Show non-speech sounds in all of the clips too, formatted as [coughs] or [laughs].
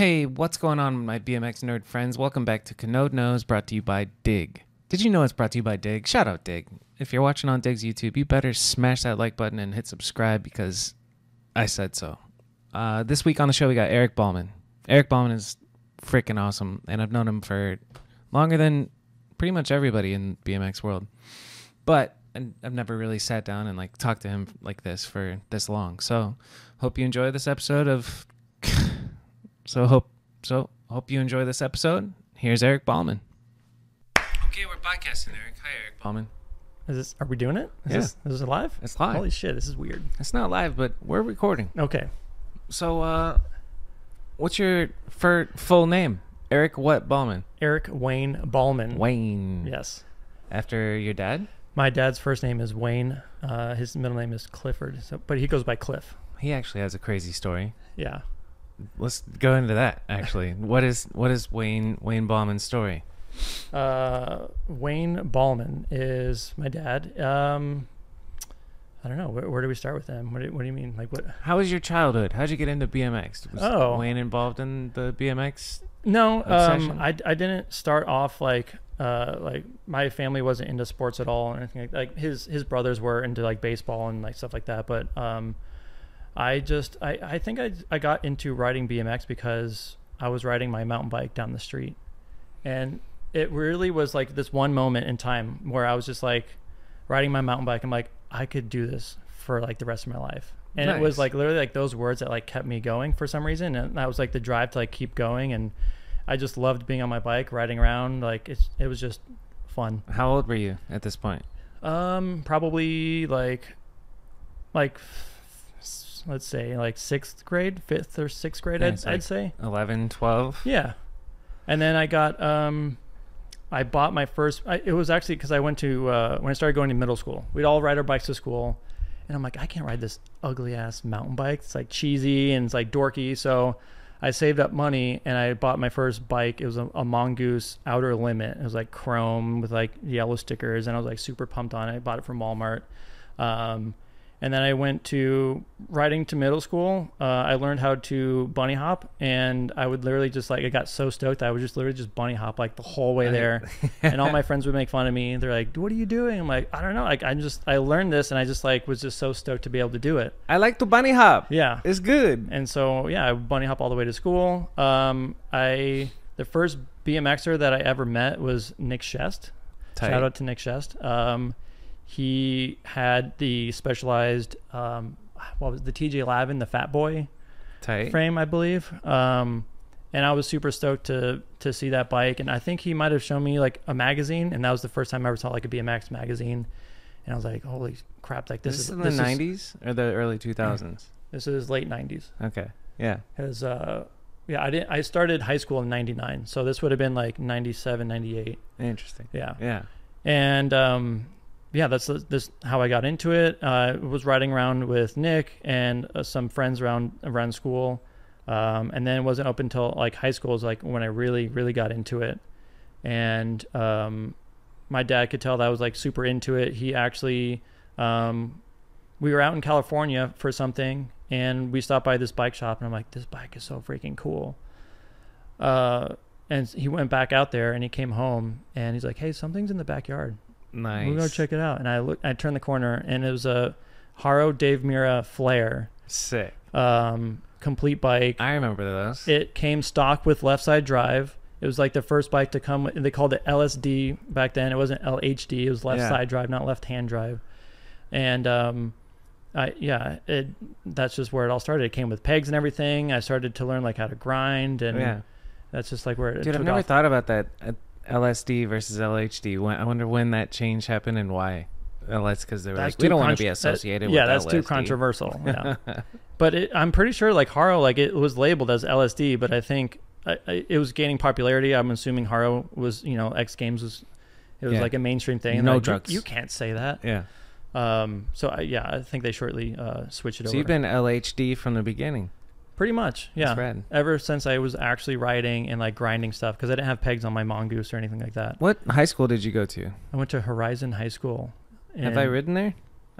Hey, what's going on, my BMX nerd friends? Welcome back to Canode Knows, brought to you by Dig. Did you know it's brought to you by Dig? Shout out Dig. If you're watching on Dig's YouTube, you better smash that like button and hit subscribe because I said so. Uh, this week on the show, we got Eric Ballman. Eric Ballman is freaking awesome, and I've known him for longer than pretty much everybody in BMX world. But I've never really sat down and like talked to him like this for this long. So hope you enjoy this episode of. So hope so hope you enjoy this episode. Here's Eric Ballman. Okay, we're podcasting, Eric. Hi, Eric Ballman. Is this? Are we doing it? Is Yeah. this is this live? It's live. Holy shit! This is weird. It's not live, but we're recording. Okay. So, uh, what's your fir- full name? Eric what Ballman? Eric Wayne Ballman. Wayne. Yes. After your dad? My dad's first name is Wayne. Uh, his middle name is Clifford. So, but he goes by Cliff. He actually has a crazy story. Yeah. Let's go into that. Actually, what is what is Wayne Wayne Ballman's story? Uh, Wayne Ballman is my dad. Um, I don't know. Where, where do we start with him? What do, what do you mean? Like what? How was your childhood? How'd you get into BMX? Was Oh. Wayne involved in the BMX? No, um, I, I didn't start off like uh, like my family wasn't into sports at all or anything like like his his brothers were into like baseball and like stuff like that. But um, I just I, I think I I got into riding BMX because I was riding my mountain bike down the street, and it really was like this one moment in time where I was just like riding my mountain bike. I'm like I could do this for like the rest of my life. And it was like literally like those words that like kept me going for some reason, and that was like the drive to like keep going. And I just loved being on my bike, riding around. Like it's it was just fun. How old were you at this point? Um, probably like like let's say like sixth grade, fifth or sixth grade. I'd, it's I'd say 11, 12? yeah. And then I got um, I bought my first. I, it was actually because I went to uh, when I started going to middle school. We'd all ride our bikes to school, and I'm like, I can't ride this ugly ass mountain bike. It's like cheesy and it's like dorky. So I saved up money and I bought my first bike. It was a, a Mongoose Outer Limit. It was like chrome with like yellow stickers, and I was like super pumped on it. I bought it from Walmart. Um, and then I went to riding to middle school. Uh, I learned how to bunny hop, and I would literally just like I got so stoked I would just literally just bunny hop like the whole way there, [laughs] and all my friends would make fun of me. They're like, "What are you doing?" I'm like, "I don't know." Like I just I learned this, and I just like was just so stoked to be able to do it. I like to bunny hop. Yeah, It's good. and so yeah, I bunny hop all the way to school. Um, I the first BMXer that I ever met was Nick Shest. Tight. Shout out to Nick Shest. Um, he had the specialized, um, what was it, the TJ Lavin, the Fat Boy Tight. frame, I believe. Um, and I was super stoked to to see that bike. And I think he might have shown me like a magazine, and that was the first time I ever saw like a BMX magazine. And I was like, "Holy crap! Like This, this, is in the 90s or the early 2000s? This is late '90s. Okay. Yeah. Because uh, yeah, I didn't. I started high school in '99, so this would have been like '97, '98. Interesting. Yeah. Yeah. and um, yeah, that's this how I got into it. Uh, was riding around with Nick and uh, some friends around around school, um, and then it wasn't open until like high school is like when I really really got into it, and um, my dad could tell that I was like super into it. He actually, um, we were out in California for something, and we stopped by this bike shop, and I'm like, this bike is so freaking cool. Uh, and he went back out there, and he came home, and he's like, hey, something's in the backyard. Nice. We'll go check it out. And I look, I turned the corner, and it was a Haro Dave Mirra Flare, Sick. um, complete bike. I remember those. It came stock with left side drive. It was like the first bike to come. With they called it LSD back then. It wasn't LHD. It was left Yeah. side drive, not left hand drive. And um, I yeah, it that's just where it all started. It came with pegs and everything. I started to learn like how to grind, and yeah. that's just like where it Dude, I've never off. thought about that. LSD versus LHD. When, I wonder when that change happened and why. Well, that's because they were That's like, we don't want to be associated with that- yeah, that's too controversial. Yeah. [laughs] But it, I'm pretty sure like Haro, like it was labeled as LSD, but I think I, I, it was gaining popularity. I'm assuming Haro was, you know, X Games was, it was Yeah. like a mainstream thing. And No like, you- drugs. You, can't say that. yeah. Um, so I, yeah, I think they shortly uh, switched it So over. you've been LHD from the beginning. Pretty much, yeah. Rad. Ever since I was actually riding and like grinding stuff because I didn't have pegs on my mongoose or anything like that. What high school did you go to? I went to Horizon High School. Have I ridden there?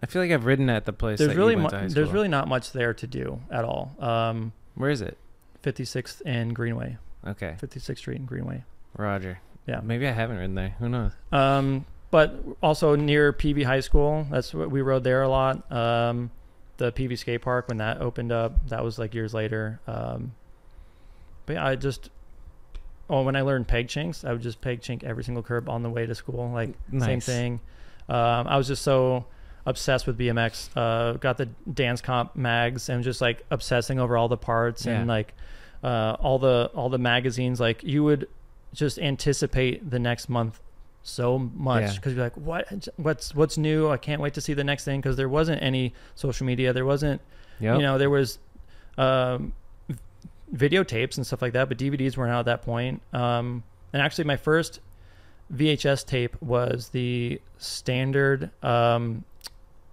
I feel like I've ridden at the place. There's that really you went mu- to high there's school. really not much there to do at all. Um, Where is it? 56th and Greenway, Okay, 56th Street and Greenway. Roger. Yeah. Maybe I haven't ridden there. Who knows? Um, but also near PV High School. That's what we rode there a lot. Um, the PV skate park when that opened up, that was like years later. Um, but yeah, I just oh when I learned peg chinks, I would just peg chink every single curb on the way to school. Like same thing. Um, I was just so obsessed with BMX. Uh, got the Dan's Comp mags and just like obsessing over all the parts Yeah. and like uh, all the all the magazines. Like you would just anticipate the next month so much Yeah. because you're like, what what's what's new? I can't wait to see the next thing because there wasn't any social media. There wasn't Yep. you know there was um, videotapes and stuff like that, but DVDs weren't out at that point. Um, and actually, my first VHS tape was the standard. Um,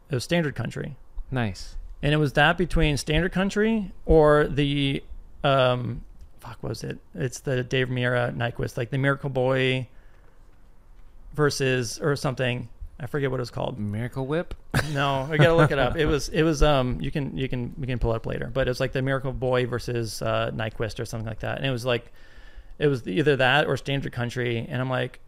it was Standard Country, nice. and it was that between Standard Country or the um, fuck was it? It's the Dave Mirra Nyquist, like the Miracle Boy versus or something. I forget what it was called. Miracle Whip. No, I gotta look it up. [laughs] It was it was um you can you can we can pull it up later, but it was like the Miracle Boy versus uh, Nyquist or something like that, and it was like it was either that or Standard Country, and I'm like,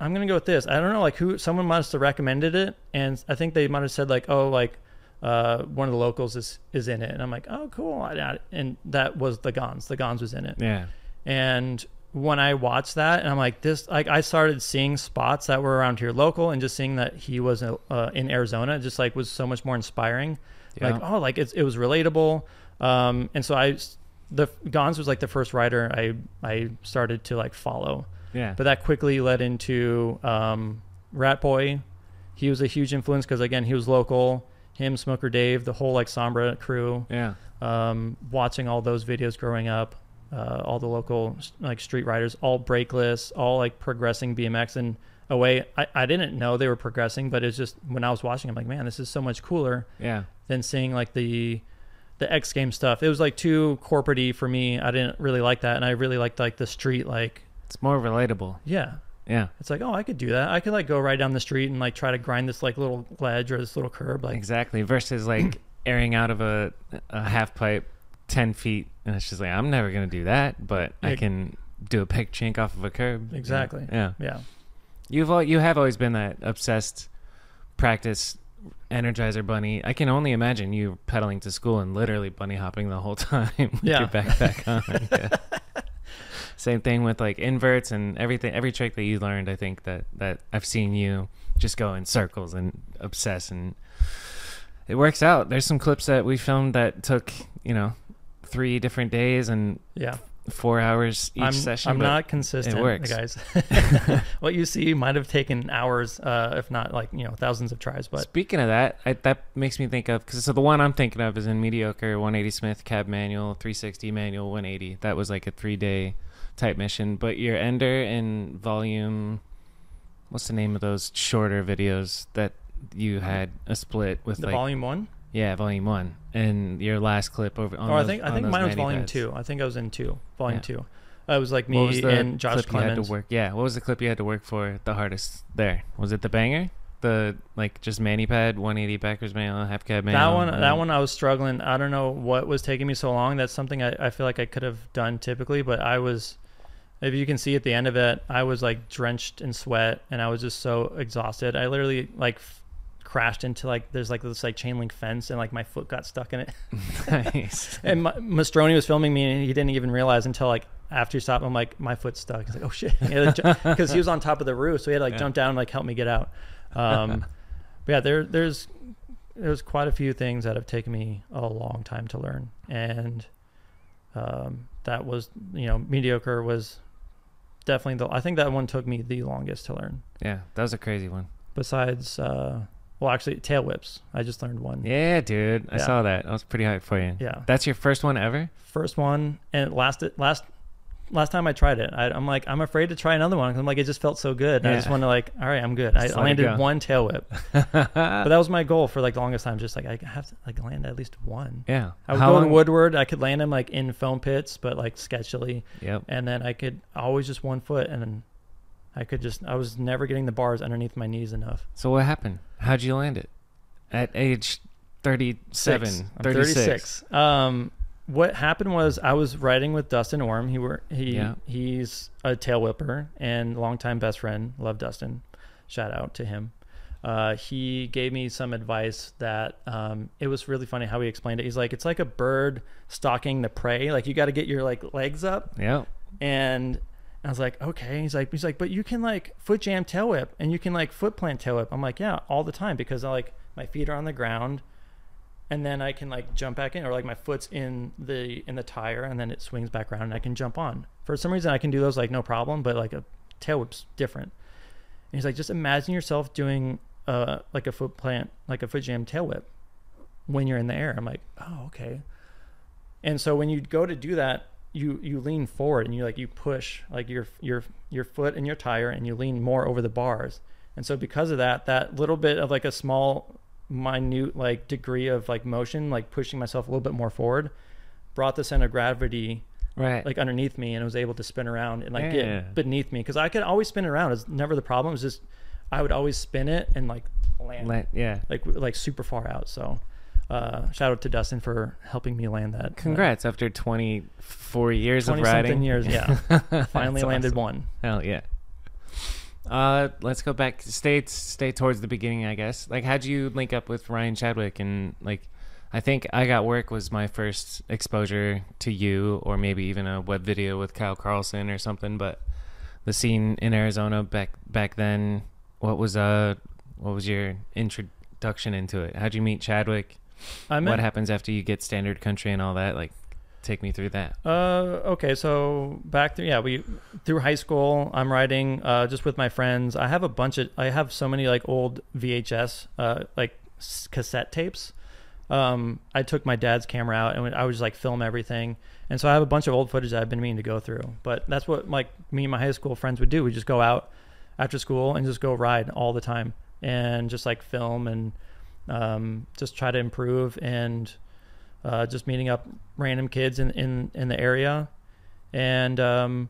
I'm gonna go with this. I don't know, like who someone must have recommended it, and I think they might have said like, oh, like uh one of the locals is is in it, and I'm like, oh, cool, and that was the Gons. The Gons was in it, Yeah. and when I watched that, and I'm like, this, like, I started seeing spots that were around here local, and just seeing that he was uh, in Arizona, just like was so much more inspiring. Yeah. Like, oh, like it's, it was relatable. Um, and so I, the Gons was like the first writer I, I started to like follow, yeah. but that quickly led into um, Rat Boy. He was a huge influence because again, he was local. Him, Smoker Dave, the whole like Sombra crew yeah. um, watching all those videos growing up, uh, all the local like street riders, all brakeless, all like progressing BMX in a way I, I didn't know they were progressing, but it's just when I was watching, I'm like, man, this is so much cooler Yeah. than seeing like the the X game stuff. It was like too corporate for me. I didn't really like that, and I really liked like the street like It's more relatable. yeah. Yeah. It's like, oh, I could do that. I could like go right down the street and like try to grind this like little ledge or this little curb. Like, exactly. Versus like [clears throat] airing out of a, a half pipe 10 feet. And it's just like, I'm never going to do that, but I can do a peg chink off of a curb. Exactly. Yeah. yeah, You've al- you have always been that obsessed practice energizer bunny. I can only imagine you pedaling to school and literally bunny hopping the whole [laughs] time with Yeah. your backpack on. [laughs] Yeah. Same thing with like inverts and everything. Every trick that you learned, I think that that I've seen you just go in circles and obsess, and it works out. There's some clips that we filmed that took you know three different days and yeah. four hours each I'm, session. I'm not consistent, it works. guys. [laughs] [laughs] what you see might have taken hours, uh, if not like you know thousands of tries. But Speaking of that, I, that makes me think of because so the one I'm thinking of is in mediocre 180 Smith cab manual, 360 manual, 180. That was like a three day type mission. But your ender in volume, what's the name of those shorter videos that you had a split with the like volume one, yeah volume one and your last clip over on I those- think I think mine was volume pads. two. I think I was in two, volume Yeah. two. Uh, it was like was me the and Josh clip you had Clemens. to work? Yeah, what was the clip you had to work for the hardest there? Was it the banger? The like just mani pad 180 backwards manual half cab manual. That one, that one, I was struggling. I don't know what was taking me so long. That's something I, I feel like I could have done typically, but I was, if you can see at the end of it, I was like drenched in sweat and I was just so exhausted. I literally like f- crashed into like there's like this like chain link fence and like my foot got stuck in it. [laughs] [laughs] nice. and Ma- Mastroni was filming me and he didn't even realize until like after he stopped. I'm like my foot's stuck. He's like, oh shit, because he was on top of the roof, so he had to like Yeah. jump down and like help me get out. Um, [laughs] but yeah, there there's there's quite a few things that have taken me a long time to learn, and um, that was you know mediocre was definitely the I think that one took me the longest to learn. Yeah, that was a crazy one. Besides, uh, well, actually, tail whips. I just learned one. Yeah, dude. I Yeah. saw that. I was pretty hyped for you. Yeah. That's your first one ever? first one and it lasted last last time I tried it I, I'm like I'm afraid to try another one 'cause I'm like it just felt so good I just Yeah. want to like all right I'm good I, Just I let it landed go. one tail whip [laughs] but that was my goal for like the longest time just like I have to like land at least one yeah. I would How go long- Woodward I could land them like in foam pits but like sketchily Yep. and then I could always just one foot and then I could just I was never getting the bars underneath my knees enough So what happened? How'd you land it? At age 37, Six. I'm 36. 36 um what happened was I was riding with Dustin Orm. He were he Yeah. he's a tail whipper and longtime best friend. Love Dustin. Shout out to him. Uh, he gave me some advice that um, it was really funny how he explained it. He's like, it's like a bird stalking the prey. Like you got to get your like legs up Yeah. and I was like, okay. He's like, he's like, but you can like foot jam tail whip and you can like foot plant tail whip. I'm like, yeah, all the time because I like my feet are on the ground, and then I can like jump back in, or like my foot's in the in the tire, and then it swings back around and I can jump on. For some reason, I can do those like no problem, but like a tail whip's different. And he's like, just imagine yourself doing uh like a foot plant, like a foot jam tail whip when you're in the air. I'm like, oh okay. And so when you go to do that, you you lean forward and you like you push like your your your foot and your tire and you lean more over the bars. And so because of that, that little bit of like a small minute like degree of like motion, like pushing myself a little bit more forward, brought the center of gravity Right. like underneath me and was able to spin around and like Yeah. get beneath me because I could always spin around. It's never the problem. It's just I would always spin it and like land Let- yeah. like like super far out. So uh, shout out to Dustin for helping me land that. uh, Congrats after 24 years of 20 riding. something years, yeah. [laughs] Finally That's landed awesome. one. Hell yeah. Uh, let's go back. Stay stay towards the beginning, I guess. Like, how'd you link up with Ryan Chadwick? And like, I think I got work was my first exposure to you, or maybe even a web video with Kyle Carlson or something. But the scene in Arizona back back then, what was uh, what was your introduction into it? How'd you meet Chadwick? I met what happens after you get standard country and all that? Like, take me through that. Uh, okay, so back through yeah, we through high school, I'm riding uh, just with my friends. I have a bunch of I have so many like old VHS uh, like cassette tapes. Um, I took my dad's camera out and I would just like film everything, and so I have a bunch of old footage that I've been meaning to go through. But that's what like me and my high school friends would do. We just go out after school and just go ride all the time and just like film and um, just try to improve and uh, just meeting up random kids in, in, in the area. And um,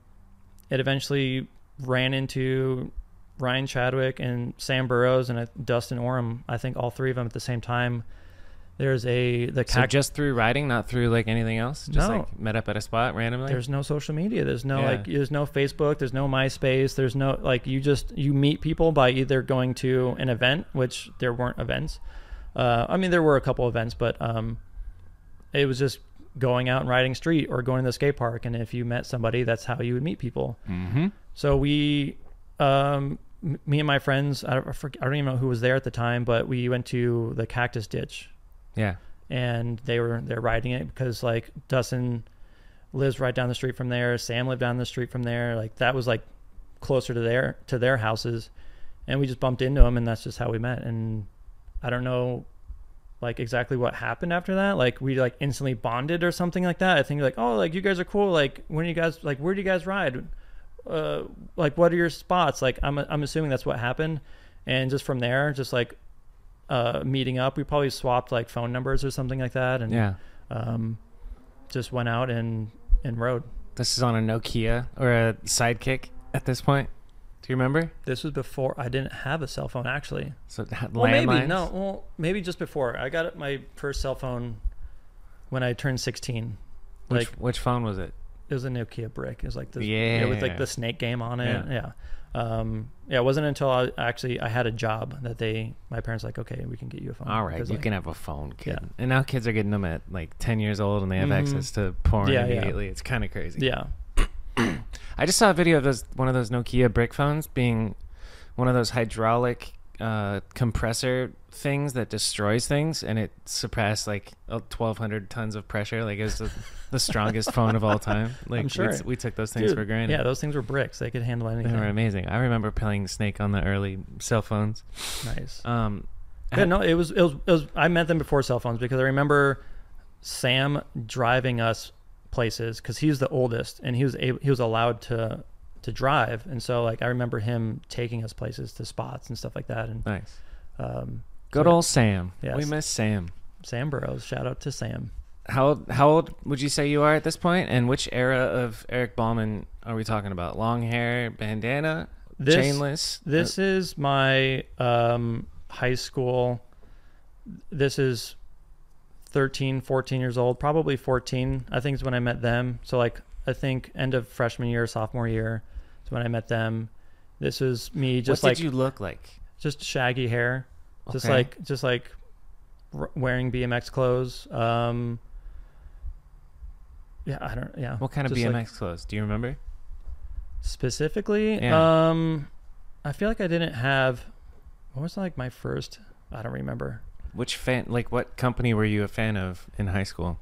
it eventually ran into Ryan Chadwick and Sam Burrows and uh, Dustin Orem. I think all three of them at the same time. There's a the So just through riding, not through like anything else. Just No. like met up at a spot randomly. there's no social media. There's no Yeah. like there's no Facebook. There's no MySpace. There's no like you just you meet people by either going to an event, which there weren't events. Uh, I mean there were a couple events, but um, it was just going out and riding street or going to the skate park. And if you met somebody, that's how you would meet people. mm-hmm. So we, um, m- me and my friends, I don't, I forg- I don't even know who was there at the time, but we went to the Cactus Ditch Yeah. and they were they're riding it because like Dustin lives right down the street from there. Sam lived down the street from there. Like that was like closer to their to their houses, and we just bumped into them, and that's just how we met. And I don't know, like exactly what happened after that. Like we like instantly bonded or something like that. I think like oh like you guys are cool. Like when you guys like where do you guys ride? Uh, like what are your spots? Like I'm I'm assuming that's what happened, and just from there, just like uh, meeting up. We probably swapped like phone numbers or something like that, and Yeah. um, just went out and and rode. This is on a Nokia or a Sidekick at this point. Do you remember? This was before I didn't have a cell phone actually. So it [laughs] had Well, maybe no. Well, maybe just before I got my first cell phone when I turned 16. Which, Like which phone was it? it was a Nokia brick. It was like the Yeah. with like the snake game on it. Yeah. Yeah. Um, yeah, it wasn't until I actually I had a job that they my parents were like okay we can get you a phone. All right, you like, can have a phone, kid. Yeah. And now kids are getting them at like 10 years old and they have Mhm. access to porn yeah. immediately. It's kind of crazy. Yeah. I just saw a video of those one of those Nokia brick phones being one of those hydraulic uh, compressor things that destroys things, and it surpassed like uh, 1,200 tons of pressure. Like it was the, the strongest phone of all time. [laughs] Like we sure. t- we, took those things Dude, for granted. Yeah, those things were bricks. They could handle anything. they were amazing. I remember playing Snake on the early cell phones. Nice. Um, Yeah, no, it was, it was it was I met them before cell phones because I remember Sam driving us places because he's the oldest and he was able, he was allowed to to drive and so like I remember him taking us places to spots and stuff like that and nice. um, Good so old Sam. Yes. We miss Sam. Sam Burrows. Shout out to Sam. How old, how old would you say you are at this point? And which era of Eric Ballman are we talking about? Long hair, bandana, This chainless? this is my um, high school. This is 13, 14 years old, probably 14. I think is when I met them. So like I think end of freshman year, sophomore year is when I met them. This was me just what like did you look like? just shaggy hair, just like just like r- wearing BMX clothes. Um, yeah, I don't. Yeah, What kind of BMX like, clothes? Do you remember? specifically? Yeah. Um, I feel like I didn't have. What was like my first? I don't remember. Which fan? Like, what company were you a fan of in high school?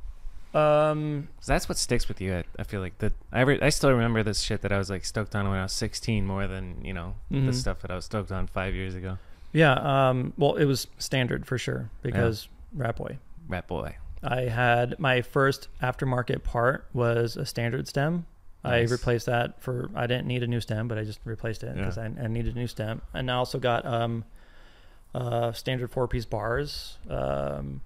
Um, that's what sticks with you. I, I feel like that. I re- I still remember this shit that I was like stoked on when I was 16 more than you know the Mhm. stuff that I was stoked on five years ago. yeah. Um, well, it was standard for sure because Rat Boy. Rat boy. I had my first aftermarket part was a standard stem. Nice. I replaced that for I didn't need a new stem, but I just replaced it because I, I needed a new stem. And I also got um, uh, standard four piece bars. Um,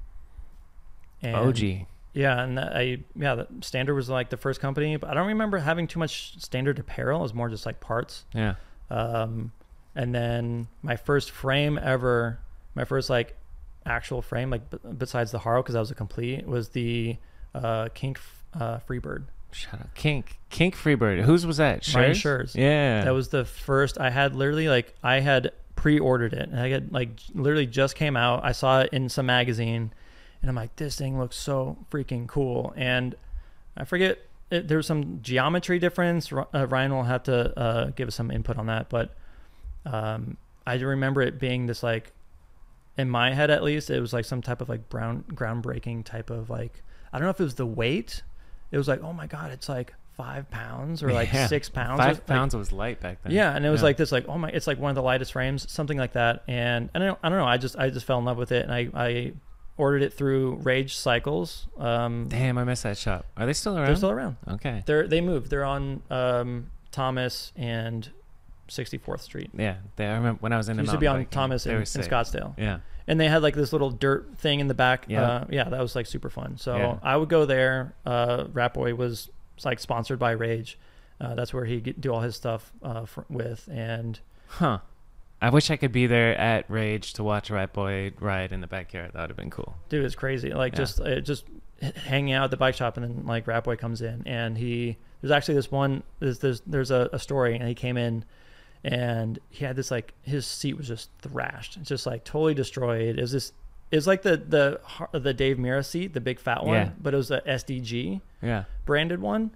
and OG. Yeah, and I yeah, the standard was like the first company, but I don't remember having too much standard apparel. It was more just like parts. Yeah. Um, and then my first frame ever, my first like actual frame, like b- besides the Haro, because I was a complete, was the uh, Kink uh, Freebird. Shout out Kink. Kink Freebird. Whose was that? Ryan Schurz? Schurz. Yeah. That was the first. I had literally like I had pre-ordered it, and I had like literally just came out. I saw it in some magazine, and I'm like, this thing looks so freaking cool. And I forget it, there was some geometry difference. Uh, Ryan will have to uh, give us some input on that, but um, I remember it being this like in my head at least it was like some type of like brown groundbreaking type of like I don't know if it was the weight. It was like oh my god, it's like five pounds or like Yeah. six pounds. Five Like, pounds was light back then. yeah, and it was Yeah. like this, like oh my, it's like one of the lightest frames, something like that. And I don't, I don't know. I just, I just fell in love with it, and I, I ordered it through Rage Cycles. Um, Damn, I missed that shop. Are they still around? they're still around. okay. They're they moved. They're on um, Thomas and 64th Street. Yeah, they. I remember when I was in It used to be on biking, Thomas and, were. Scottsdale, Yeah. and they had like this little dirt thing in the back. Yeah. uh, yeah, that was like super fun. So Yeah. I would go there. Uh, Rat Boy was like sponsored by Rage. Uh, that's where he do all his stuff uh, fr- with, and Huh. I wish I could be there at Rage to watch Rat Boy ride in the backyard. That would have been cool. dude it's crazy like Yeah. just uh, just hanging out at the bike shop and then like rat boy comes in and he there's actually this one there's there's, there's a, a story and he came in and he had this like his seat was just thrashed it's just like totally destroyed it was this it was like the the the dave mirra seat the big fat one Yeah. but it was a sdg Yeah. branded one.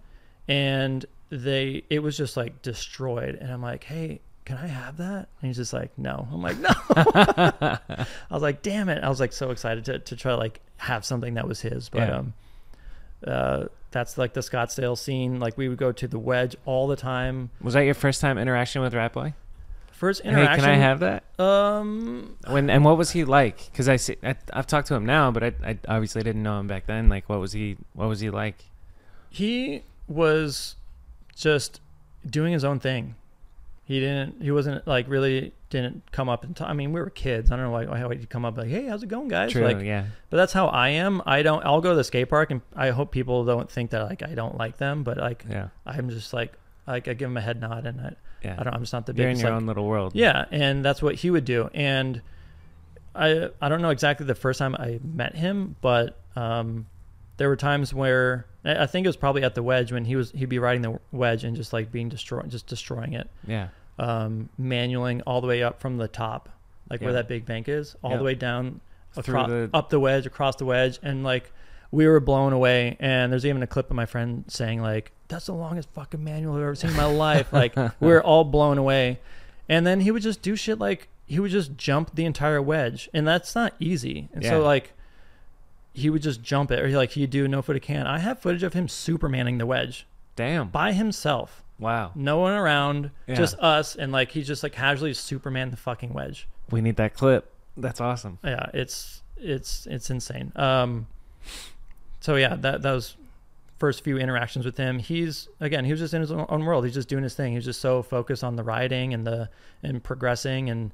And they it was just like destroyed. And i'm like hey can i have that? And he's just like no. I'm like [laughs] no. [laughs] I was like damn it. I was like so excited to, to try to like have something that was his. But Yeah. um uh that's like the scottsdale scene. Like we would go to the wedge all the time. Was that your first time interaction with Rat First Hey, can I have that? um When and what was he like? Because I see, I, I've talked to him now, but I, I obviously didn't know him back then. Like, what was he? What was he like? he was just doing his own thing. He didn't. He wasn't like really didn't come up and. T- I mean, we were kids. I don't know why how he'd come up like, "Hey, how's it going, guys?" True. Like, yeah. but that's how I am. I don't. I'll go to the skate park, and I hope people don't think that like I don't like them. But like Yeah. I'm just like like I give him a head nod, and I, Yeah. I don't. I'm just not the You're in biggest your like, own little world. yeah, and that's what he would do. And I I don't know exactly the first time I met him, but um, there were times where I think it was probably at the wedge when he was he'd be riding the wedge and just like being destroyed, just destroying it, Yeah. um, manualing all the way up from the top, like where that big bank is, all Yeah. the way down across, the- up the wedge, across the wedge, and like we were blown away. And there's even a clip of my friend saying like, "That's the longest fucking manual I've ever seen in my life." [laughs] Like we were all blown away. And then he would just do shit like he would just jump the entire wedge, and that's not easy. And so like he would just jump it, or he, like he'd do no foot footed can. I have footage of him supermaning the wedge Damn. by himself, Wow. no one around, Yeah. just us, and like he's just like casually superman the fucking wedge. We need that clip. That's awesome. yeah it's it's it's insane um so yeah that that was first few interactions with him he's again he was just in his own world he's just doing his thing He's just so focused on the riding and the and progressing and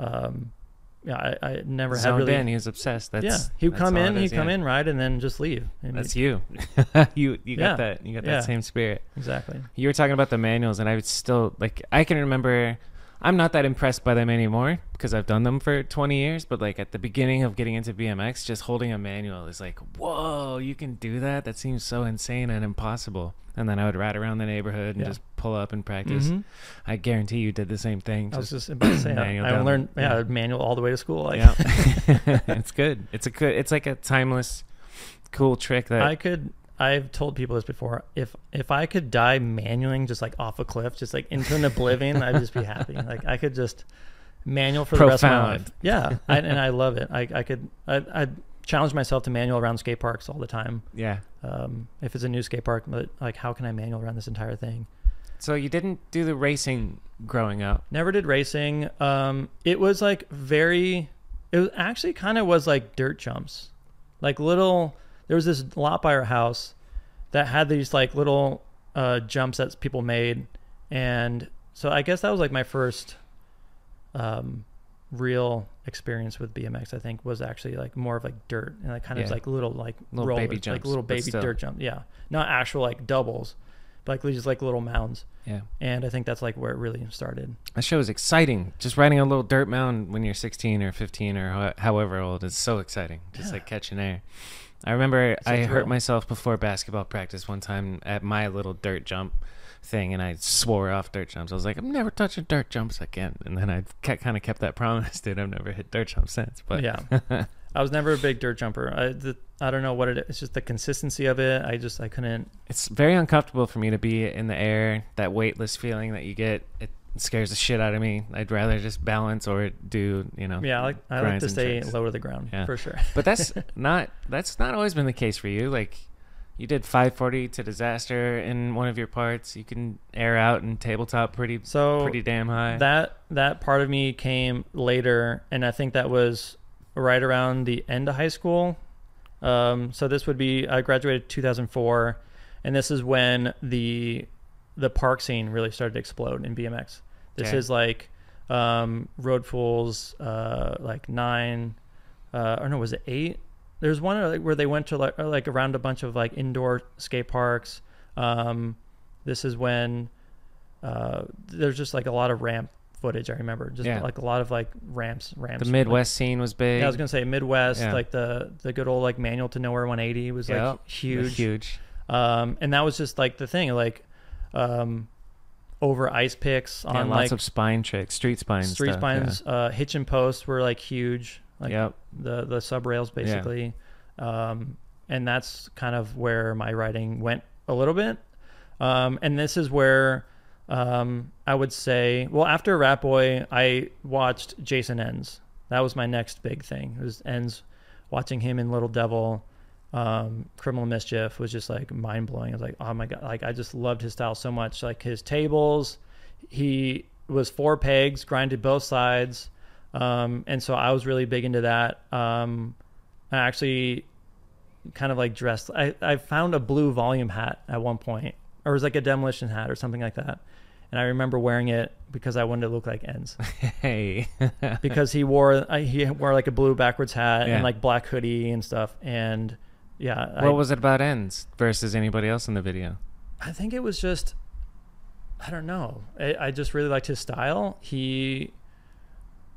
um yeah i, I never had Zoned really in. He was obsessed. That's yeah he would that's come in it he'd is, come in ride and then just leave And That's he- you. [laughs] you you got Yeah. that. You got Yeah. that same spirit. exactly You were talking about the manuals, and I would still like. I can remember. I'm not that impressed by them anymore because I've done them for 20 years. But like at the beginning of getting into BMX, just holding a manual is like, whoa, you can do that. That seems so insane and impossible. And then I would ride around the neighborhood and Yeah. just pull up and practice. Mhm. I guarantee you did the same thing. I was just- about to say, I, manual I learned yeah, Yeah. manual all the way to school. Like, yeah, [laughs] [laughs] it's good. It's a good. It's like a timeless, cool trick that I could. I've told people this before. If if I could die manualing just like off a cliff, just like into an oblivion, I'd just be happy. [laughs] Like I could just manual for the rest of my life. Yeah, I, and I love it. I I could. I I challenge myself to manual around skate parks all the time. yeah. Um, if it's a new skate park, but like how can I manual around this entire thing? So you didn't do the racing growing up. Never did racing. Um, it was like very. It was actually kind of was like dirt jumps, like little. There was this lot by our house that had these like little uh, jumps that people made, and so I guess that was like my first um, real experience with BMX. I think was actually like more of like dirt and like kind of like little like Little rollers, baby like jumps, little baby dirt jump. Yeah, not actual like doubles, but like just like little mounds. Yeah. And I think that's like where it really started. That show is exciting. Just riding a little dirt mound when you're 16 or 15 or ho- however old is so exciting. Just Yeah. like catching air. I remember I hurt myself before basketball practice one time at my little dirt jump thing, and I swore off dirt jumps. I was like, I'm never touching dirt jumps again. And then I kind of kept that [laughs] promise, dude. I've never hit dirt jumps since. But yeah, [laughs] I was never a big dirt jumper. I the, I don't know what it is. It's just the consistency of it. I just I couldn't. it's very uncomfortable for me to be in the air. That weightless feeling that you get, it scares the shit out of me. I'd rather just balance or do, you know. Yeah, I like I like to stay tricks. low to the ground Yeah. for sure. But that's [laughs] not that's not always been the case for you. Like you did 540 to disaster in one of your parts. You can air out and tabletop pretty So pretty damn high. that that part of me came later, and I think that was right around the end of high school. Um, so this would be I graduated 2004, and this is when the the park scene really started to explode in BMX. This Okay. is like um, Road Fools, uh, like nine, uh, or no, was it eight? There's one uh, where they went to like, uh, like around a bunch of like indoor skate parks. Um, this is when uh, there's just like a lot of ramp footage. I remember just Yeah. like a lot of like ramps, ramps. the Midwest scene was big. Yeah, I was gonna say Midwest, Yeah. like the the good old like manual to nowhere 180 was Yep. like huge. huge. Um, and that was just like the thing, like um, over ice picks on yeah, like lots of spine tricks, street spines, street stuff, spines, uh, hitch and post were like huge, like yep. the the sub rails basically. Um, and that's kind of where my writing went a little bit. Um, and this is where um, I would say, well, after Rat Boy, I watched Jason Enns. That was my next big thing. It was Enns watching him in Little Devil. Um, Criminal Mischief was just like mind blowing. I was like, oh my god, like I just loved his style so much. Like his tables, he was four pegs, grinded both sides, um, and so I was really big into that. Um, I actually kind of like dressed. I I found a blue volume hat at one point, or it was like a demolition hat or something like that. And I remember wearing it because I wanted to look like Enns. [laughs] Hey. because he wore he wore like a blue backwards hat Yeah. and like black hoodie and stuff. And yeah, I, what was it about Enns versus anybody else in the video? I think it was just I don't know. I, I just really liked his style. He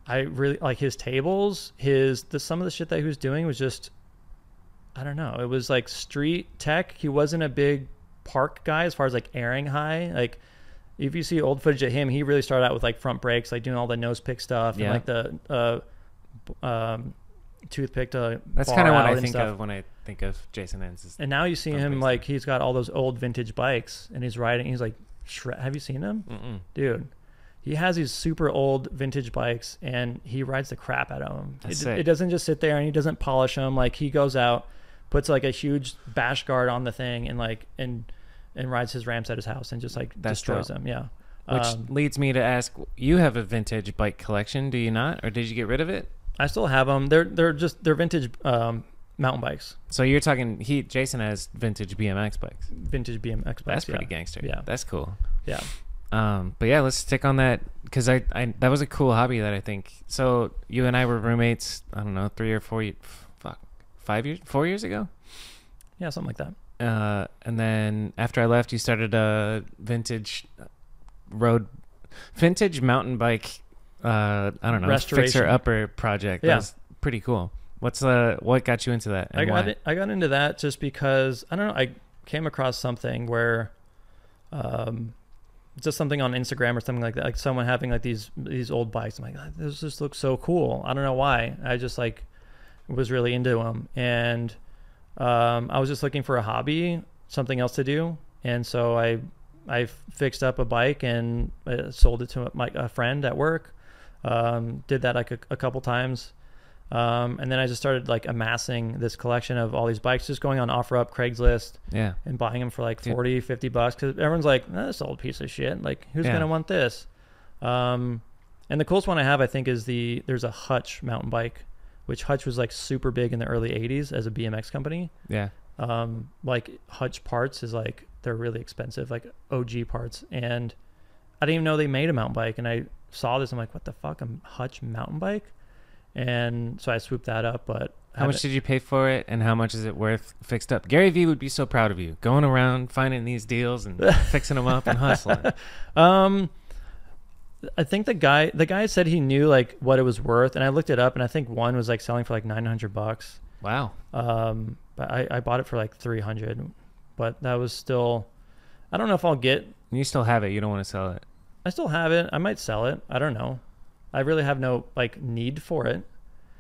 I really like his tables. His the some of the shit that he was doing was just I don't know. It was like street tech. He wasn't a big park guy as far as like airing high. Like if you see old footage of him, he really started out with like front brakes, like doing all the nose pick stuff Yeah. and like the uh um toothpick to That's kind of what I think stuff. of when I think of Jason Enns. And now you see him brakes, like he's got all those old vintage bikes and he's riding. He's like, have you seen him, Mm-mm. dude? He has these super old vintage bikes and he rides the crap out of them. It, it doesn't just sit there and he doesn't polish them. Like he goes out, puts like a huge bash guard on the thing and like and and rides his ramps at his house and just like That's destroys dope. them. Yeah. Which Um, leads me to ask: You have a vintage bike collection, do you not, or did you get rid of it? I still have them. They're they're just they're vintage um, mountain bikes, So you're talking he Jason has vintage BMX bikes. vintage BMX bikes. That's pretty yeah. gangster. Yeah. that's cool. Yeah. Um, but yeah, let's stick on that because I, I that was a cool hobby that I think. So you and I were roommates. I don't know, three or four, fuck, five years, four years ago. Yeah, something like that. Uh, and then after I left, you started a vintage road vintage mountain bike. Uh, I don't know, fixer upper project. Yeah. That's pretty cool. What's uh, what got you into that? I got why? it, I got into that just because I don't know. I came across something where, um, just something on Instagram or something like that. Like someone having like these these old bikes. I'm like, "Ah, this just looks so cool. I don't know why. I just like was really into them, and um, I was just looking for a hobby, something else to do, and so I I fixed up a bike and uh, sold it to my a friend at work. Um, did that like a, a couple times. Um, and then I just started like amassing this collection of all these bikes, just going on OfferUp, Craigslist, Yeah, and buying them for like Dude. 40, 50 bucks. Cause everyone's like, "Eh, this old piece of shit. Like, who's Yeah. going to want this? Um, and the coolest one I have, I think, is the, there's a Hutch mountain bike, which Hutch was like super big in the early 80s as a BMX company. yeah, Um, like Hutch parts is like, they're really expensive, like OG parts. And I didn't even know they made a mountain bike. And I saw this, I'm like, what the fuck? A Hutch mountain bike? And so I swooped that up, but How much did you pay for it, and how much is it worth fixed up? Gary Vee would be so proud of you, going around finding these deals and [laughs] fixing them up and hustling. Um, I think the guy the guy said he knew like what it was worth, and I looked it up, and I think one was like selling for like nine hundred bucks. Wow. Um, but I, I bought it for like three hundred, but that was still. I don't know if I'll get. You still have it. You don't want to sell it. I still have it. I might sell it. I don't know. I really have no like need for it.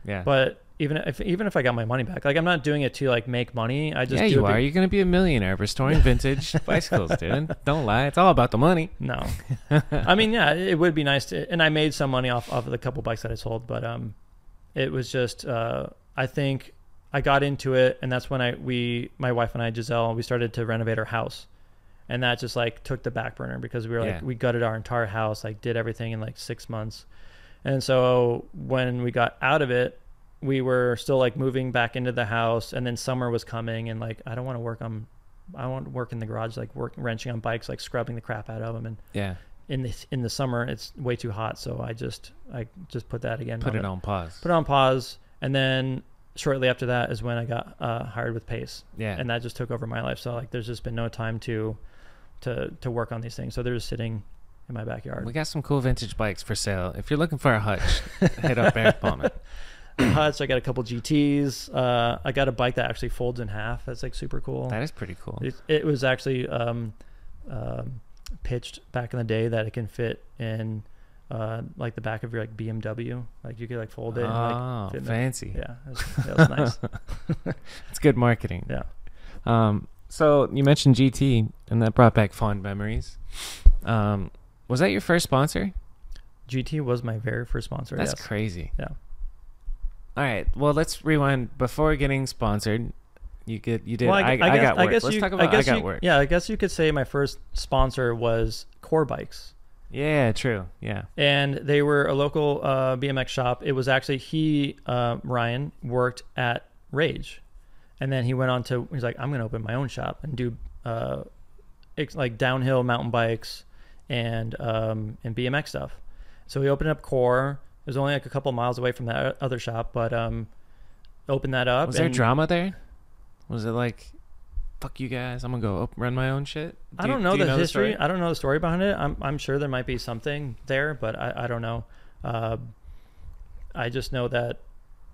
Yeah. But even if even if I got my money back, like I'm not doing it to like make money. I just yeah, do you it be- are. You're gonna be a millionaire restoring [laughs] vintage bicycles, dude. Don't lie. It's all about the money. No, [laughs] I mean, yeah, it would be nice to, and I made some money off off of the couple bikes that I sold, but um, it was just uh, I think I got into it, and that's when I we my wife and I Giselle we started to renovate our house, and that just like took the back burner because we were like Yeah. we gutted our entire house, like did everything in like six months, and so when we got out of it. We were still like moving back into the house, and then summer was coming, and like I don't want to work on, I want to work in the garage, like work wrenching on bikes, like scrubbing the crap out of them, and Yeah. in the in the summer it's way too hot so i just i just put that again Put it the- on pause. put it on pause and then shortly after that is when i got uh, hired with pace Yeah. and that just took over my life so like there's just been no time to to to work on these things so they're just sitting in my backyard we got some cool vintage bikes for sale. If you're looking for a hutch, hit up Eric [laughs] Ballman. huts i got a couple gts uh i got a bike that actually folds in half that's like super cool That is pretty cool. it, it was actually um, um, pitched back in the day that it can fit in uh, like the back of your like BMW. Like you could like fold it. and, like, Oh, in the- fancy. yeah, that was, that was nice. [laughs] It's good marketing. Yeah. Um, so you mentioned GT, and that brought back fond memories. Um, was that your first sponsor? GT was my very first sponsor. That's yes. crazy. Yeah. All right. Well, let's rewind. Before getting sponsored, you get you did. Well, I, I, guess, got work. guess let's you, talk about I, guess got you, work. Yeah, I guess you could say my first sponsor was Core Bikes. Yeah. True. Yeah. and they were a local uh, BMX shop. It was actually he uh, Ryan worked at Rage, and then he went on to he's like I'm gonna open my own shop and do uh, like downhill mountain bikes and um, and BMX stuff. So we opened up Core. It was only like a couple miles away from that other shop, but um, opened that up. Was there drama there? Was it like, fuck you guys, I'm gonna go op- run my own shit? I Do you- don't know do you the history. story? I don't know the story behind it. I'm I'm sure there might be something there, but I, I don't know. Uh, I just know that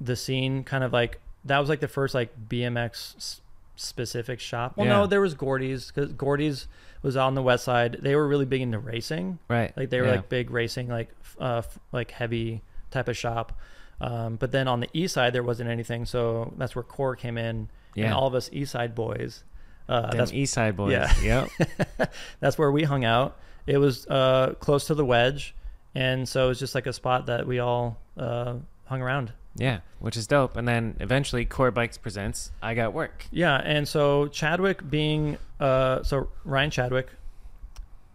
the scene kind of like that was like the first like BMX specific shop. Well, Yeah. no, there was Gordy's because Gordy's was on the west side. They were really big into racing. Right. Like they were yeah. like big racing, like uh, like heavy type of shop. Um, but then on the east side there wasn't anything, so that's where Core came in, yeah. and all of us east side boys. Uh, Them that's East Side boys. Yeah. Yep. [laughs] that's where we hung out. It was uh, close to the wedge, and so it was just like a spot that we all uh, hung around. Yeah, which is dope. And then eventually, Core Bikes presents I Got Work. Yeah, and so Chadwick being uh, so Ryan Chadwick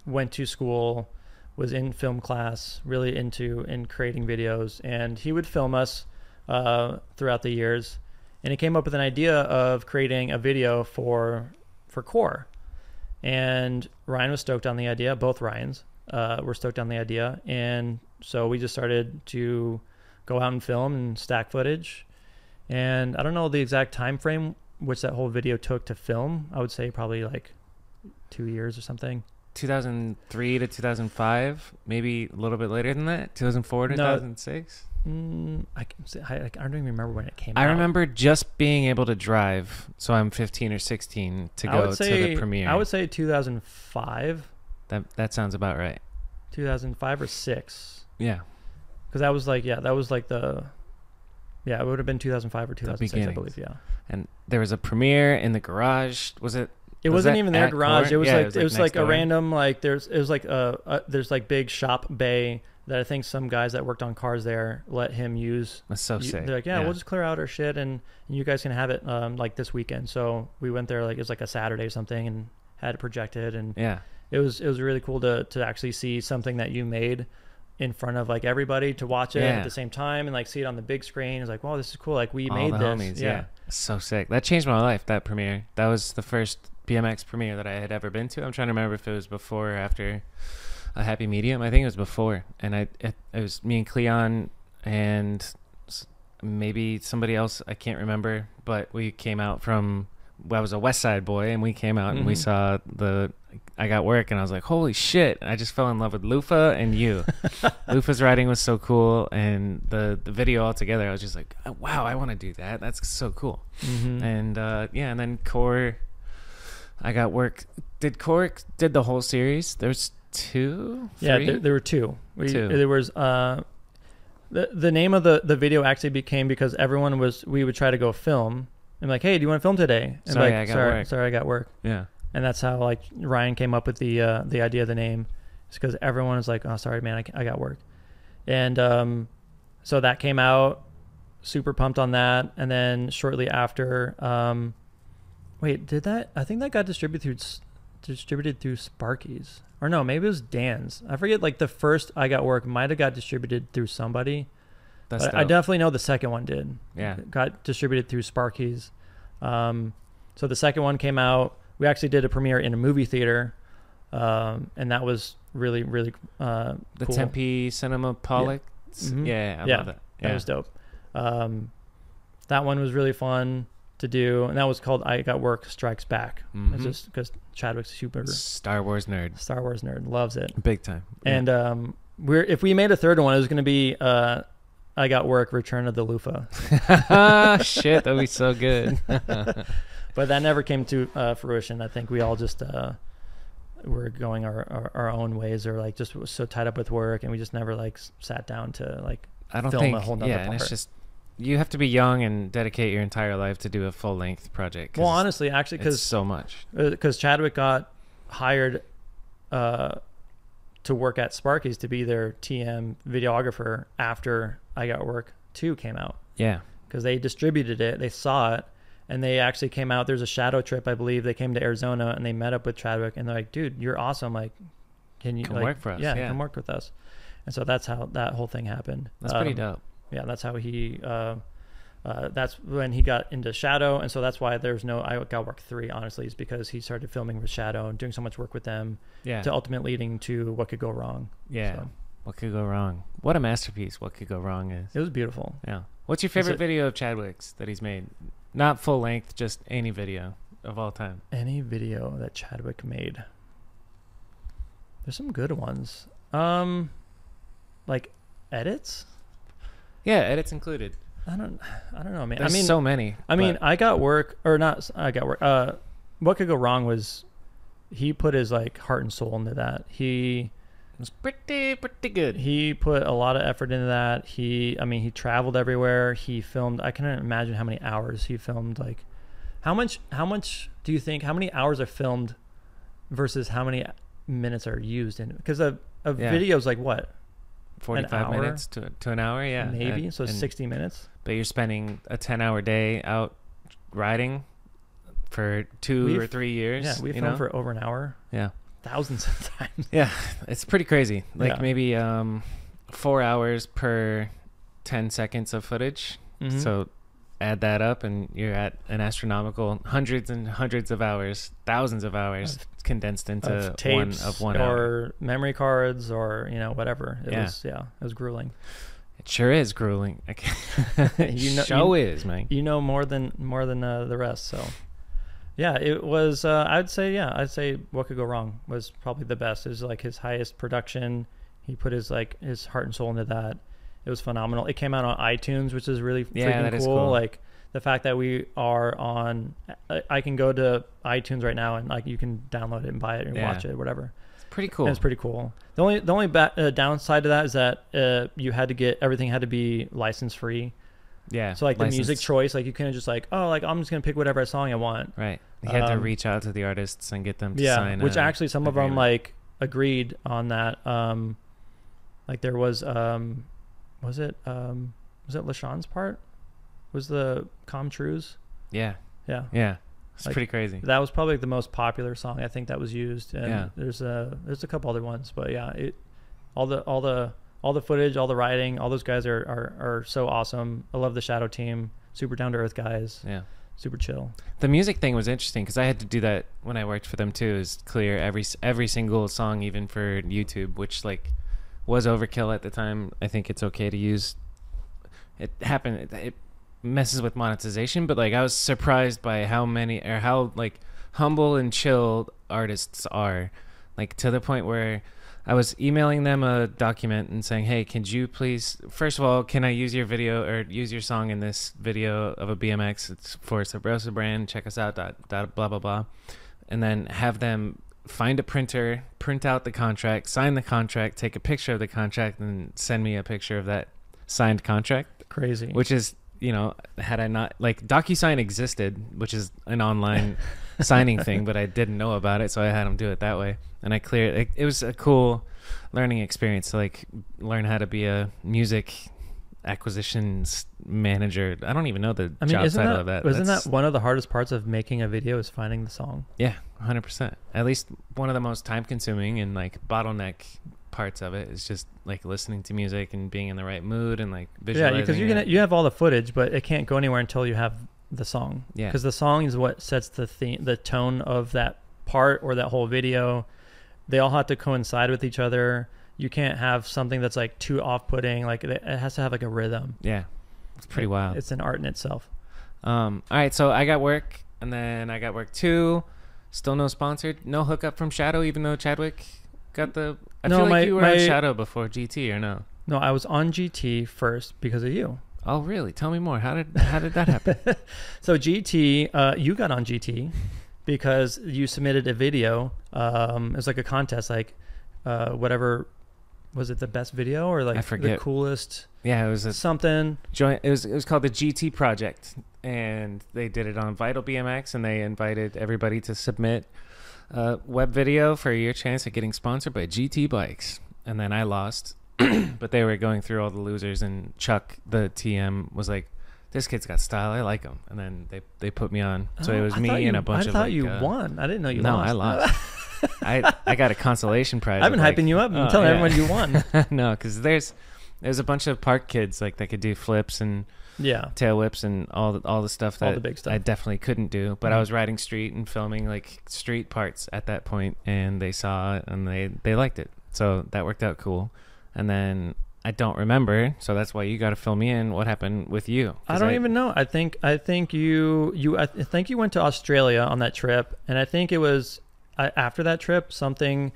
went to school, was in film class, really into in creating videos, and he would film us uh, throughout the years. And he came up with an idea of creating a video for for Core, and Ryan was stoked on the idea. Both Ryans uh, were stoked on the idea, and so we just started to go out and film and stack footage. And I don't know the exact time frame which that whole video took to film. I would say probably like two years or something. 2003 to 2005, maybe a little bit later than that, 2004 to No. 2006. Mm, I, I, I don't even remember when it came out. I out. remember just being able to drive, so I'm 15 or 16 to go say, to the premiere. I would say 2005, that that sounds about right. 2005 or six, Yeah, because that was like yeah, that was like the yeah, it would have been 2005 or 2006, I believe. Yeah, and there was a premiere in the garage. Was it? it Was wasn't even their garage. It was Yeah, like it was, it like, was next like a door. random like there's it was like a, a there's like big shop bay that I think some guys that worked on cars there let him use That's so sick. They're like, yeah, we'll just clear out our shit and, and you guys can have it um, like this weekend. So we went there like it was like a Saturday or something and had it projected and yeah. it was it was really cool to to actually see something that you made in front of like everybody to watch it Yeah. at the same time and like see it on the big screen. It's like, wow, this is cool. Like we All made the this. homies. Yeah. so sick. That changed my life. That premiere. That was the first BMX premiere that I had ever been to. I'm trying to remember if it was before or after a Happy Medium. I think it was before, and I it, it was me and Cleon and maybe somebody else. I can't remember, but we came out from. I was a West Side boy, and we came out and we Mhm. saw the. I got work, and I was like, "Holy shit!" I just fell in love with Lufa and you. [laughs] Lufa's writing was so cool, and the the video altogether, I was just like, "Oh, "Wow, I want to do that. That's so cool." Mhm. And uh, yeah, and then Core, I got work. Did Core did the whole series? There's two. Yeah, there, there were two. We, Two. There was uh, the the name of the the video actually became because everyone was we would try to go film and like, hey, do you want to film today? And Sorry, like, I got sorry, work." sorry, I got work. yeah. And that's how like Ryan came up with the uh, the idea of the name. It's because everyone was like, oh, sorry, man, I, I got work. And um, so that came out. Super pumped on that. And then shortly after, um, wait, did that? I think that got distributed through distributed through Sparky's. Or no, maybe it was Dan's. I forget. Like the first I got work might have got distributed through somebody. That's But I definitely know the second one did. Yeah. Got distributed through Sparky's. Um, so the second one came out. We actually did a premiere in a movie theater, um, and that was really really uh, the cool. Tempe Cinema Pollack. Yeah, I Yeah, love that. That was dope. Um, that one was really fun to do, and that was called "I Got Work Strikes Back." It's Mhm. just because Chadwick's a super Star Wars nerd, Star Wars nerd, loves it. big time. Yeah. And um, we're if we made a third one, it was going to be uh, "I Got Work: Return of the Loofah." ah, [laughs] shit, that'd be so good. [laughs] but that never came to uh, fruition. I think we all just uh, were going our, our, our own ways, or like just was so tied up with work, and we just never like sat down to like. I don't film a whole nother yeah, and it's just you have to be young and dedicate your entire life to do a full length project. Well, honestly, actually, because so much. because Chadwick got hired uh, to work at Sparky's to be their TM videographer after I Got Work Two came out Yeah, because they distributed it, they saw it, and they actually came out. There's a shadow trip, I believe. They came to Arizona and they met up with Chadwick, and they're like, "Dude, you're awesome! Like, can you Come like, work for us, Yeah, yeah. come work with us." And so that's how that whole thing happened. that's pretty Um, dope. yeah, that's how he. Uh, uh, that's when he got into Shadow, and so that's why there's no I Got Work three. Honestly, is because he started filming with Shadow and doing so much work with them Yeah, to ultimately leading to what could go wrong. yeah. so. What could go wrong? What a masterpiece! What could go wrong is. It was beautiful. Yeah. What's your favorite it- video of Chadwick's that he's made? Not full length, just any video of all time. Any video that Chadwick made, there's some good ones. Um, like edits. Yeah, edits included. I don't. I don't know, man. There's I mean, so many. I mean, but I got work or not. I got work. Uh, what could go wrong was he put his like heart and soul into that. He was pretty, pretty good. he put a lot of effort into that. He, I mean, he traveled everywhere. He filmed. I can't imagine how many hours he filmed. Like, how much? How much do you think? How many hours are filmed versus how many minutes are used in? Because a a Yeah. video is like what? 45 minutes to, to an hour, yeah. maybe. And- so and- sixty minutes. But you're spending a 10 hour day out riding for 2 We've- or three years. Yeah, we filmed know? for over an hour, Yeah. Thousands of [laughs] times. Yeah. It's pretty crazy. Like Yeah. maybe um, four hours per 10 seconds of footage. Mhm. So add that up and you're at an astronomical hundreds and hundreds of hours, thousands of hours condensed into of one tapes of one or hour. memory cards or you know whatever. It Yeah. was yeah, it was grueling. It sure is grueling. [laughs] [laughs] You know- show you- is, man. You know more than more than uh, the rest. So yeah, it was. Uh, I'd say, yeah, I'd say what could go wrong was probably the best. It was like his highest production. He put his like his heart and soul into that. It was phenomenal. It came out on iTunes, which is really Yeah, freaking that is cool. cool. Like the fact that we are on, I, I can go to iTunes right now and like you can download it and buy it and Yeah. watch it, whatever. It's pretty cool. It's pretty cool. The only the only ba- uh, downside to that is that uh, you had to get everything had to be license free. Yeah. So like the music choice, like you couldn't just like oh like I'm just gonna pick whatever song I want. Right. You had to Um, reach out to the artists and get them to sign up. yeah, sign. which actually some of them like agreed on that. Um, like there was um, was it um, was it Lashawn's part? Was the Com Trues? Yeah. Yeah, Yeah. It's Like, pretty crazy. that was probably the most popular song I think that was used. And Yeah. there's a there's a couple other ones, but yeah, it all the all the all the footage, all the writing, all those guys are are, are so awesome. I love the Shadow team, super down to earth guys, Yeah. super chill. The music thing was interesting because I had to do that when I worked for them too. Is clear every every single song, even for YouTube, which like was overkill at the time. I think it's okay to use. It happened. It, it messes with monetization, but like I was surprised by how many or how like humble and chill artists are, like to the point where. I was emailing them a document and saying, "Hey, could you please, first of all, can I use your video or use your song in this video of a BMX? It's for Subrosa brand. Check us out. Dot, dot, blah blah blah, and then have them find a printer, print out the contract, sign the contract, take a picture of the contract, and send me a picture of that signed contract. Crazy. Which is, you know, had I not like DocuSign existed, which is an online [laughs] signing thing, but I didn't know about it, so I had them do it that way, and I cleared. It, it was a cool learning experience to like learn how to be a music acquisitions manager. I don't even know the I mean, job isn't title that, of that. wasn't That's- that one of the hardest parts of making a video is finding the song? Yeah, 100%. At least one of the most time consuming and like bottleneck parts of it is just like listening to music and being in the right mood and like visualizing. Yeah, because you're it. gonna you have all the footage, but it can't go anywhere until you have the song. Yeah. because the song is what sets the theme, the tone of that part or that whole video. They all have to coincide with each other. You can't have something that's like too off-putting. Like it has to have like a rhythm. Yeah. It's pretty It- wild. It's an art in itself. Um, all right, so I got work, and then I got work too. Still no sponsored, no hookup from Shadow, even though Chadwick got the. I No, feel like my- you were my- on Shadow before GT, or no? No, I was on GT first because of you. Oh, really? Tell me more. How did how did that happen? [laughs] So GT, uh, you got on GT because you submitted a video. Um, it was like a contest, like uh, whatever was it the best video or like the forget. coolest yeah, it was a something? joint. It was it was called the GT Project, and they did it on Vital BMX, and they invited everybody to submit a web video for your chance at getting sponsored by GT Bikes. And then I lost, [clears throat] but they were going through all the losers, and Chuck, the TM, was like, "This kid's got style. I like him." And then they they put me on. So it Oh, was I me and you- a bunch I of. thought like, you uh, won. I didn't know you no, lost. I lost. [laughs] I I got a consolation prize. I've been like- hyping you up and Oh, telling yeah. everyone you won. [laughs] no, because there's there's a bunch of park kids like that could do flips and yeah. tail whips and all the, all the stuff that All the big stuff. I definitely couldn't do. But I Mhm. was riding street and filming like street parts at that point, and they saw it and they they liked it. So that worked out cool. And then I don't remember, so that's why you got to fill me in. What happened with you? I don't even know. I think I think you you I th- think you went to Australia on that trip, and I think it was I, after that trip something.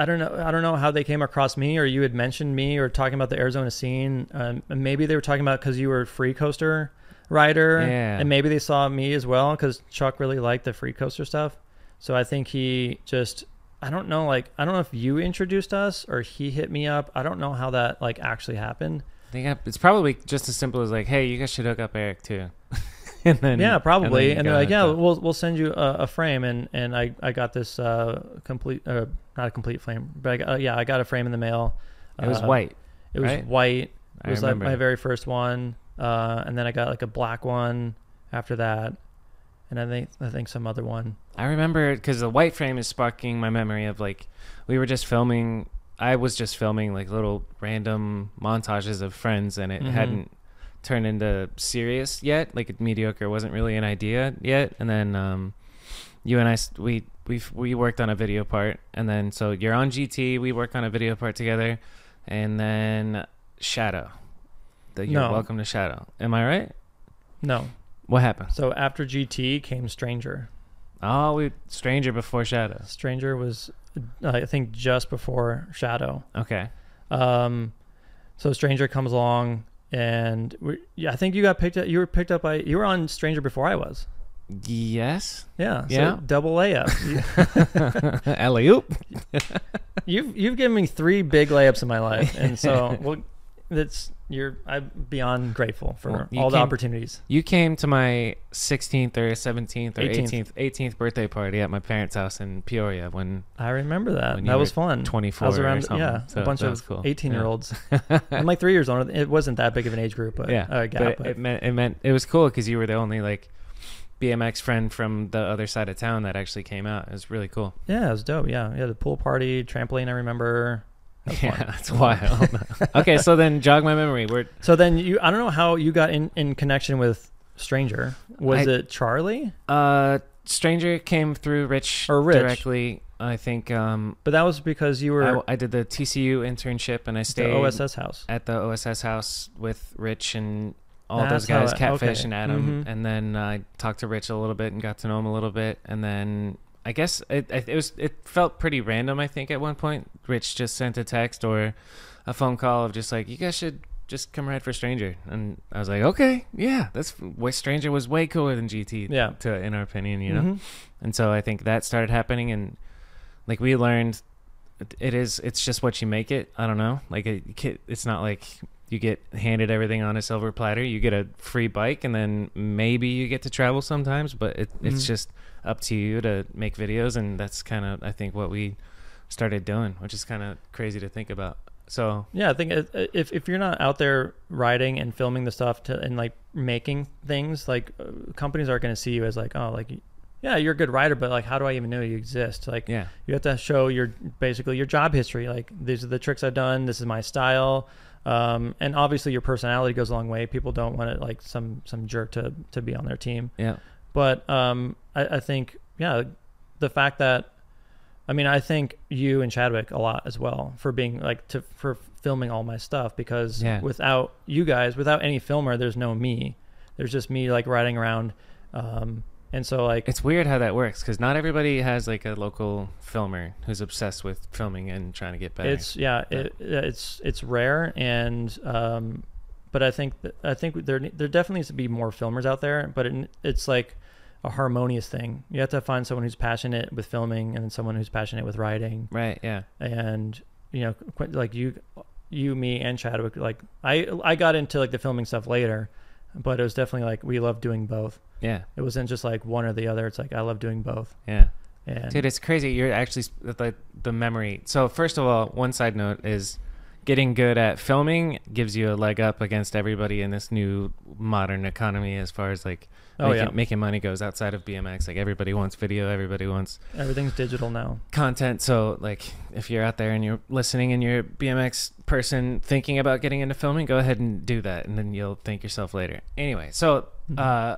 I don't know. I don't know how they came across me, or you had mentioned me, or talking about the Arizona scene. Um, maybe they were talking about because you were a free coaster rider, Yeah. and maybe they saw me as well because Chuck really liked the free coaster stuff. So I think he just I don't know like I don't know if you introduced us or he hit me up. I don't know how that like actually happened. I think it's probably just as simple as like, hey, you guys should hook up Eric too. [laughs] and then yeah, probably. you And, they're like, yeah, up. we'll we'll send you a, a frame, and and I I got this uh complete uh not a complete frame, but I got, uh, yeah, I got a frame in the mail. it was Uh, white. It was right? white. I It was like my very first one, uh, and then I got like a black one after that, and I think I think some other one. I remember because the white frame is sparking my memory of like we were just filming. I was just filming like little random montages of friends, and it Mhm. hadn't turned into serious yet. Like mediocre wasn't really an idea yet. And then um, you and I we we we worked on a video part, and then so you're on GT. We worked on a video part together, and then Shadow. The you're No. welcome to Shadow. Am I right? No, What happened? So after GT came Stranger. Oh, we Stranger before Shadow. Stranger was, uh, I think, just before Shadow. Okay. Um, so Stranger comes along, and we, yeah, I think you got picked up. You were picked up by. You were on Stranger before I was. Yes. Yeah. Yeah. So double layup. [laughs] [laughs] Alley oop. [laughs] you've you've given me three big layups in my life, and so well, that's you're. I'm beyond grateful for Well, all the opportunities. You came to my 16th or 17th or 18th. 18th 18th birthday party at my parents' house in Peoria when I remember that. That was fun. 24 I was around, yeah, So a bunch of cool. 18 Yeah. year olds. I'm like three years older. It wasn't that big of an age group, but yeah, uh, gap. but but- it meant it meant it was cool because you were the only like BMX friend from the other side of town that actually came out. It was really cool. yeah, it was dope. Yeah, yeah, the pool party, trampoline. I remember. That was Yeah, that's wild. okay, so then jog my memory. We're So then you, I don't know how you got in in connection with Stranger. Was I- it Charlie? uh stranger came through Rich, Or Rich. directly. I think um But that was because you were I, I did the TCU internship and I at the stayed OSS house. at the OSS house with Rich and all That's those guys, it- Catfish okay. and Adam. Mhm. And then I talked to Rich a little bit and got to know him a little bit. And then I guess it, it was it felt pretty random. I think at one point, Rich just sent a text or a phone call of just like, "You guys should just come ride for Stranger." And I was like, "Okay, yeah, that's way Stranger was way cooler than GT." Yeah. to in our opinion, you know. Mhm. And so I think that started happening, and like we learned, it- it is it's just what you make it. I don't know, like it, it's not like you get handed everything on a silver platter. You get a free bike, and then maybe you get to travel sometimes, but it, it's Mhm. just up to you to make videos, and that's kind of I think what we started doing, which is kind of crazy to think about. So Yeah, I think if if you're not out there riding and filming the stuff to and like making things, like uh, companies aren't going to see you as like, oh, like, yeah, you're a good rider, but like, how do I even know you exist? Like, yeah, you have to show your basically your job history. Like, these are the tricks I've done. This is my style. Um, and obviously your personality goes a long way. People don't want it like some some jerk to to be on their team. yeah, But um, I, I think, yeah, the fact that, I mean, I think you and Chadwick a lot as well for being like to for filming all my stuff because Yeah. without you guys, without any filmer, there's no me. There's just me like riding around, um, and so like it's weird how that works because not everybody has like a local filmer who's obsessed with filming and trying to get better. it's yeah, it, it's it's rare and um, but I think that, I think there there definitely needs to be more filmers out there, but it, it's like a harmonious thing. You have to find someone who's passionate with filming and someone who's passionate with writing. right, yeah. and you know like you you me and chadwick like i i got into like the filming stuff later but it was definitely like we love doing both Yeah, it wasn't just like one or the other it's like i love doing both yeah. and Dude, it's crazy. You're actually the the memory. So first of all, one side note is getting good at filming gives you a leg up against everybody in this new modern economy as far as like oh making, yeah making money goes outside of BMX. Like everybody wants video, everybody wants everything's digital now content. So like if you're out there and you're listening and you're a BMX person thinking about getting into filming, go ahead and do that and then you'll thank yourself later. Anyway, so Mhm. uh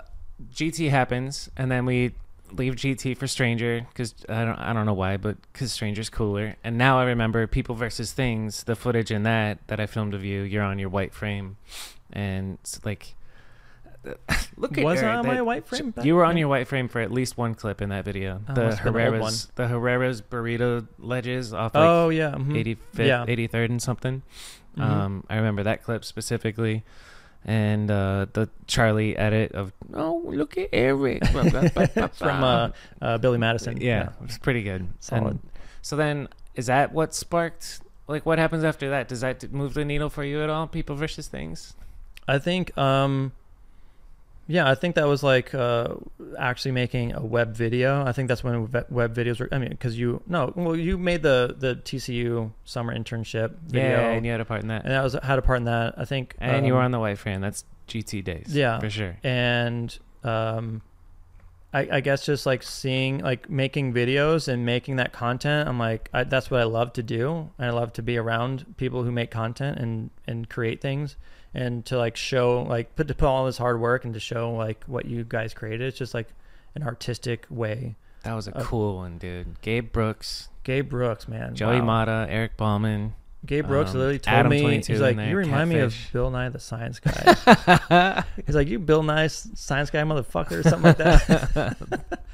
GT happens and then we leave GT for Stranger cuz I don't I don't know why, but cuz Stranger's cooler. And now I remember People versus Things, the footage in that that I filmed of you. You're on your white frame and it's like [laughs] Look at was her, i on that- my white frame back you were on your white frame for at least one clip in that video. Oh, the must have been an old Herrera's, the Herrera's burrito ledges off like oh yeah mhm. 85th, Yeah. 83rd and something. Mhm. Um, I remember that clip specifically, and uh, the Charlie edit of "Oh, look at Eric" [laughs] from uh, uh billy madison yeah, it was pretty good. Solid. And so then, is that what sparked? Like, what happens after that? Does that move the needle for you at all? People versus things. I think um yeah, I think that was like uh actually making a web video. I think that's when web videos were I mean cuz you no, well you made the the TCU summer internship video Yeah, and you had a part in that. and I was had a part in that. I think And you were um, on the white fan. That's GT days. Yeah. for sure. and um I, I guess just like seeing like making videos and making that content i'm like I, that's what i love to do and i love to be around people who make content and and create things and to like show like put to put all this hard work and to show like what you guys created it's just like an artistic way That was a Uh, cool one, dude. Gabe Brooks, gabe brooks man Joey wow. Mata, Eric Ballman. Gabe Brooks Um, literally told Adam me he's like, "You remind me of Bill Nye the Science [laughs] Guy." he's like, "You Bill Nye Science Guy motherfucker," or something like that.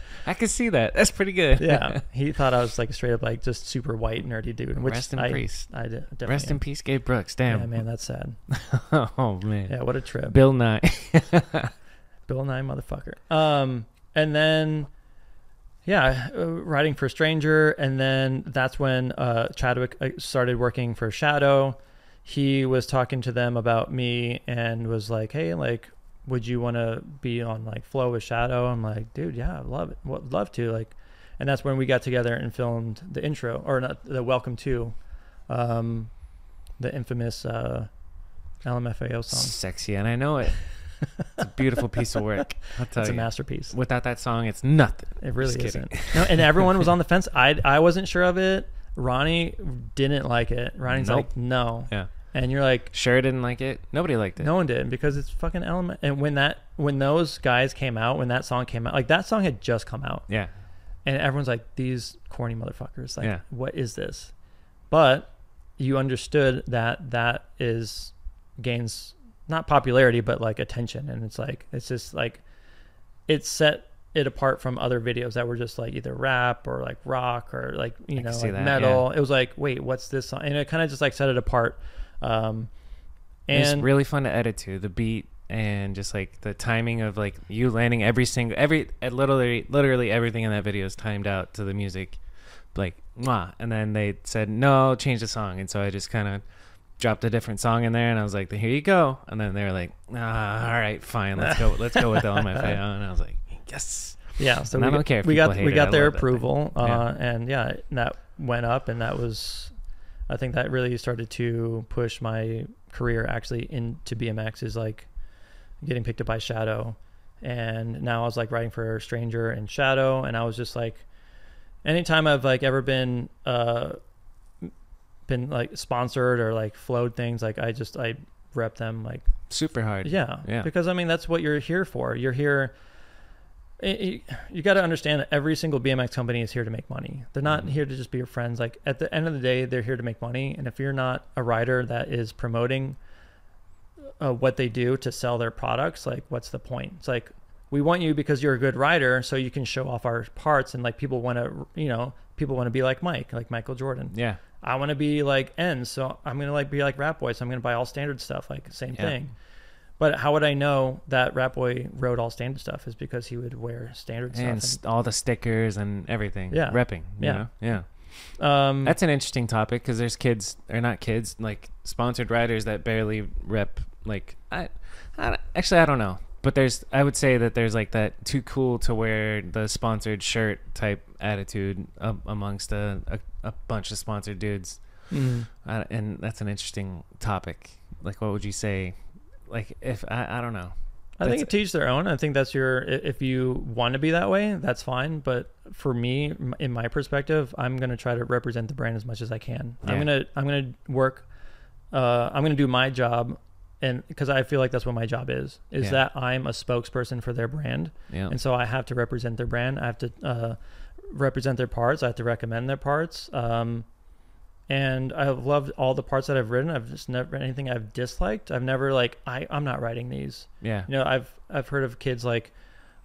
[laughs] I can see that. That's pretty good. yeah, [laughs] he thought I was like straight up like just super white nerdy dude. Which Rest in I, peace. I did, definitely Rest in am. peace, Gabe Brooks. Damn. Yeah, man, that's sad. oh man. Yeah, what a trip. Bill Nye. Bill Nye motherfucker. Um, and then, yeah, uh, writing for Stranger, and then that's when uh, Chadwick uh, started working for Shadow. He was talking to them about me and was like, "Hey, like, would you want to be on like Flow with Shadow?" I'm like, "Dude, yeah, I'd love it. Would love to." Like, and that's when we got together and filmed the intro or not the Welcome to, um, the infamous uh, LMFAO song. Sexy, and I know it. It's a beautiful piece of work. I'll tell It's a masterpiece. Without that song, it's nothing. It really Just isn't. [laughs] No, and everyone was on the [laughs] fence. I I wasn't sure of it. Ronnie didn't like it. Ronnie's Nope. like, no. Yeah. And you're like, Sure didn't like it. Nobody liked it. no one did because it's fucking element. And when that when those guys came out, when that song came out, like that song had just come out, Yeah. and everyone's like, these corny motherfuckers. Like, Yeah. what is this? But you understood that that is gains not popularity but like attention and it's like it's just like it set it apart from other videos that were just like either rap or like rock or like you I know like that, metal it was like wait what's this song? and it kind of just like set it apart um It's and really fun to edit to the beat and just like the timing of like you landing every single every uh, literally literally everything in that video is timed out to the music, like mwah. And then they said no, change the song, and so I just kind of dropped a different song in there, and I was like, here you go. And then they were like, ah, all right, fine, let's go, let's go with LMFAO. [laughs] And I was like, yes. yeah so And we got, care if we got we got I their love that thing. approval uh Yeah. and yeah that went up and that was i think that really started to push my career actually into bmx is like getting picked up by shadow and now i was like writing for stranger and shadow and i was just like anytime i've like ever been uh been like sponsored or like flowed things like i just i rep them like Super hard. yeah, Yeah. Because I mean, that's what you're here for. You're here. it- it- you got to understand that every single BMX company is here to make money. They're not Mhm. here to just be your friends. Like at the end of the day, they're here to make money. And if you're not a rider that is promoting uh, what they do to sell their products, like what's the point? It's like we want you because you're a good rider, so you can show off our parts, and like people want to, you know, people want to be like Mike, like Michael Jordan. Yeah. I want to be like N, so I'm gonna like be like Rap Boy, so I'm gonna buy all standard stuff, like same Yeah. thing. But how would I know that Rap Boy wrote all standard stuff? Is because he would wear standard And stuff. s- all the stickers and everything. Yeah. Repping. You Yeah. Know? Yeah. Um, That's an interesting topic because there's kids, or not kids, like sponsored riders that barely rep. Like, I, I actually I don't know, but there's I would say that there's like that too cool to wear the sponsored shirt type attitude amongst a, a a bunch of sponsored dudes, mm, uh, and that's an interesting topic. Like, what would you say? Like, if I I don't know. I think it teach their own. I think that's your. If you want to be that way, that's fine. But for me, in my perspective, I'm gonna try to represent the brand as much as I can. I'm gonna I'm gonna work. Uh, I'm gonna do my job, and because I feel like that's what my job is. Is Yeah. that I'm a spokesperson for their brand. Yeah. and so I have to represent their brand. I have to uh, represent their parts. I have to recommend their parts. Um, and I've loved all the parts that I've written. I've just never anything I've disliked. I've never like I I'm not writing these. yeah. You know, I've I've heard of kids like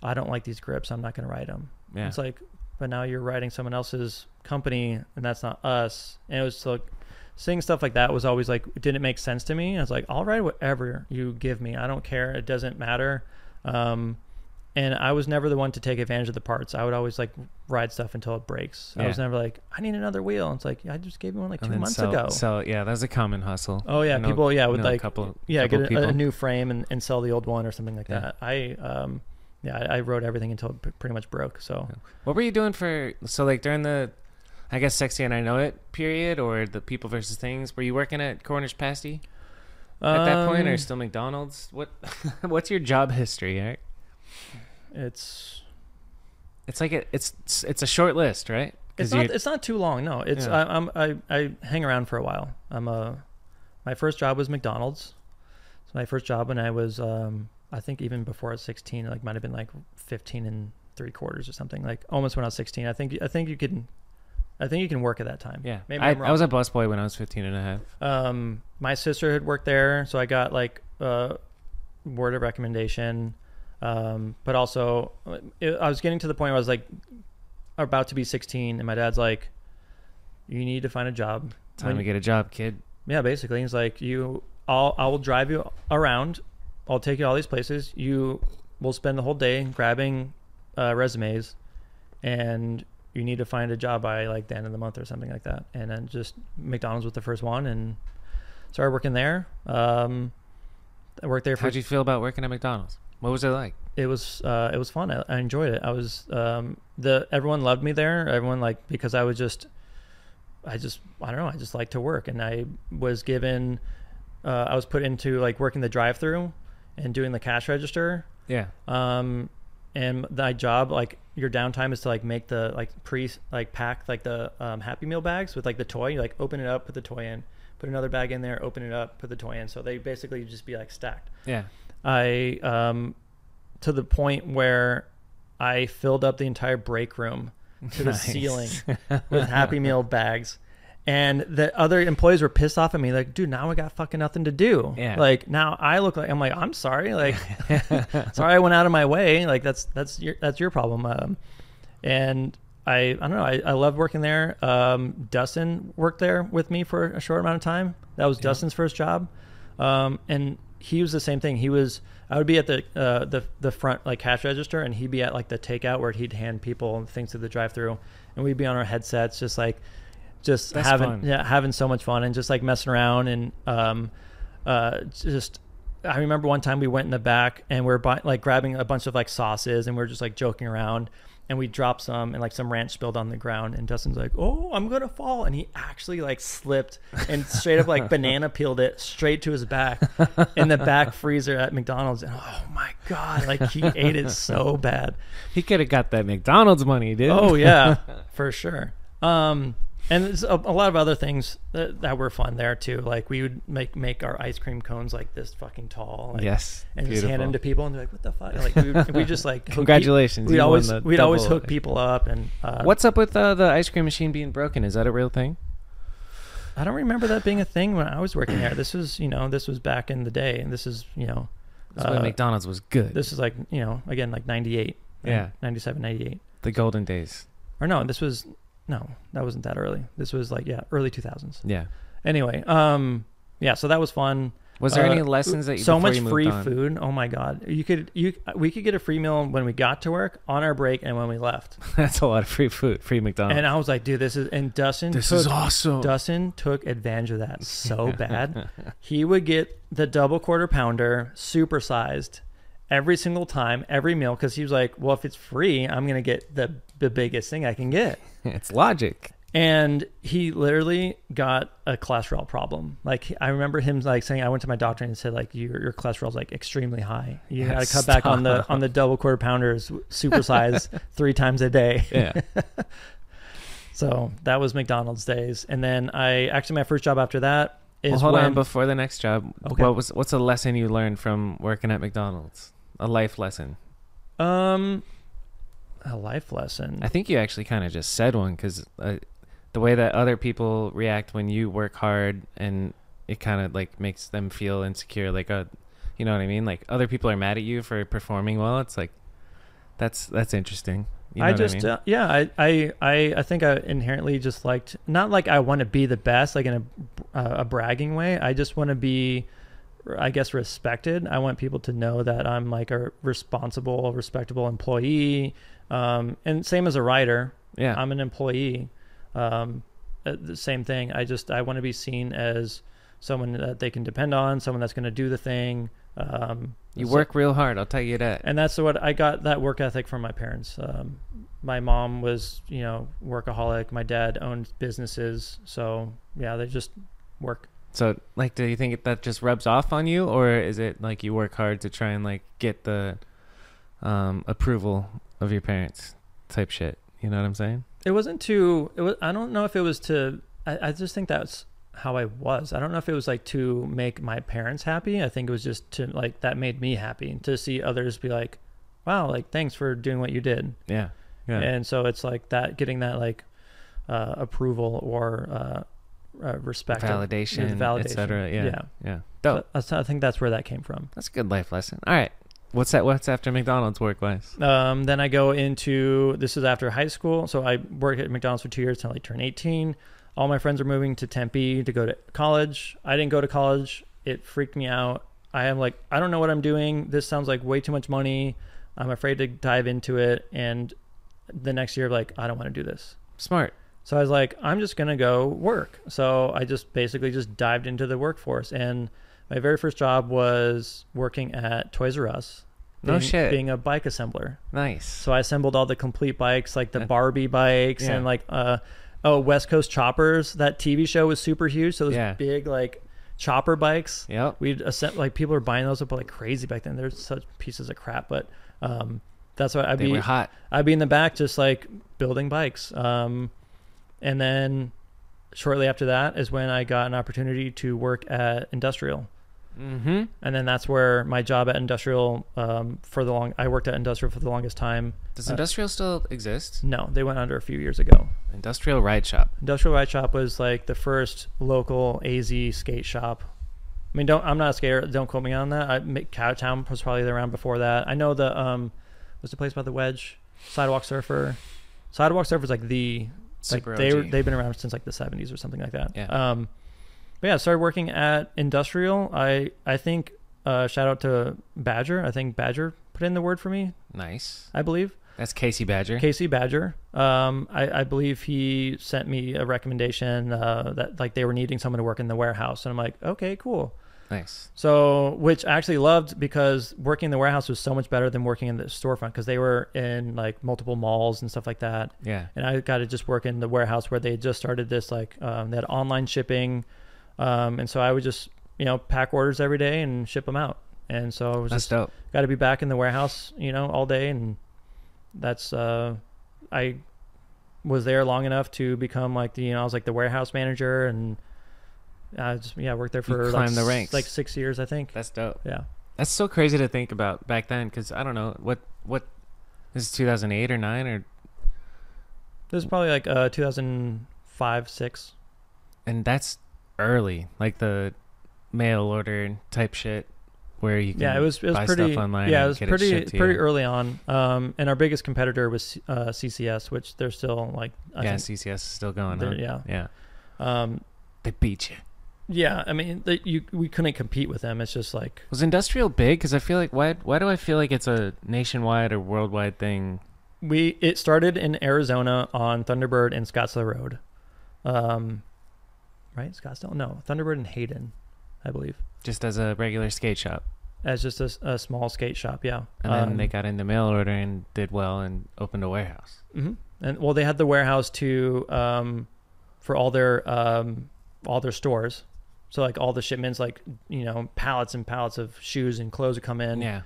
I don't like these grips. I'm not going to write them. Yeah. It's like, but now you're writing someone else's company, and that's not us. And it was like seeing stuff like that was always like didn't make sense to me. I was like, I'll write whatever you give me. I don't care. It doesn't matter. Um, and I was never the one to take advantage of the parts. I would always like ride stuff until it breaks. I was never like, I need another wheel. It's like I just gave you one like two months sell, ago. So yeah, that's a common hustle. Oh yeah, know- people yeah would know a like couple, yeah couple get a, a new frame and, and sell the old one or something like Yeah. that. I um yeah I, I wrote everything until it pretty much broke. So What were you doing for so like during the I guess sexy and I know it period or the people versus things? Were you working at Cornish Pasty at that point or Um, still McDonald's? What [laughs] what's your job history, Eric? it's It's like a, it's it's a short list, right? It's not it's not too long. No, it's Yeah. I, I'm I I hang around for a while. I'm a my first job was McDonald's. It's my first job when I was um I think even before I was 16, like might have been like 15 and three quarters or something. Like almost when I was 16. I think I think you can. I think you can work at that time. Yeah. maybe I. I was a busboy when I was 15 and a half. um, my sister had worked there, so I got like a word of recommendation. Um, but also, it, I was getting to the point where I was like about to be 16, and my dad's like, "You need to find a job." Time When- to get a job, kid. yeah, basically, he's like, "You, I'll, I will drive you around. I'll take you all these places. You will spend the whole day grabbing uh, resumes, and you need to find a job by like the end of the month or something like that." And then just McDonald's was the first one, and started working there. Um, I worked there for How'd you feel about working at McDonald's? What was it like? it was uh, it was fun. I, I enjoyed it. I was um, the everyone loved me there. Everyone like because I was just I just I don't know. I just like to work, and I was given uh, I was put into like working the drive-through and doing the cash register. Yeah. Um, and my job like your downtime is to like make the like pre like pack like the um, Happy Meal bags with like the toy. You like open it up, put the toy in, put another bag in there, open it up, put the toy in. So they basically just be like stacked. Yeah. I um to the point where I filled up the entire break room to the [laughs] Nice. ceiling [laughs] with Happy Meal bags. And the other employees were pissed off at me, like, dude, now I got fucking nothing to do. Yeah. Like now I look like I'm like, I'm sorry. Like [laughs] sorry I went out of my way. Like that's that's your that's your problem. Um and I I don't know, I, I love working there. Um Dustin worked there with me for a short amount of time. That was Yeah. Dustin's first job. Um and he was the same thing. He was I would be at the uh, the the front like cash register, and he'd be at like the takeout where he'd hand people things to the drive-through, and we'd be on our headsets, just like just That's having fun. yeah having so much fun and just like messing around and um uh just I remember one time we went in the back and we are buy, like grabbing a bunch of like sauces and we are just like joking around and we dropped some and like some ranch spilled on the ground and Dustin's like, "Oh, I'm gonna fall," and he actually like slipped and straight up like [laughs] banana peeled it straight to his back in the back [laughs] freezer at McDonald's. And oh my god, like he ate it so bad. He could have got that McDonald's money, dude. Oh yeah, [laughs] for sure. Um, and there's a, a lot of other things that, that were fun there too. Like we would make make our ice cream cones like this fucking tall. Like, yes. And just hand them to people, and they're like, "What the fuck?" Like we, would- we just like pe- Congratulations, We'd always we'd always hook people up, and uh, What's up with uh, the ice cream machine being broken? Is that a real thing? I don't remember that being a thing when I was working there. This was you know this was back in the day, and this is you know That's when Uh, McDonald's was good. this is like you know again like 98, Yeah. 97, 98. the golden days. or no, this was no, that wasn't that early. This was like yeah, early 2000s. Yeah. Anyway, um, yeah, so that was fun. Was there Uh, any lessons that you so much you free on? food? Oh my god, you could you we could get a free meal when we got to work, on our break, and when we left. [laughs] That's a lot of free food, free McDonald's. And I was like, dude, this is and Dustin. this took, is awesome. Dustin took advantage of that so [laughs] bad. he would get the double quarter pounder, supersized, every single time, every meal, because he was like, well, if it's free, I'm gonna get the the biggest thing I can get. [laughs] it's logic. and he literally got a cholesterol problem. Like I remember him like saying, I went to my doctor and said like your your cholesterol's like extremely high. You got to cut back on the on the double quarter pounders, supersize [laughs] three times a day. Yeah. [laughs] So that was McDonald's days, and then I actually my first job after that is well, hold when on. Before the next job, Okay. what was what's a lesson you learned from working at McDonald's? A life lesson. um a life lesson. I think you actually kind of just said one because uh, the way that other people react when you work hard and it kind of like makes them feel insecure. Like, uh, you know what I mean? Like other people are mad at you for performing well. It's like that's that's interesting. You know I just I mean? uh, yeah I, I I I think I inherently just liked not like I want to be the best like in a uh, a bragging way I just want to be I guess respected I want people to know that I'm like a responsible respectable employee um, and same as a writer yeah. I'm an employee um, uh, the same thing I just I want to be seen as someone that they can depend on someone that's going to do the thing um, you so- work real hard. I'll tell you that. and that's what I got that work ethic from my parents. Um, my mom was, you know, workaholic. My dad owned businesses, so yeah, they just work. So, like, do you think that just rubs off on you, or is it like you work hard to try and like get the um, approval of your parents, type shit? You know what I'm saying? It wasn't too. It was. I don't know if it was to. I, I just think that's how I was. I don't know if it was like to make my parents happy. I think it was just to like that made me happy to see others be like, "Wow, like thanks for doing what you did." Yeah. Yeah. and so it's like that getting that like uh, approval or uh, uh, respect, validation, validation. etc. Yeah, Yeah. yeah. So Dope. that's- I think that's where that came from. That's a good life lesson. All right, what's that? What's after McDonald's work wise? Um, then I go into this is after high school, so I worked at McDonald's for two years until I turned 18. All my friends are moving to Tempe to go to college. I didn't go to college. It freaked me out. I am like, I don't know what I'm doing. This sounds like way too much money. I'm afraid to dive into it. And the next year, like, I don't want to do this. Smart. So I was like, I'm just gonna go work. So I just basically just dived into the workforce, and my very first job was working at Toys R Us. No being- shit. Being a bike assembler. Nice. So I assembled all the complete bikes, like the Barbie bikes Yeah. and like uh oh West Coast Choppers. That TV show was super huge. So those Yeah. big like chopper bikes. Yep. We'd assemb- like people were buying those up like crazy back then. They're such pieces of crap, but um that's why I'd They be hot. I'd be in the back just like building bikes. Um and then shortly after that is when I got an opportunity to work at Industrial. Mm-hmm. And then that's where my job at Industrial um, for the long I worked at Industrial for the longest time. Does Uh, industrial still exist? No, they went under a few years ago. Industrial ride shop. Industrial Ride Shop was like the first local AZ skate shop. I mean, don't I'm not a skater. Don't quote me on that. I Cowtown was probably around before that. I know the um, what's the place by the Wedge? Sidewalk Surfer. Sidewalk Surfer is like the like Super they they've been around since like the 70s or something like that. Yeah. Um, but yeah, I started working at Industrial. I I think uh, shout out to Badger. I think Badger put in the word for me. Nice. I believe. That's Casey Badger. Casey Badger. Um, I, I believe he sent me a recommendation uh, that like they were needing someone to work in the warehouse, and I'm like, okay, cool. Nice. So, which I actually loved because working in the warehouse was so much better than working in the storefront because they were in like multiple malls and stuff like that. Yeah. And I got to just work in the warehouse where they had just started this like um, they had online shipping, um, and so I would just you know pack orders every day and ship them out. And so I was That's just dope. got to be back in the warehouse, you know, all day, and that's uh, I was there long enough to become like the you know I was like the warehouse manager, and I just yeah worked there for like, the ranks. like six years I think. That's dope. Yeah, That's so crazy to think about back then because I don't know what what this is 2008 or 9 or this is probably like uh 2005 six. and that's early like the mail order type shit where you can Yeah, it was it was buy pretty stuff online yeah it was pretty to pretty you. early on. Um, and our biggest competitor was uh, CCS, which they're still like I yeah think CCS is still going they're- yeah. yeah um they beat you yeah I mean they, you we couldn't compete with them. It's just like was industrial big because I feel like why why do I feel like it's a nationwide or worldwide thing We it started in Arizona on Thunderbird and Scottsdale Road, um, right? Scottsdale, no, Thunderbird and Hayden, I believe, just as a regular skate shop as just a small skate shop. Yeah, and then Um, they got into mail order and did well and opened a warehouse mhm. and well, they had the warehouse to um, for all their um, all their stores. So like all the shipments, like you know, pallets and pallets of shoes and clothes would come in. yeah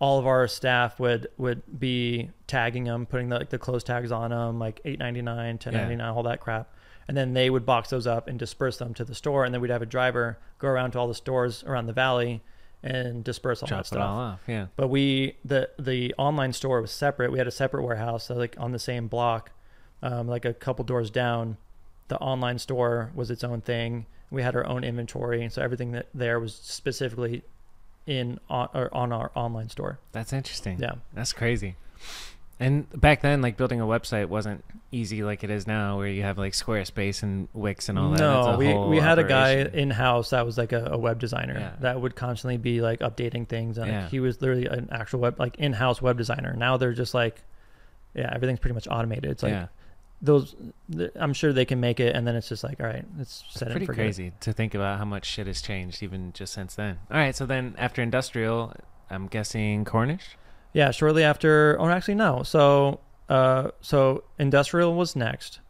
all of our staff would would be tagging them, putting the, like the clothes tags on them, like eight ninety nine, ten ninety nine, all that crap. And then they would box those up and disperse them to the store, and then we'd have a driver go around to all the stores around the valley and disperse all that it all stuff. off yeah But we the the online store was separate. We had a separate warehouse, so like on the same block, um, like a couple doors down. The online store was its own thing. We had our own inventory, so everything that there was specifically in on, or on our online store. that's interesting Yeah. That's crazy. And back then, like building a website wasn't easy like it is now, where you have like Squarespace and Wix and all that. No, we we had a guy in house that was like a, a web designer Yeah. that would constantly be like updating things, and like, Yeah. he was literally an actual web like in house web designer. Now they're just like, yeah, everything's pretty much automated. It's like yeah, those. th- I'm sure they can make it, and then it's just like, all right, let's it's set it pretty and forget it. crazy to think about how much shit has changed even just since then. All right, so then after industrial, I'm guessing Cornish. Yeah, shortly after. Oh, actually, no. So, uh, so industrial was next.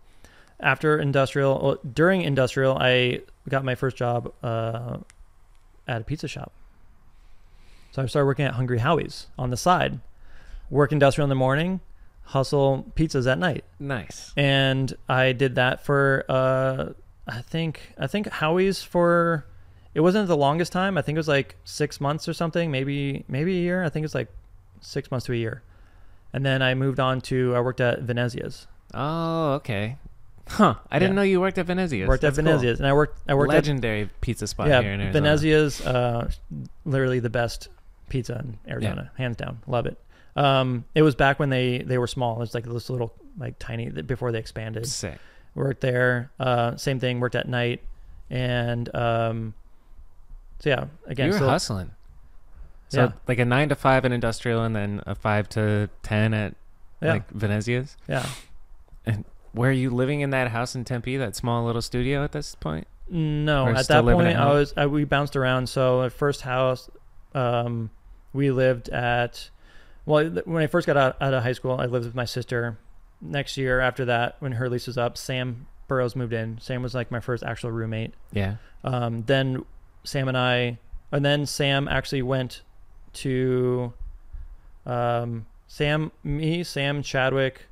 After industrial, well, during industrial, I got my first job uh, at a pizza shop. So I started working at Hungry Howie's on the side. Work industrial in the morning, hustle pizzas at night, Nice. and I did that for uh, I think I think Howie's for. It wasn't the longest time. I think it was like six months or something, maybe maybe a year. I think it's like six months to a year. And then I moved on to I worked at Venezia's. Oh, okay. Huh. I didn't Yeah. know you worked at Venezia's. worked at That's cool. Venezia's, and I worked I worked Legendary pizza spot at here in yeah Arizona. Venezia's. Uh, literally the best pizza in Arizona, hands down. Love it. Um, it was back when they they were small. It's like this little like tiny before they expanded. Sick. Worked there. Uh, same thing. Worked at night, and um, so yeah. Again, you were hustling. So Yeah. like a nine to five in industrial, and then a five to ten at yeah, like Venezia's. yeah. And were you living in that house in Tempe, that small little studio at this point? No, at that point at I was I, we bounced around. So at first house, um, we lived at. Well, when I first got out, out of high school, I lived with my sister. Next year after that, when her lease was up, Sam Burrows moved in. Sam was like my first actual roommate. Yeah. Um, then Sam and I, and then Sam actually went to. Um, Sam, me, Sam Chadwick.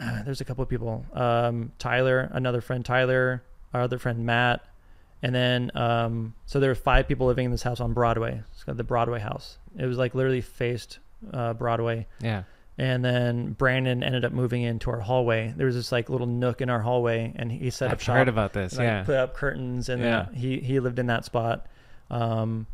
uh, [sighs] there's a couple of people. Um, Tyler, another friend, Tyler, our other friend Matt, and then um, so there were five people living in this house on Broadway. It's called the Broadway house. It was like literally faced uh, Broadway. Yeah. And then Brandon ended up moving into our hallway. There was this like little nook in our hallway, and he set up I've shop. heard about this. and, like, Yeah. put up curtains, and Yeah. he he lived in that spot. Um,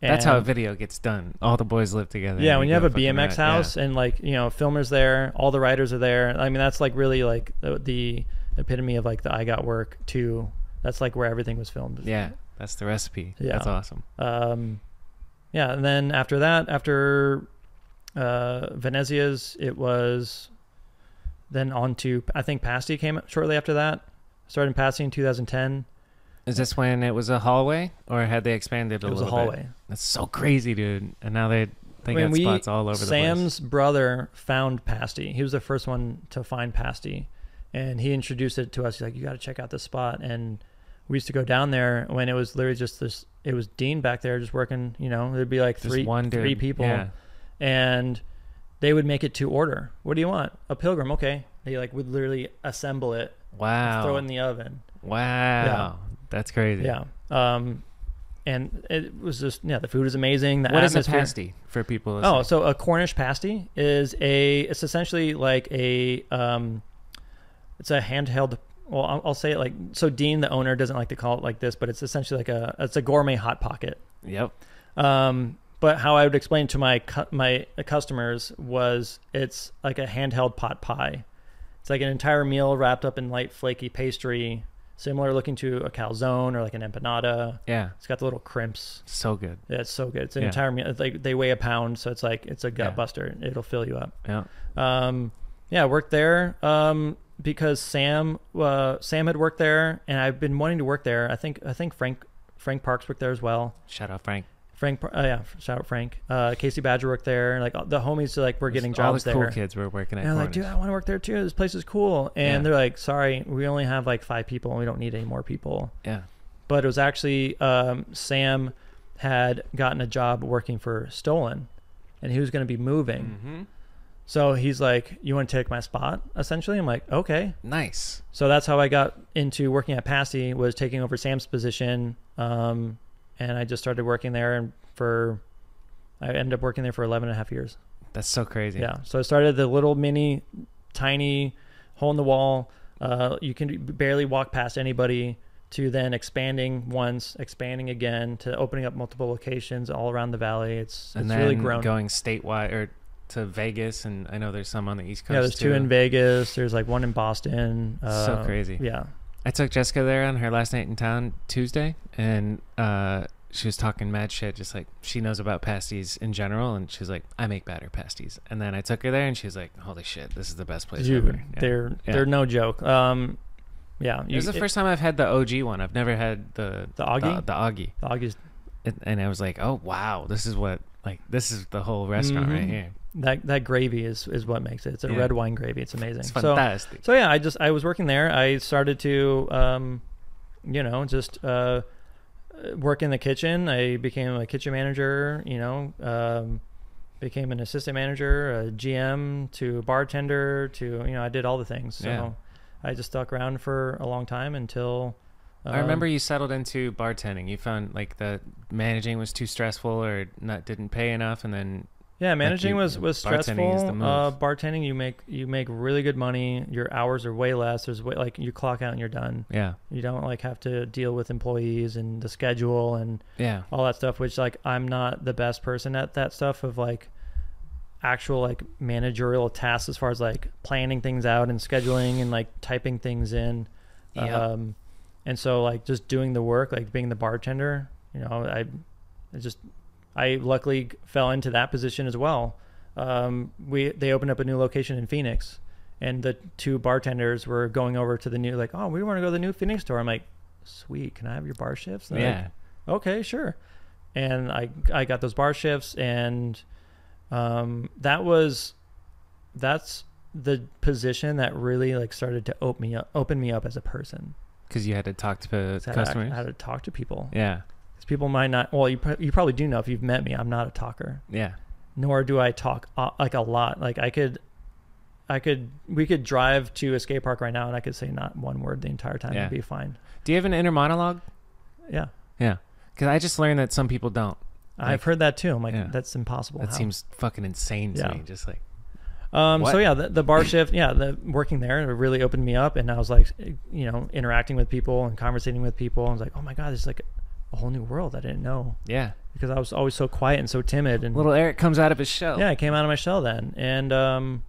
That's how a video gets done. All the boys live together. yeah, when you have a BMX. Yeah. house and like you know filmers there, all the writers are there. I mean that's like really like the, the epitome of like the I got work too. That's like where everything was filmed. Yeah, that's the recipe. Yeah. That's awesome. Um, yeah, and then after that, after uh, Venezia's, it was then on to I think Pasty came shortly after that. Started in Pasty in 2010. Is this when it was a hallway, or had they expanded a it was a little bit? hallway. That's so crazy, dude. And now they they When got we- spots all over the place. Sam's brother found Pasty. He was the first one to find Pasty, and he introduced it to us. He's like, "You got to check out this spot." And we used to go down there when it was literally just this. It was Dean back there just working. You know, there'd be like three three people, Yeah. and they would make it to order. What do you want? A pilgrim? Okay. They like would literally assemble it, Wow. throw it in the oven. wow. That's crazy. Yeah. Um, and it was just yeah, the food is amazing. The What is a atmosphere. pasty for people? Oh, so a Cornish pasty is a it's essentially like a um it's a handheld well I'll, I'll say it like so Dean the owner doesn't like to call it like this but it's essentially like a it's a gourmet hot pocket. yep. Um but how I would explain to my cu- my customers was it's like a handheld pot pie. It's like an entire meal wrapped up in light flaky pastry similar looking to a calzone or like an empanada. Yeah. It's got the little crimps. So good. Yeah, it's so good. It's an Yeah. entire meal. It's like they weigh a pound, so it's like it's a gut Yeah. buster. It'll fill you up. Yeah. Um, yeah, I worked there um, because Sam uh, Sam had worked there, and I've been wanting to work there. I think I think Frank Frank Parks worked there as well. Shout out Frank. Frank, uh, yeah, shout out Frank. Uh, Casey Badger worked there. and Like the homies, like were getting All jobs the cool there. kids were working at And I'm like, dude, I want to work there too. This place is cool. And Yeah. they're like, sorry, we only have like five people, and we don't need any more people yeah. but it was actually um, Sam had gotten a job working for Stolen, and he was going to be moving. Mm-hmm. So he's like, "You want to take my spot?" Essentially, I'm like, "Okay." Nice. So that's how I got into working at Pasty was taking over Sam's position, um, and I just started working there. And for I ended up working there for 11 and a half years. That's so crazy. Yeah. So I started the little mini, tiny hole in the wall. Uh, you can barely walk past anybody. To then expanding once, expanding again, to opening up multiple locations all around the valley. It's And it's then really grown. going statewide or to Vegas, and I know there's some on the East Coast. yeah, there's two in Vegas. There's like one in Boston. So Uh, crazy. Yeah. I took Jessica there on her last night in town Tuesday, and uh, she was talking mad shit, just like she knows about pasties in general, and she's like, "I make batter pasties." And then I took her there, and she was like, "Holy shit, this is the best place Dude, ever." Yeah. they're Yeah. they're no joke. Um, yeah. It was the it- first time I've had the OG one. I've never had the The Oggie? the, the Oggie, the Oggie's It- and I was like, "Oh wow, this is what like this is the whole restaurant right Mhm. here. That that gravy is is what makes it. It's a Yeah. red wine gravy. It's amazing. It's So fantastic." so yeah, I just I was working there. I started to um, you know, just uh, work in the kitchen. I became a kitchen manager. You know, um, became an assistant manager, a GM, to bartender, to you know, I did all the things. So Yeah. I just stuck around for a long time until. I remember um, you settled into bartending. You found like the managing was too stressful or not didn't pay enough, and then Yeah, managing you- was was bartending stressful. is the move. uh, bartending, you make you make really good money. Your hours are way less. There's way, like you clock out and you're done. Yeah. You don't like have to deal with employees and the schedule and Yeah. all that stuff. Which like I'm not the best person at that stuff of like actual like managerial tasks as far as like planning things out and scheduling and like typing things in. Yep. Um, and so like just doing the work, like being the bartender, you know, I, I just, I luckily fell into that position as well. Um, we they opened up a new location in Phoenix, and the two bartenders were going over to the new like, oh, we want to go to the new Phoenix store. I'm like, sweet, can I have your bar shifts? They're like, yeah. okay, sure. And I I got those bar shifts, and um, that was that's the position that really like started to open me up, open me up as a person. Because you had to talk to So to- customers. I had to talk to people. yeah. People might not. Well, you you probably do know if you've met me. I'm not a talker, Yeah. nor do I talk uh, like a lot. Like I could. I could, we could drive to a skate park right now, and I could say not one word the entire time. Yeah. It'd be fine. Do you have an inner monologue? Yeah, Yeah. Because I just learned that some people don't. I've heard that too. I'm like, Yeah. that's impossible. That How? seems fucking insane to Yeah. me. Just like, Um, so yeah, the, the bar shift, yeah, the working there really opened me up, and I was like, you know, interacting with people and conversating with people. I was like, oh my god, this is like a whole new world I didn't know yeah. because I was always so quiet and so timid. And Little Eric comes out of his shell. yeah, I came out of my shell then, and um,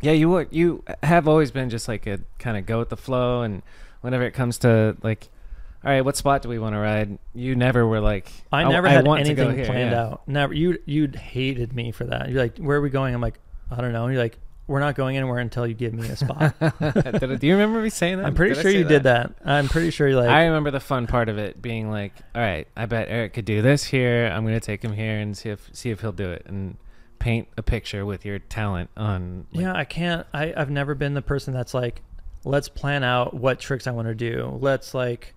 Yeah, you were you have always been just like a kind of go with the flow, and whenever it comes to like, all right, what spot do we want to ride? You never were like, I never had want anything planned yeah. out. Never. You you hated me for that. You're like, where are we going? I'm like, I don't know. And you're like, we're not going anywhere until you give me a spot. [laughs] Do you remember me saying that? I'm pretty Did sure you did that. I'm pretty sure you like. I remember the fun part of it being like, all right, I bet Eric could do this here. I'm gonna take him here and see if see if he'll do it and paint a picture with your talent on. like- yeah, I can't. I, I've never been the person that's like, let's plan out what tricks I want to do. Let's like,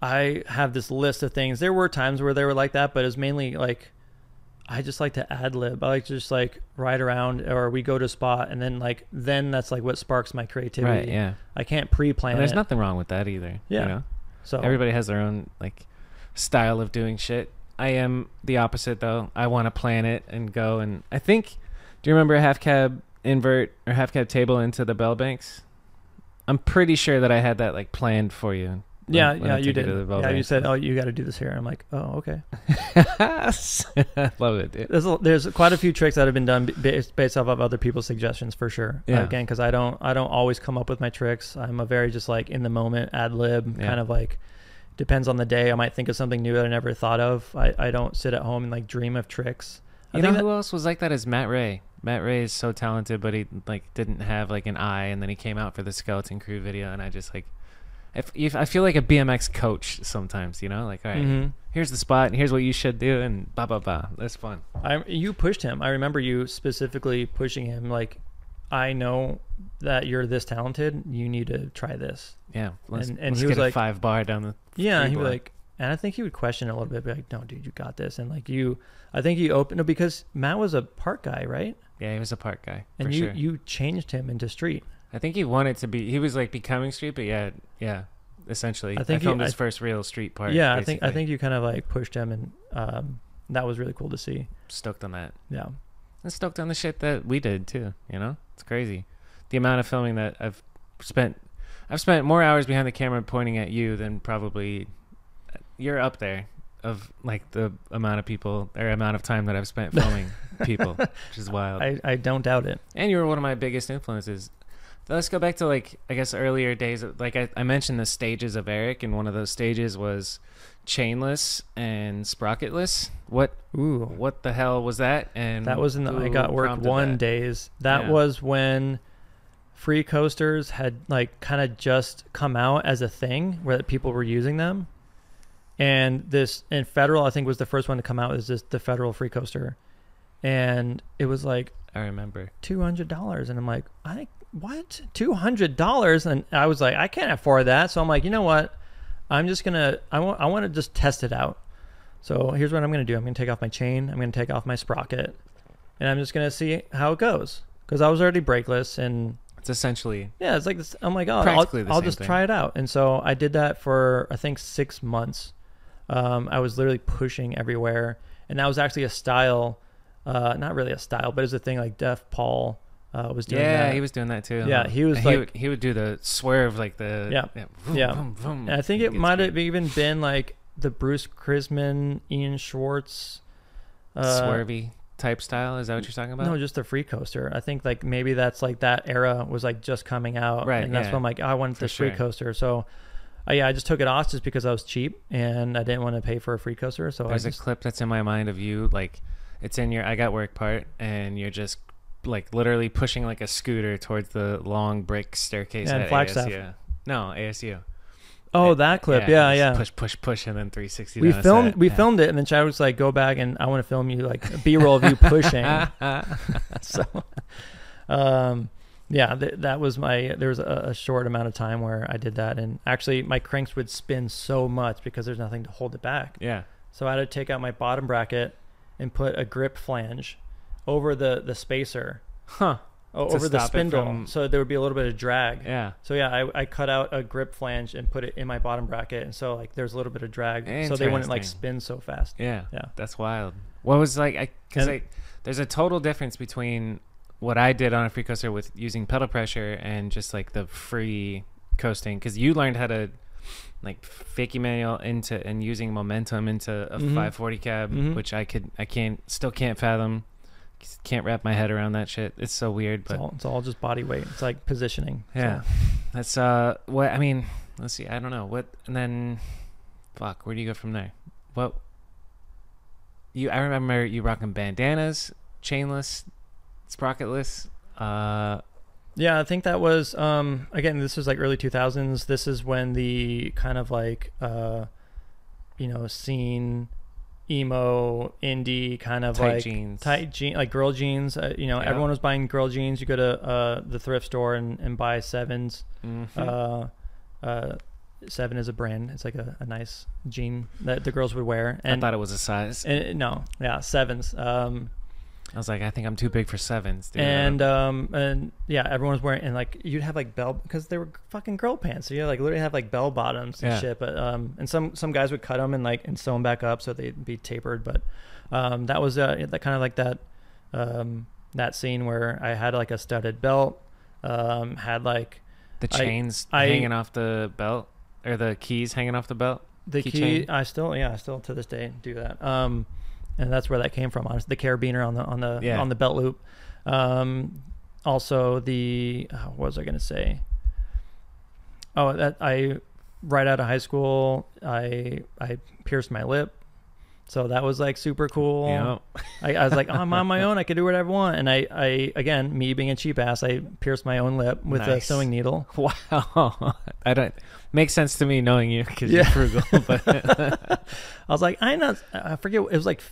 I have this list of things. There were times where they were like that, but it was mainly like, I just like to ad lib. I like to just like ride around, or we go to a spot, and then like then that's like what sparks my creativity. Right. Yeah. I can't pre-plan And there's it. nothing wrong with that either. Yeah. You know? so Everybody has their own like style of doing shit. I am the opposite though. I want to plan it and go and I think do you remember a half cab invert or half cab table into the bell banks? I'm pretty sure that I had that like planned for you. Yeah, when yeah, you did. to the Bell Yeah, you said, "Oh, you got to do this here." I'm like, "Oh, okay." [laughs] Love it, dude. There's a, there's quite a few tricks that have been done based, based off of other people's suggestions for sure. Yeah. Again, because I don't I don't always come up with my tricks. I'm a very just like in the moment ad lib Yeah. kind of like depends on the day. I might think of something new that I never thought of. I, I don't sit at home and like dream of tricks. I You know think who else was like that is Matt Ray. Matt Ray is so talented, but he like didn't have like an eye, and then he came out for the Skeleton Crew video, and I just like, if, if I feel like a BMX coach sometimes, you know, like all right, Mhm. here's the spot, and here's what you should do, and blah blah blah. That's fun. I you pushed him. I remember you specifically pushing him. Like, I know that you're this talented. You need to try this. Yeah, let's, And- and let's he was a like- five bar down the. Yeah, he blood. like, and I think he would question it a little bit, be like, "No, dude, you got this." And like you, I think you opened no, because Matt was a park guy, right? Yeah, he was a park guy And you sure. you changed him into street. I think he wanted to be. He was like becoming street, but yeah, yeah. Essentially, I I think he- filmed his I- first real street part. yeah, I think I think you kind of like pushed him, and um, that was really cool to see. stoked on that. Yeah, and stoked on the shit that we did too. You know, it's crazy. The amount of filming that I've spent, I've spent more hours behind the camera pointing at you than probably you're up there of like the amount of people or amount of time that I've spent filming [laughs] people, which is wild. I, I don't doubt it. and you were one of my biggest influences. Let's go back to like I guess earlier days. Like I, I mentioned the stages of Eric, and one of those stages was chainless and sprocketless. What Ooh, what the hell was that? And that was in the I got work one that? days. That Yeah. was when free coasters had like kind of just come out as a thing where people were using them. And this and federal, I think, was the first one to come out. Was this the federal free coaster, and it was like I remember. two hundred dollars, and I'm like, I what two hundred dollars? And I was like, I can't afford that. So I'm like, you know what? I'm just gonna I want I want to just test it out. So here's what I'm gonna do. I'm gonna take off my chain. I'm gonna take off my sprocket, and I'm just gonna see how it goes. Because I was already brakeless, and It's essentially yeah, it's like this. I'm like, oh, I'll, I'll just thing. try it out. And so I did that for I think six months. Um, I was literally pushing everywhere, and that was actually a style uh, not really a style, but it's a thing like Def Paul uh, was doing Yeah, that. he was doing that too. Yeah, he was And like- would, he would do the swerve like the Yeah. vroom, Yeah. vroom, vroom. And I think it might have even been like the Bruce Crisman, Ian Schwartz. Uh, swervy type style. Is that what you're talking about? No, just the free coaster. I think like maybe that's like that era was like just coming out, Right, And that's yeah. when I'm like, I wanted For this free sure. coaster. So, uh, yeah, I just took it off just because I was cheap and I didn't want to pay for a free coaster. So There's I a just, clip that's in my mind of you like it's in your I got work part and you're just like literally pushing like a scooter towards the long brick staircase Yeah, at Flagstaff. ASU. No, ASU. oh, that clip, yeah, just yeah. Push, push, push, and then 360. we filmed, we Yeah. filmed it, and then Chad was like, "Go back and I want to film you like B roll of you [laughs] pushing." [laughs] so, um, yeah, th- that was my. There was a, a short amount of time where I did that, and actually, my cranks would spin so much because there's nothing to hold it back. yeah. So I had to take out my bottom bracket and put a grip flange over the the spacer, Huh. o- over the spindle, from- so there would be a little bit of drag. Yeah. So yeah, I, I cut out a grip flange and put it in my bottom bracket, and so like there's a little bit of drag, so they wouldn't like spin so fast. Yeah. Yeah. That's wild. What was like I And- like there's a total difference between what I did on a free coaster with using pedal pressure and just like the free coasting cuz you learned how to like fakie manual into and using momentum into a Mhm. 540 cab Mhm. which I could I can't still can't fathom can't wrap my head around that shit. It's so weird, It's but all it's all just body weight. It's like positioning. So- yeah. That's uh what I mean, let's see. I don't know. What and then fuck, where do you go from there? What you I remember you rocking bandanas, chainless, sprocketless. Uh Yeah, I think that was um again this was like early 2000s. This is when the kind of like uh you know, scene emo indie kind of tight like jeans. tight jean like girl jeans, uh, you know, Yeah. everyone was buying girl jeans. You go to uh the thrift store and, and buy sevens. Mhm. Uh uh Seven is a brand. It's like a, a nice jean that the girls would wear. And, I thought it was a size. and no, yeah, sevens. Um, I was like, I think I'm too big for sevens. Dude. and um and yeah everyone was wearing and like you'd have like bell because they were fucking girl pants so you like literally have like bell bottoms and Yeah. shit but um and some some guys would cut them and like and sew them back up so they'd be tapered but um that was uh that kind of like that um that scene where i had like a studded belt um had like the I- chains I- hanging off the belt or the keys hanging off the belt. the key Keychain? i still yeah i still to this day do that um and that's where that came from honestly the carabiner on the on the Yeah. on the belt loop um also the uh, what was i gonna say oh that i right out of high school i i pierced my lip so that was like super cool know? I, I was like, oh, I'm on my [laughs] own. I can do whatever I want. And I, I again, me being a cheap ass, I pierced my own lip with a sewing needle. [laughs] Wow. I don't makes sense to me knowing you because Yeah. you're frugal. But [laughs] I was like, I'm not. I forget. It was like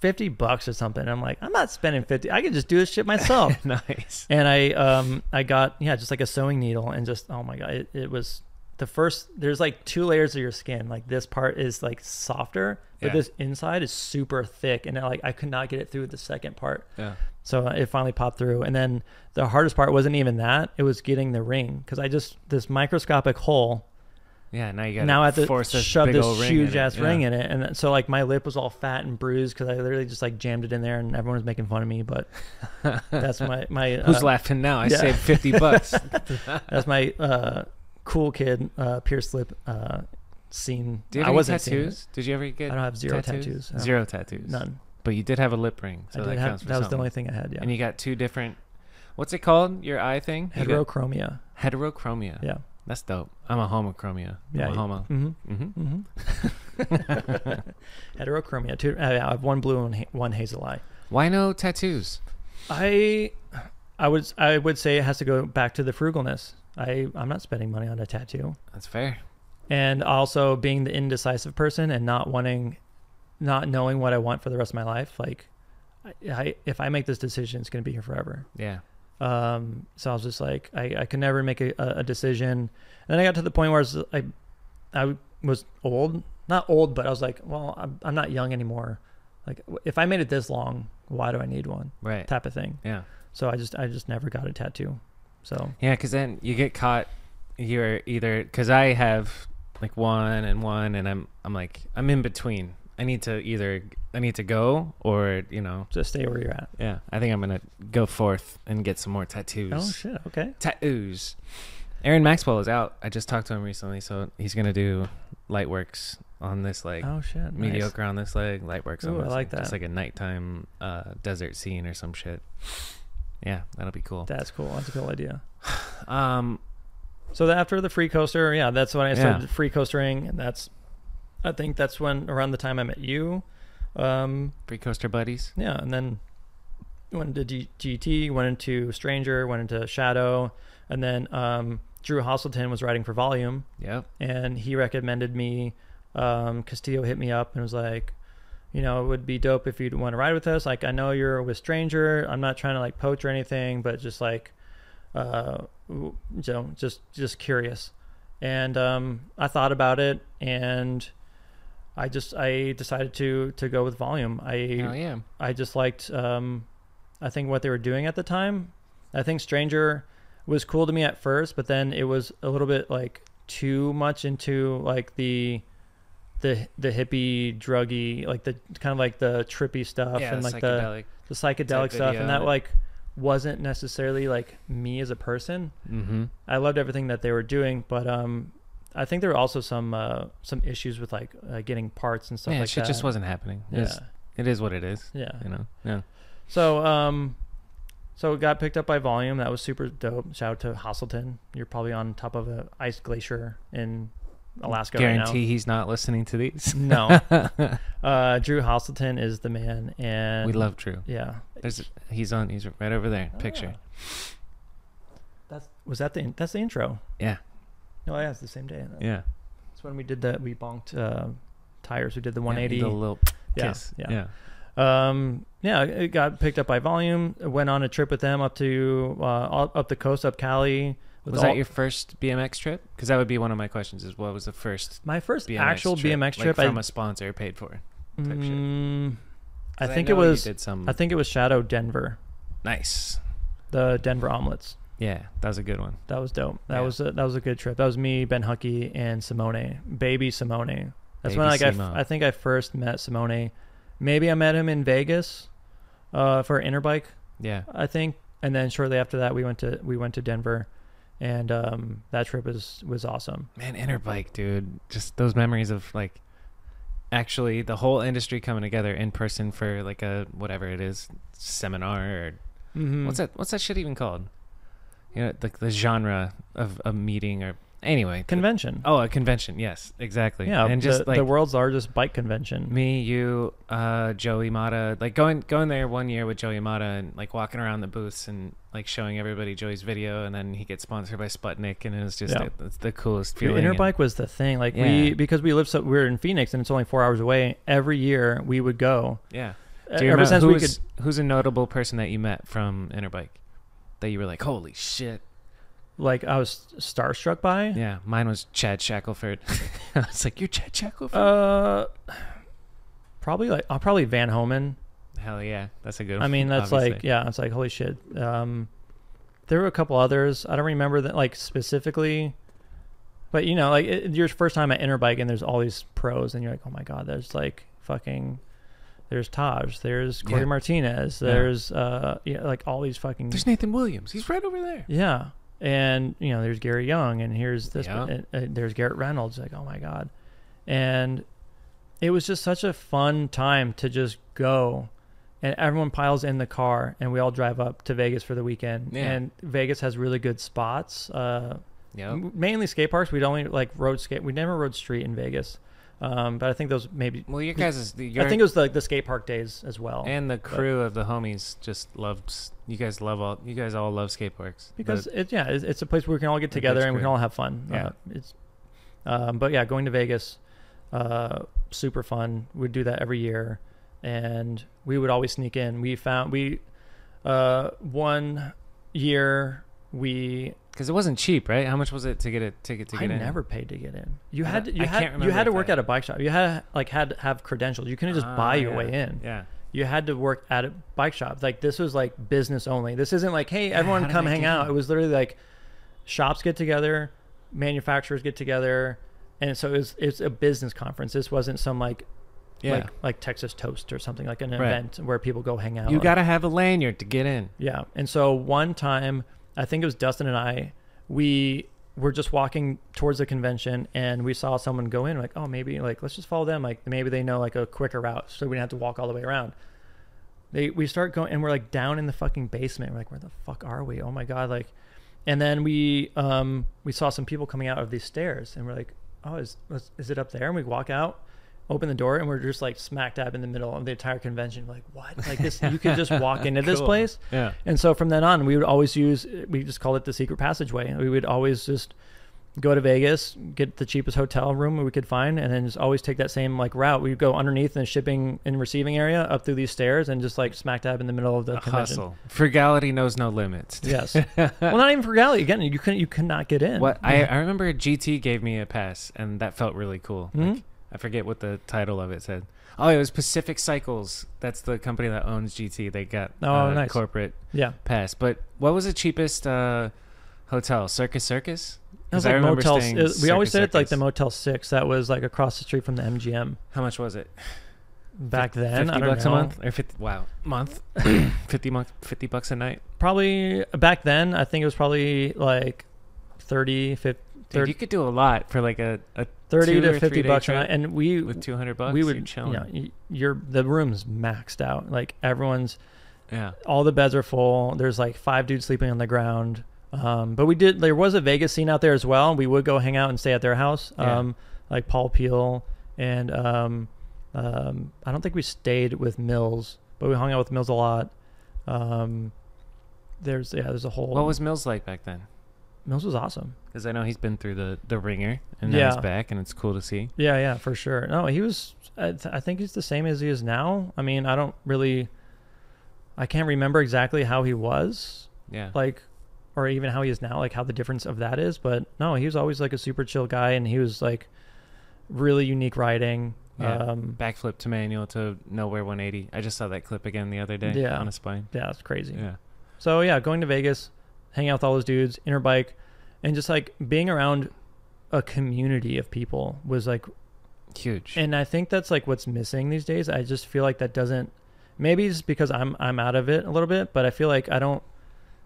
fifty bucks or something. I'm like, I'm not spending fifty. I can just do this shit myself. [laughs] nice. and I, um, I got yeah, just like a sewing needle, and just oh my god, it, it was the first. There's like two layers of your skin. Like this part is like softer, but Yeah. this inside is super thick, and I, like I could not get it through the second part. Yeah. So it finally popped through. And then the hardest part wasn't even that; it was getting the ring because I just this microscopic hole Yeah. Now you got now I have to force shove this huge ass Yeah. ring in it, and so like my lip was all fat and bruised because I literally just like jammed it in there, and everyone was making fun of me. But [laughs] that's my my Who's uh, laughing now? I yeah. saved fifty bucks. [laughs] that's my uh, cool kid uh, pierced lip uh, scene. Do you I wasn't tattoos? Did you ever get? I don't have zero tattoos. no. Zero tattoos. None. But you did have a lip ring, so I that did have, counts for that was the only thing I had. Yeah. And you got two different. What's it called? Your eye thing? You got Heterochromia. heterochromia. Yeah. That's dope. I'm a homochromia. Yeah. I'm a homo. Mm-hmm. hmm Mm-hmm. [laughs] Heterochromia. Two, uh, I have one blue and ha- one hazel eye. Why no tattoos? I, I would I would say it has to go back to the frugalness. I I'm not spending money on a tattoo, That's fair. and also being the indecisive person and not wanting, not knowing what I want for the rest of my life. Like, I, I if I make this decision, it's gonna be here forever. Yeah. Um, so I was just like, I, I could never make a, a decision. And then I got to the point where I was, I, I was old, not old, but I was like, well, I'm, I'm not young anymore. Like if I made it this long, why do I need one Right. type of thing? Yeah. So I just, I just never got a tattoo. So Yeah, because then you get caught. You're either because I have like one and one, and I'm I'm like I'm in between. I need to either I need to go or you know Just stay where you're at. yeah. I think I'm gonna go forth and get some more tattoos. Oh shit. Okay. tattoos. Aaron Maxwell is out. I just talked to him recently, so he's gonna do light works on this leg. Oh shit. Nice. mediocre on this leg, light works on Ooh, I like leg. Just that. like a nighttime uh, desert scene or some shit. Yeah, that'll be cool. That's cool. That's a cool idea. [sighs] Um, So the, after the free coaster, yeah, that's when I Yeah. free coastering, and that's, I think that's when around the time I met you. Um, free coaster buddies. yeah, and then went into G- GT, went into Stranger, went into Shadow, and then um, Drew Hasselton was riding for Volume, Yep. and he recommended me. Um, Castillo hit me up and was like, you know, it would be dope if you'd want to ride with us. Like, I know you're with Stranger. I'm not trying to like poach or anything, but just like, uh, you know, just just curious. And um, I thought about it, and I just I decided to to go with Volume. I Oh yeah. I just liked um I think what they were doing at the time. I think Stranger was cool to me at first, but then it was a little bit like too much into like the the the hippie druggy like the kind of like the trippy stuff Yeah, and like the psychedelic. the psychedelic stuff and that like wasn't necessarily like me as a person. Mm-hmm. I loved everything that they were doing, but um I think there were also some uh some issues with like uh, getting parts and stuff Yeah, like shit that. just wasn't happening. Yeah. is- it is what it is. yeah. You know. Yeah. So, um, so it got picked up by Volume. That was super dope. Shout out to Hasselton. You're probably on top of a ice glacier in Alaska Guarantee he's not listening to these. No. [laughs] uh, Drew Hasselton is the man, and we love Drew. Yeah. There's he's on. He's right over there. Picture. Ah. That's was that the that's the intro. Yeah. No, yeah, it's the same day. Yeah. That's when we did that. We bonked uh, tires. We did the Yeah, 180. the little Yeah, kiss. yeah. yeah. Um, yeah, it got picked up by Volume. Went on a trip with them up to uh, up the coast, up Cali. Was all- that your first BMX trip? Because that would be one of my questions. Is what was the first my first BMX actual trip, BMX like trip? from I, a sponsor paid for? Mm, I think it was. did some I think it was Shadow Denver, nice. the Denver omelets. Yeah, that was a good one. That was dope. That Yeah. was a, that was a good trip. That was me, Ben Hucky, and Simone, baby Simone. That's Baby when like I, f- Simo. I think I first met Simone. Maybe I met him in Vegas, uh, for Interbike, Yeah. I think, and then shortly after that we went to we went to Denver, and um, that trip was was awesome. Man, Interbike, dude. Just those memories of like actually the whole industry coming together in person for like a whatever it is seminar or Mm-hmm. what's that what's that shit even called? You know, the the genre of a meeting or anyway. the- Convention. oh, a convention. Yes, exactly. yeah, and just the, like the world's largest bike convention. me, you, uh, Joey Mata, like going going there one year with Joey Mata and like walking around the booths and like showing everybody Joey's video, and then he gets sponsored by Sputnik, and it was just Yeah. the, it's the coolest feeling. and- Interbike was the thing. Like Yeah. we because we live so we are in Phoenix and it's only four hours away. Every year we would go. yeah. Do you Ever since we could, who's, who's a notable person that you met from Interbike that you were like, holy shit? like, I was starstruck by. Yeah, mine was Chad Shackelford. [laughs] I was like, you're Chad Shackelford? Uh, probably like uh, probably Van Homan. Hell yeah, that's a good. one. I mean, that's obviously. like yeah, it's like holy shit. Um, there were a couple others. I don't remember that like specifically, but you know, like it, your first time at Interbike and there's all these pros and you're like, oh my god, there's like fucking. There's Taj. There's Corey Yeah. Martinez. Yeah. There's uh, yeah, like all these fucking There's Nathan Williams. He's right over there. Yeah, and you know, there's Gary Young, and here's this. Yeah. and- and there's Garrett Reynolds. Like, oh my god, and it was just such a fun time to just go, and everyone piles in the car, and we all drive up to Vegas for the weekend. Yeah. And Vegas has really good spots. Uh, Yep. m- mainly skate parks. We'd only like road skate. We never rode street in Vegas, um, but I think those maybe. Well, your guys is the I think it was like the skate park days as well. and the crew of the homies just loved. You guys love all. You guys all love skate parks because The- it, yeah, it's, it's a place where we can all get together and we can all have fun. Yeah. Uh, it's, um, but yeah, going to Vegas, uh, super fun. We'd do that every year, and we would always sneak in. We found we, uh, one year we because it wasn't cheap, right? How much was it to get a ticket to I get in? never paid to get in. You had to, you I had you had to work I- at a bike shop. You had to, like had to have credentials. You couldn't just Ah, buy your yeah. way in. Yeah. You had to work at a bike shop. Like this was like business only. This isn't like, hey, Yeah, everyone come hang out. It was literally like shops get together, manufacturers get together, and so it was it's a business conference. This wasn't some like Yeah. like like Texas Toast or something like an Right. event where people go hang out. You got to have a lanyard to get in. Yeah. And so one time, I think it was Dustin and I, we were just walking towards the convention and we saw someone go in, like, oh, maybe, like, let's just follow them. Like, maybe they know, like, a quicker route so we didn't have to walk all the way around. They, we start going and we're like down in the fucking basement. We're like, where the fuck are we? Oh my God. Like, and then we, um, we saw some people coming out of these stairs and we're like, oh, is, is is it up there? And we walk out, open the door, and we're just like smack dab in the middle of the entire convention. We're like, what? Like this, you could just walk [laughs] into this place. Yeah. And so from then on, we would always use, we just called it the secret passageway. We would always just go to Vegas, get the cheapest hotel room we could find, and then just always take that same like route. We'd go underneath the shipping and receiving area up through these stairs and just like smack dab in the middle of the convention. hustle. Frugality knows no limits. [laughs] Yes. [laughs] well, not even frugality. Again, you couldn't, you could not get in. What I, I remember GT gave me a pass and that felt really cool. Mhm. Like, I forget what the title of it said. Oh, it was Pacific Cycles. That's the company that owns GT. They got Oh, uh, nice. corporate Yeah. pass. But what was the cheapest uh, hotel? Circus Circus? It was I like remember Motel. staying it- we always Circus said it's like the Motel Six that was like across the street from the MGM How much was it? back then. I Fifty don't bucks know. a month or fifty? Wow, month. [coughs] fifty month, fifty bucks a night. Probably back then. I think it was probably like 30, 50, Dude, 30, you could do a lot for like a, a 30 two to 50 three-day bucks a trip. And we with two hundred bucks. we would you chilling. know you're the room's maxed out. Like everyone's yeah. all the beds are full. There's like five dudes sleeping on the ground. Um, but we did. There was a Vegas scene out there as well. We would go hang out and stay at their house. Yeah. Um, like Paul Peel and um, um, I don't think we stayed with Mills, but we hung out with Mills a lot. Um, there's yeah, there's a whole. What was Mills like back then? Mills was awesome. Because I know he's been through the the ringer and now he's back, and it's cool to see. Yeah, yeah, for sure. No, he was. I, th- I think he's the same as he is now. I mean, I don't really. I can't remember exactly how he was Yeah. like, or even how he is now, like how the difference of that is. But no, he was always like a super chill guy, and he was like really unique writing. Yeah. Um, Backflip to manual to nowhere 180. I just saw that clip again the other day Yeah. on a spine. yeah, it's crazy. Yeah. So yeah, going to Vegas, hanging out with all those dudes, interbike, and just like being around a community of people was like Huge. and I think that's like what's missing these days. I just feel like that doesn't. Maybe it's because I'm I'm out of it a little bit, but I feel like I don't.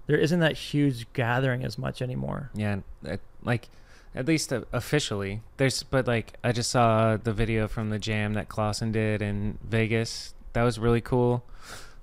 There isn't that huge gathering as much anymore. yeah. uh, like, at least uh, officially. There's, but like, I just saw the video from the jam that Clausen did in Vegas. That was really cool.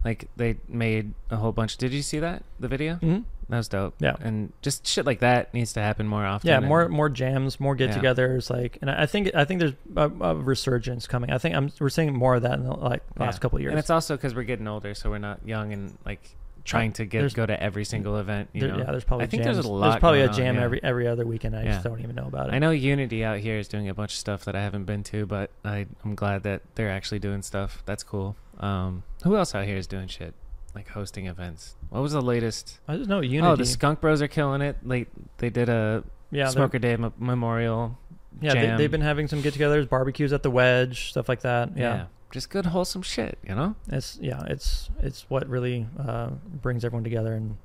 Like, they made a whole bunch. Did you see that? The video? Mm-hmm. That was dope. Yeah. And just shit like that needs to happen more often. Yeah, and- more more jams, more get-togethers. Like, and I think I think there's a, a resurgence coming. I think I'm we're seeing more of that in the like last Yeah. couple of years. And it's also because we're getting older, so we're not young and like trying to get There's- go to every single event. You There- know? yeah, there's probably I think jams. there's a lot probably a going on, jam yeah. every every other weekend. I just don't even know about it. I know Unity out here is doing a bunch of stuff that I haven't been to, but I, I'm glad that they're actually doing stuff. That's cool. Um, who else out here is doing shit like hosting events? What was the latest? I don't know Unity. Oh, the Skunk Bros are killing it. Like they did a yeah, Smoker Day m- memorial. yeah. They, jam. they've been having some get-togethers, barbecues at the Wedge, stuff like that. yeah. just good wholesome shit. You know? it's yeah it's it's what really uh, brings everyone together and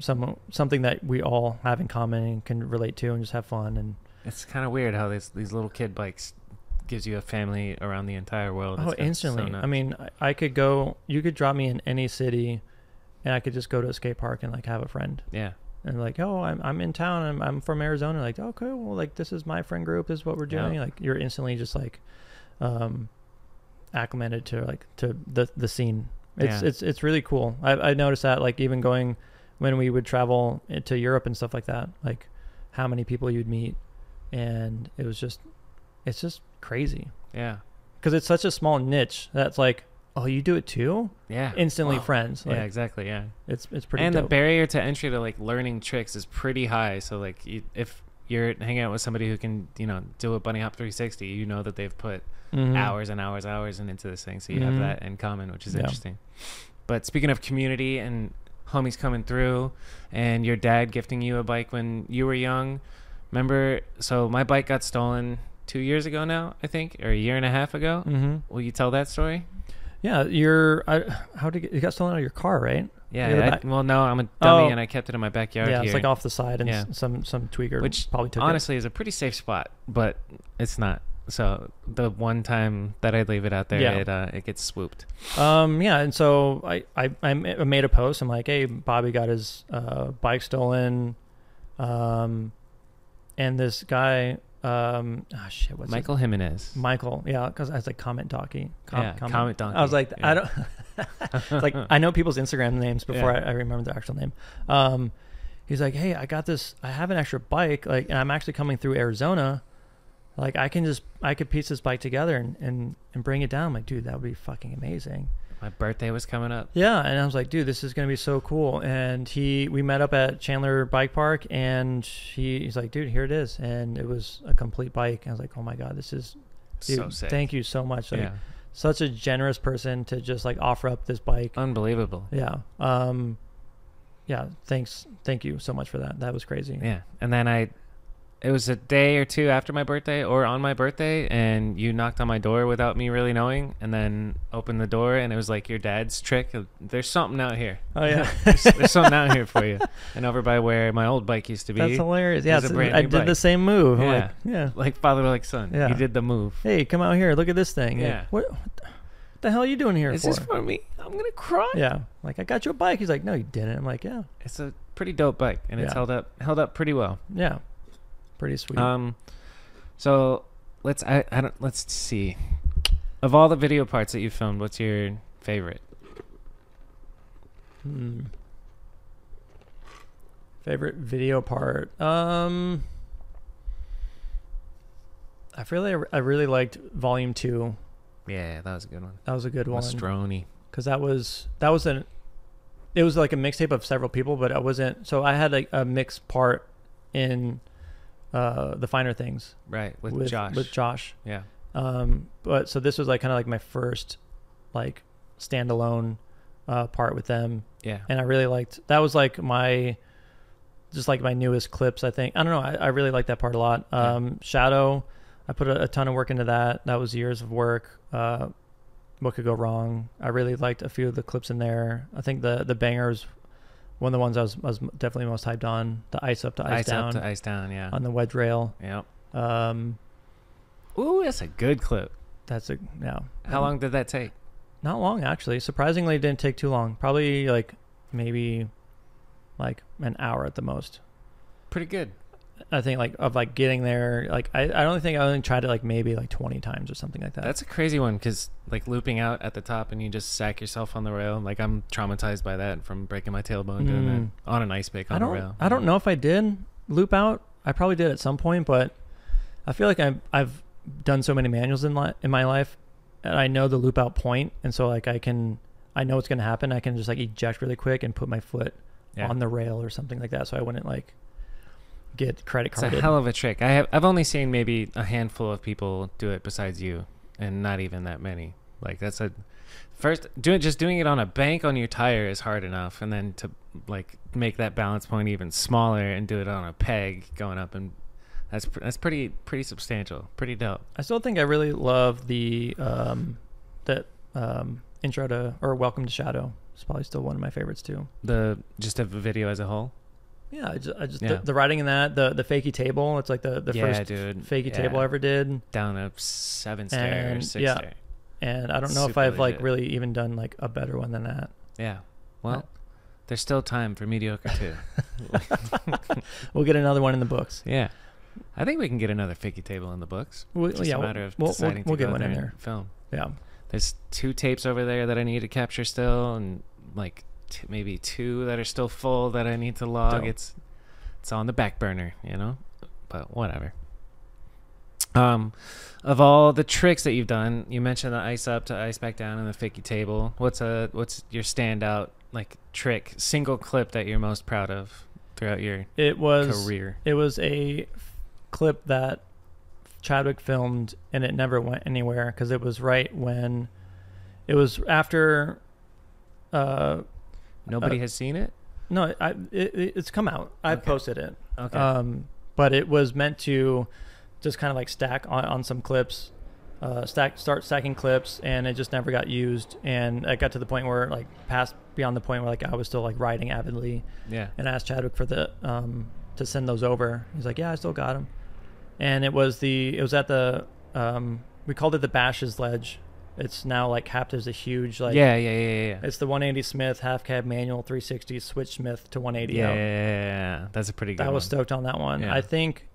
some something that we all have in common and can relate to and just have fun and It's kind of weird how these these little kid bikes gives you a family around the entire world. oh it's so instantly. I mean I, I could go you could drop me in any city and i could just go to a skate park and like have a friend. Yeah. and like oh i'm, I'm in town. I'm, I'm from arizona. Like okay well like this is my friend group. This is what we're Yeah. doing. Like you're instantly just like um acclimated to like to the the scene. It's Yeah. it's it's really cool. I, I noticed that like even going when we would travel to europe and stuff like that like how many people you'd meet. And it was just it's just crazy Yeah. because it's such a small niche that's like oh you do it too Yeah. instantly Wow. friends like yeah, exactly. Yeah. it's it's pretty and dope. the barrier to entry to like learning tricks is pretty high. So like you, if you're hanging out with somebody who can, you know, do a bunny hop 360, you know that they've put Mhm. hours and hours, hours and into this thing. So you Mhm. have that in common, which is Yeah. interesting. But speaking of community and homies coming through, and your dad gifting you a bike when you were young, remember? So my bike got stolen two years ago now, I think, or a year and a half ago. Mhm. Will you tell that story? Yeah, you're. I, how did you, get, you got stolen out of your car, right? Yeah. I- well, no, I'm a dummy Oh. and I kept it in my backyard yeah, here. it's like off the side, and Yeah. some some tweaker Which probably took honestly is a pretty safe spot, but it's not. So the one time that I leave it out there, Yeah. it uh, it gets swooped. Um, yeah, and so I, I, I I made a post. I'm like, hey, Bobby got his uh, bike stolen. Um, and this guy, um, ah, shit, what's his- Michael Jimenez. Michael, yeah, because I was like comment donkey. Com- Yeah, comment donkey, I was like, I don't. [laughs] it's like I know people's Instagram names before Yeah. I, I remember their actual name. Um, he's like, hey, I got this. I have an extra bike. Like, and I'm actually coming through Arizona. Like, I can just I could piece this bike together and and and bring it down. I'm like, dude, that would be fucking amazing. My birthday was coming up. Yeah, and I was like, dude, this is gonna be so cool. And he, we met up at Chandler Bike Park, and he, he's like, dude, here it is, and it was a complete bike. I was like, oh my god, this is, dude, so sick. thank you so much. Like, yeah, such a generous person to just like offer up this bike. unbelievable. Yeah. Um, yeah. Thanks. Thank you so much for that. That was crazy. Yeah, and then I, it was a day or two after my birthday or on my birthday, and you knocked on my door without me really knowing, and then opened the door, and it was like your dad's trick. There's something out here. Oh yeah. [laughs] there's, there's something out here for you. [laughs] And over by where my old bike used to be, That's hilarious. Yeah. A it's- brand I did the same move. Yeah. like, yeah. like father like son. Yeah. You did the move. Hey, come out here. Look at this thing. Like, Yeah. what, what the hell are you doing here Is for? this for me? I'm gonna cry. yeah. Like I got you a bike. He's like, no, you didn't. I'm like, yeah. It's a pretty dope bike, and it's Yeah. held up held up pretty well. Yeah. Pretty sweet. Um, so let's I, I don't let's see. Of all the video parts that you filmed, what's your favorite? Hmm. Favorite video part. Um, I feel like I really liked Volume Two. Yeah, that was a good one. That was a good one Mastroni. because that was that was an. It was like a mixtape of several people, but I wasn't. So I had like a mixed part in uh, the finer things Right, with, with Josh. With Josh. yeah. Um, but so this was like kind of like my first like standalone uh, part with them, Yeah. and I really liked that was like my just like my newest clips. I think I don't know. I, I really like that part a lot. Yeah. Um, Shadow, I put a, a ton of work into that. That was years of work. Uh, what could go wrong? I really liked a few of the clips in there. I think the the bangers, one of the ones I was, I was definitely most hyped on. The ice up to ice, Ice, down up to ice down. Yeah. on the wedge rail. Yep. Um, Ooh, that's a good clip. that's a yeah. How long did that take? Not long actually. Surprisingly, it didn't take too long. Probably like maybe like an hour at the most. Pretty good. I think like of like getting there. Like I, I don't think I only tried it like maybe like twenty times or something like that. That's a crazy one because like looping out at the top and you just sack yourself on the rail. Like I'm traumatized by that from breaking my tailbone doing Mm. that on an ice pick on I don't rail. I don't know if I did loop out. I probably did at some point, but I feel like I've I've done so many manuals in li- in my life, and I know the loop out point, and so like I can I know what's gonna happen. I can just like eject really quick and put my foot Yeah. on the rail or something like that, so I wouldn't like get credit cards. It's a hell of a trick. I have I've only seen maybe a handful of people do it besides you, and not even that many. Like that's a first doing just doing it on a bank on your tire is hard enough, and then to like make that balance point even smaller and do it on a peg going up and that's that's pretty pretty substantial, pretty dope. I still think I really love the um that um intro to or welcome to Shadow. It's probably still one of my favorites too. The just a video as a whole. Yeah, I just, I just Yeah. the, the writing in that the the fakey table. It's like the the yeah, first dude. fakey Yeah. table I ever did. down a seven stair or And, six yeah. stair. and I don't know if I've like really even done like a better one than that. Yeah. Well, there's still time for mediocre too. [laughs] [laughs] We'll get another one in the books. yeah. I think we can get another figgy table in the books. We'll, It's just yeah, a matter of we'll, we'll, deciding we'll to get one in there. Film. Yeah, There's two tapes over there that I need to capture still, and like maybe two that are still full that I need to log. Dope. It's it's on the back burner, you know. But whatever. Um, of all the tricks that you've done, you mentioned the ice up to ice back down and the fakie table. What's a what's your standout like trick, single clip that you're most proud of throughout your it was career? it was a clip that Chadwick filmed, and it never went anywhere because it was right when it was after. Uh, Nobody uh, has seen it. no, I it, it- it's come out. I Okay. posted it. Okay. Um, but it was meant to just kind of like stack on, on some clips, uh, stack start stacking clips, and it just never got used. And it got to the point where like past beyond the point where like I was still like writing avidly, yeah. and I asked Chadwick for the um to send those over. He's like, yeah, I still got them. And it was the it was at the Um, we called it the Bash's Ledge. It's now like capped as a huge like. yeah, yeah, yeah, yeah. It's the 180 Smith half cab manual 360 switch Smith to 180 Yeah, yeah, yeah, yeah. That's a pretty good I was one. stoked on that one. Yeah. I think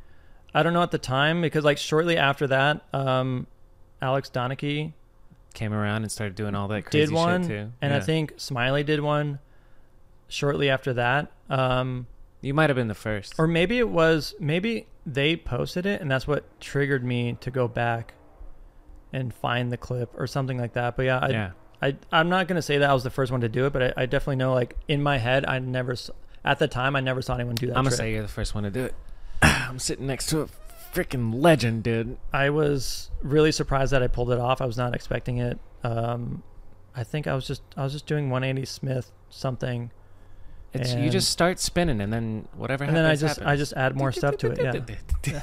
I don't know at the time because like shortly after that, um, Alex Donnachie Came around and started doing all that crazy did one, shit too. and I think Smiley did one shortly after that. Um, you might have been the first. or maybe it was maybe they posted it and that's what triggered me to go back and find the clip or something like that. But yeah, I, yeah, I I'm not gonna say that I was the first one to do it, but I, I definitely know like in my head I never at the time I never saw anyone do that. I'm gonna trick. say you're the first one to do it. [clears throat] I'm sitting next to a freaking legend, dude. I was really surprised that I pulled it off. I was not expecting it. Um, I think I was just I was just doing 180 Smith something, It's you just start spinning and then whatever and then I happens. just I just add more stuff to it. Yeah.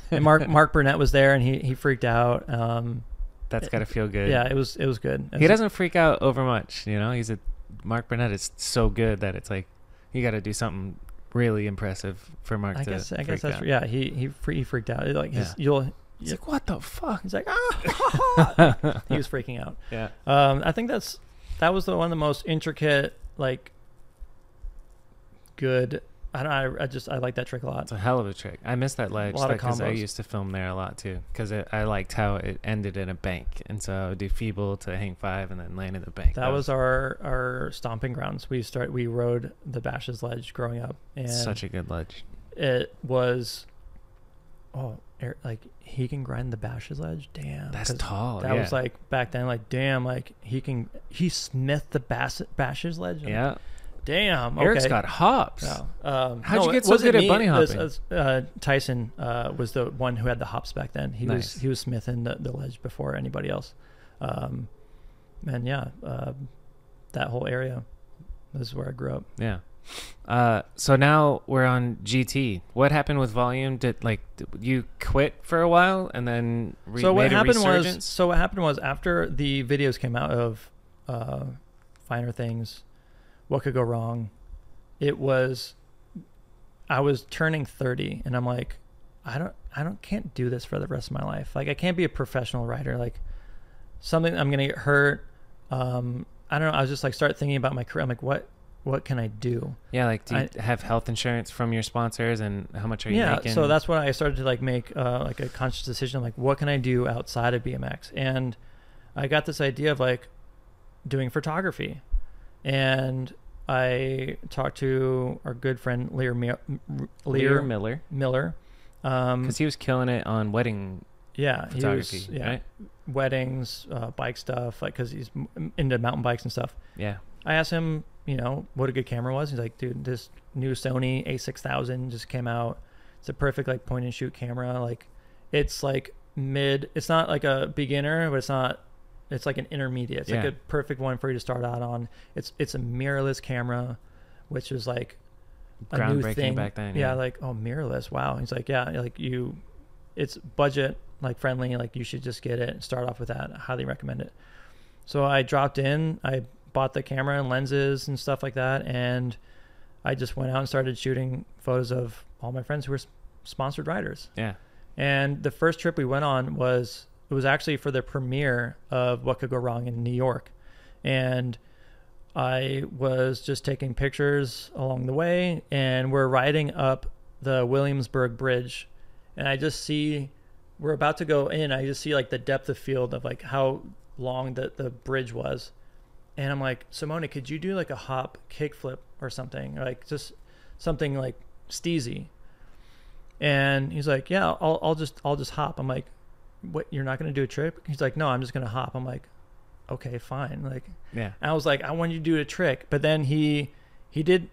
[laughs] And Mark Mark Burnett was there, and he he freaked out. Um, That's gotta feel good. yeah, it was it was good. It He was- doesn't freak out over much, you know. He's a Mark Burnett is so good that it's like you got to do something really impressive for Mark I to. guess I guess that's out. yeah. He he fre- he freaked out. Like Yeah. you'll He's like, what the fuck? he's like ah. [laughs] he was freaking out. yeah, Um, I think that's that was the one of the most intricate like good. I don't. I, I just I like that trick a lot. it's a hell of a trick. I miss that ledge because I used to film there a lot too. Because I liked how it ended in a bank, and so I would do feeble to hang five and then land in the bank. That was our our stomping grounds. We start we rode the Bashes Ledge growing up, and such a good ledge. it was oh like he can grind the Bashes Ledge. Damn, That's tall. That yeah. was like back then, like damn, like he can he Smith the Bass, Bashes Ledge. I'm like, yeah. Damn. Okay. Eric's got hops. No. Um, How'd no, you get so good at bunny hopping? this, uh, Tyson uh, was the one who had the hops back then. He Nice. was he was smithing the, the ledge before anybody else. Um, and yeah, uh, that whole area is where I grew up. Yeah. Uh, so now we're on GT. What happened with volume? Did like did you quit for a while and then re- so what happened was so what happened was after the videos came out of uh, finer things what could go wrong. It was i was turning 30 and i'm like i don't i don't can't do this for the rest of my life. Like i can't be a professional writer. Like something i'm gonna get hurt um i don't know. I was just like start thinking about my career. I'm like what what can i do? Yeah, like do you I- have health insurance from your sponsors and how much are you yeah making? so that's when i started to like make uh, like a conscious decision like what can i do outside of bmx and i got this idea of like doing photography and i talked to our good friend lear, Mi- Lear lear Miller miller um because he was killing it on wedding yeah he photography, was yeah right? weddings uh, bike stuff like because he's into mountain bikes and stuff Yeah, I asked him, you know, what a good camera was. He's like, dude, this new Sony A6000 just came out. It's a perfect like point and shoot camera. Like, it's like mid. It's not like a beginner, but it's not. It's like an intermediate. It's like Yeah. a perfect one for you to start out on. It's it's a mirrorless camera, which is like a new groundbreaking thing. back then. yeah, like oh mirrorless. Wow. He's like, yeah, like you, it's budget like friendly. Like you should just get it and start off with that. I highly recommend it. So I dropped in. I bought the camera and lenses and stuff like that, and I just went out and started shooting photos of all my friends who were sponsored riders. yeah. And the first trip we went on was it was actually for the premiere of What Could Go Wrong in New York, and I was just taking pictures along the way, and we're riding up the Williamsburg Bridge, and I just see we're about to go in. I just see like the depth of field of like how long the the bridge was, and I'm like, Simone, could you do like a hop kickflip or something, or like just something like steezy? And he's like, yeah, I'll, I'll just, I'll just hop. I'm like, what? You're not going to do a trick? He's like, no, I'm just going to hop. I'm like, okay, fine. Like, Yeah. I was like, I want you to do a trick. But then he, he did,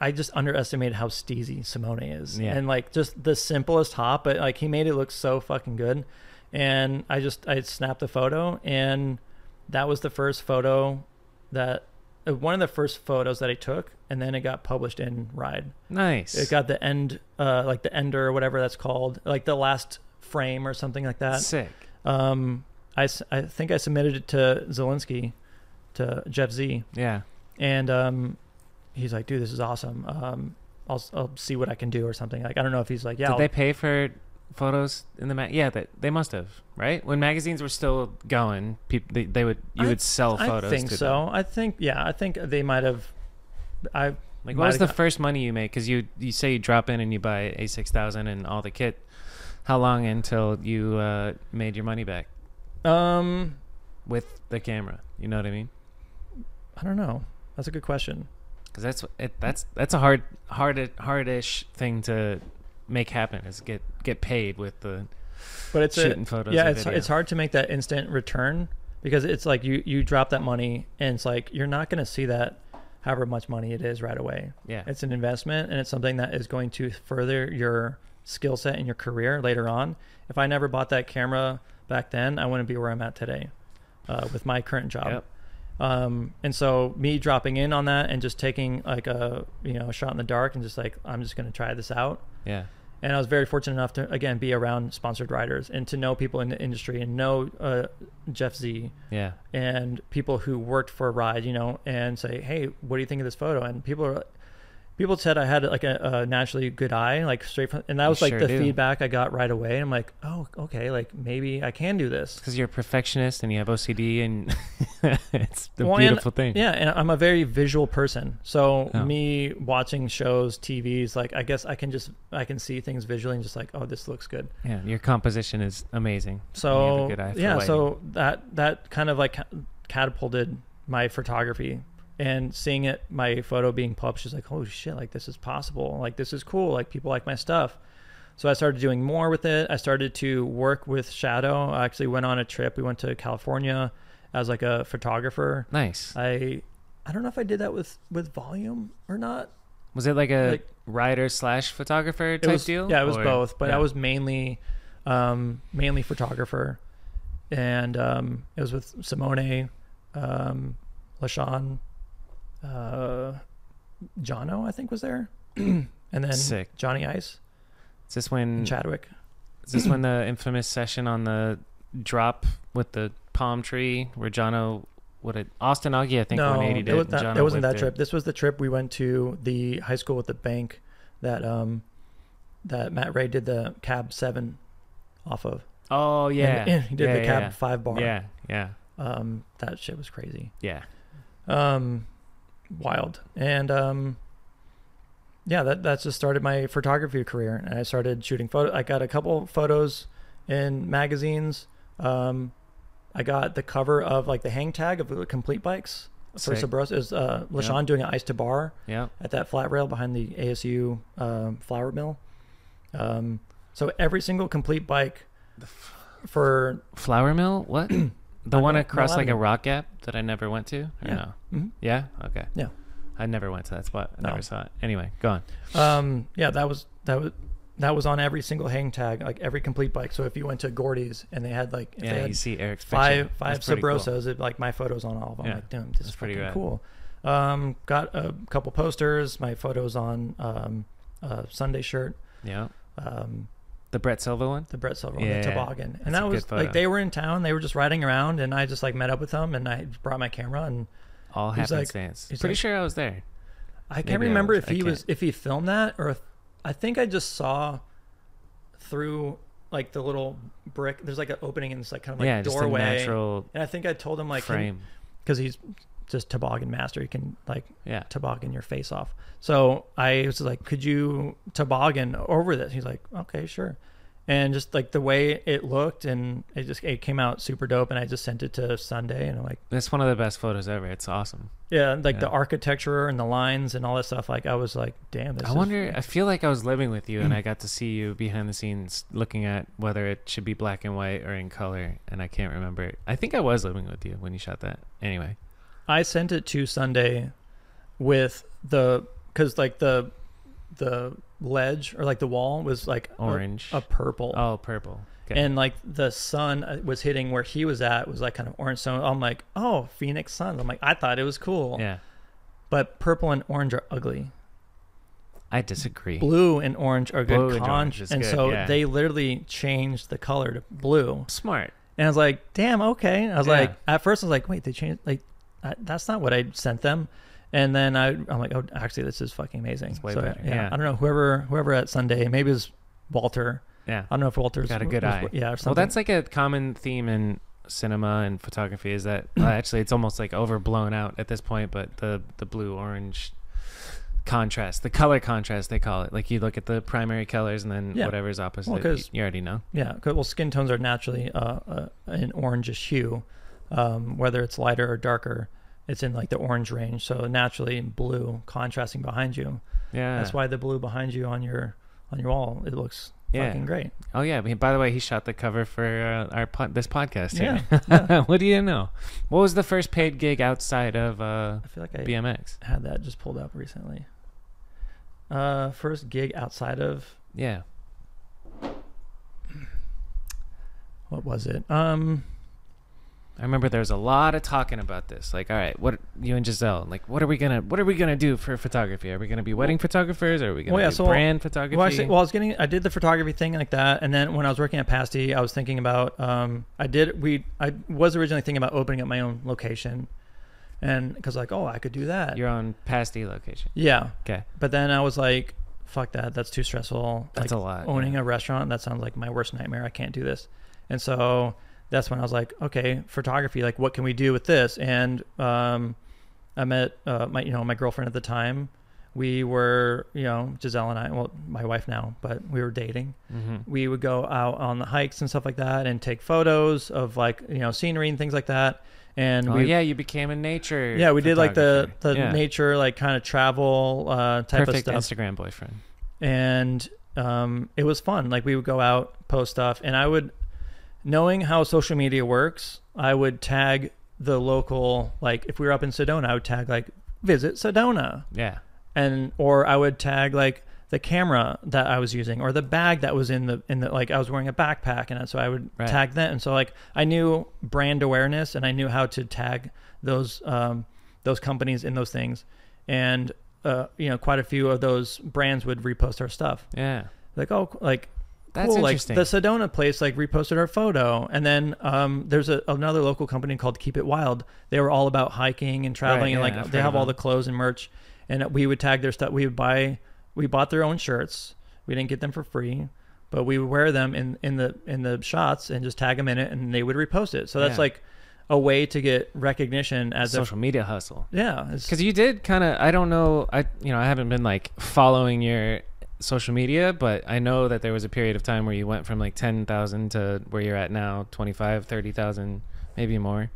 I just underestimated how steezy Simone is. Yeah. And like just the simplest hop, but like he made it look so fucking good. And I just, I snapped the photo and that was the first photo that, uh, one of the first photos that I took. And then it got published in Ride. Nice. It got the end, uh, like the ender or whatever that's called, like the last frame or something like that. sick. Um, I, I think I submitted it to Zielinski, to Jeff Z, Yeah. and um, he's like, "Dude, this is awesome. Um, I'll I'll see what I can do or something." Like I don't know if he's like, "Yeah, Did I'll- they pay for photos in the mag. Yeah, that they must have, right? When magazines were still going, people they, they would you I- would sell photos. I think so. them. I think yeah. I think they might have. I Like, what was the got- first money you make? Because you you say you drop in and you buy a six thousand and all the kit. How long until you uh, made your money back um with the camera? You know what I mean? I don't know. That's a good question. Because that's it, that's that's a hard hard hardish thing to make happen is get get paid with the But it's a, shooting photos. yeah. It's video. it's hard to make that instant return because it's like you you drop that money and it's like you're not going to see that however much money it is right away. Yeah, It's an investment and it's something that is going to further your skill set in your career later on. If I never bought that camera back then, I wouldn't be where I'm at today uh, with my current job. Yep. Um, and so me dropping in on that and just taking like a you know a shot in the dark and just like I'm just going to try this out. yeah, And I was very fortunate enough to again be around sponsored riders and to know people in the industry and know uh, Jeff Z yeah. and people who worked for a ride, you know, and say, "Hey, what do you think of this photo?" And people are, people said I had like a, a naturally good eye, like straight from, and that was like sure the do. feedback I got right away. I'm like, "Oh, okay, like maybe I can do this." Because you're a perfectionist and you have OCD, and [laughs] it's the Well, and- beautiful thing. Yeah, and I'm a very visual person, so Oh. me watching shows, TVs, like I guess I can just I can see things visually and just like, "Oh, this looks good." Yeah, your composition is amazing. You have a So good eye for yeah, lighting. so that that kind of like catapulted my photography and seeing it, my photo being published is like, oh shit, like this is possible, like this is cool, like people like my stuff. So I started doing more with it. I started to work with Shadow. I actually went on a trip. We went to California as like a photographer. nice. I I don't know if I did that with with volume or not. Was it like a like- writer slash photographer type was, deal? Yeah, it was Or- both, but yeah. I was mainly, um, mainly photographer, and um, it was with Simone, um, Lashawn, uh, Jono, I think was there, [clears throat] and then Sick. Johnny Ice Is this and when? Chadwick. Is this when the infamous session on the drop with the palm tree where Jono would it Austin Augie I think no, 180 it, it. was not, it wasn't that trip. This was the trip we went to the high school with the bank that um, that Matt Ray did the cab seven off of. Oh yeah, and [laughs] he did yeah, the cab yeah. five bar. Yeah, yeah, Um, that shit was crazy. yeah. um wild and um yeah that that's just started my photography career and i started shooting photo i got a couple photos in magazines um i got the cover of like the hang tag of the complete bikes for Sick. Subrosa is uh lashawn doing an ice to bar Yeah. at that flat rail behind the asu um, flour mill um so every single complete bike for Flour Mill? What? [clears throat] The one across like a rock gap that I never went to? Yeah. no? Mhm. Yeah? Okay. Yeah. I never went to that spot. I No. never saw it. Anyway, go on. Um, yeah, that was that was that was on every single hang tag, like every complete bike. So if you went to Gordy's and they had like if they Yeah, had you see Eric's five picture. five That's pretty cool. Subrosas, it, like my photos on all of them. Yeah, like, damn, this is that's pretty pretty rad. cool. Um, got a couple posters, my photos on um, a Sunday shirt, Yeah. um, The Brett Silva one? the Brett Silva Yeah, the toboggan, and that was like they were in town, they were just riding around, and I just like met up with them, and I brought my camera, and All He's like- happenstance. he's Pretty like- sure I was there. I can't Maybe I remember was- if he was if he filmed that or if I think I just saw through like the little brick. There's like an opening in this like kind of like yeah, just a doorway, natural and I think I told him like frame. because he's just toboggan master. You can like Yeah. toboggan your face off. So I was like, could you toboggan over this? He's like, okay, sure. And just like the way it looked, and it just it came out super dope. And I just sent it to Sunday, and I'm like, That's one of the best photos ever. It's awesome. yeah, like the architecture and the lines and all that stuff. Like I was like, damn, this I is wonder. I [laughs] feel like I was living with you, and I [clears throat] got to see you behind the scenes, looking at whether it should be black and white or in color, and I can't remember. I think I was living with you when you shot that. Anyway, I sent it to Sunday with the because like the the ledge or like the wall was like orange. a, purple oh, purple. Okay. and like the sun uh, was hitting where he was at was like kind of orange so i'm like oh phoenix sun i'm like i thought it was cool yeah, but purple and orange are ugly I disagree. blue and orange are Blue good and orange is and good, so yeah. they literally changed the color to blue Smart. and i was like damn okay i was Yeah. like at first i was like wait they changed like that's not what i sent them and then I, i'm like oh actually this is fucking amazing so better, yeah, yeah. i don't know whoever whoever at sunday maybe it was walter Yeah. I don't know if Walter's Got a good was- eye. Yeah, or Well, that's like a common theme in cinema and photography is that uh, [coughs] actually it's almost like overblown out at this point, but the the blue orange contrast, the color contrast they call it. Like you look at the primary colors and then Yeah. whatever's opposite, Well, you already know. Yeah, well, skin tones are naturally uh, uh, an orangish hue, um, whether it's lighter or darker. It's in like the orange range, so naturally blue contrasting behind you. Yeah. That's why the blue behind you on your on your wall it looks Yeah. fucking great. Oh yeah. By the way, he shot the cover for uh, our pod, this podcast. Yeah, [laughs] Here. what do you know? What was the first paid gig outside of uh, I feel like I BMX? had that just pulled up recently. Uh, first gig outside of Yeah. what was it? Um, I remember there was a lot of talking about this. Like, all right, what you and Giselle, like, what are we gonna, what are we gonna do for photography? Are we gonna be wedding photographers? Or are we gonna Well, yeah, so- brand photography? Well, I, well, I was getting, I did the photography thing like that, and then when I was working at Pasty, I was thinking about, um, I did, we, I was originally thinking about opening up my own location, and because like, oh, I could do that. You're on Pasty location. yeah, Okay, but then I was like, fuck that, that's too stressful. that's like, a lot. owning yeah. a restaurant that sounds like my worst nightmare. I can't do this, and so that's when I was like, okay, photography, like, what can we do with this? And um, I met uh, my, you know, my girlfriend at the time. We were, you know, Giselle and I, well, my wife now, but we were dating. Mhm. we would go out on the hikes and stuff like that and take photos of like you know scenery and things like that and Oh we yeah, you became a nature. yeah we did like the the Yeah. nature like kind of travel uh type perfect of stuff Instagram boyfriend. and um it was fun like we would go out post stuff and i would knowing how social media works i would tag the local like if we were up in sedona i would tag like visit sedona. Yeah, and or I would tag like the camera that I was using or the bag that was in the in the like I was wearing a backpack and so I would Right. tag that. And so like I knew brand awareness and I knew how to tag those um, those companies in those things. And uh, you know quite a few of those brands would repost our stuff. Yeah. like oh like That's cool. Like interesting. the Sedona place like reposted our photo, and then um, there's a, another local company called Keep It Wild. They were all about hiking and traveling, Right, and yeah, like I've they have all the clothes and merch. And we would tag their stuff. We would buy, we bought their own shirts. We didn't get them for free, but we would wear them in in the in the shots and just tag them in it, and they would repost it. So that's Yeah. like a way to get recognition as a Social media hustle. yeah. Because you did kind of, I don't know, I you know, I haven't been like following your social media, but I know that there was a period of time where you went from like ten thousand to where you're at now, 25, 30,000, maybe more.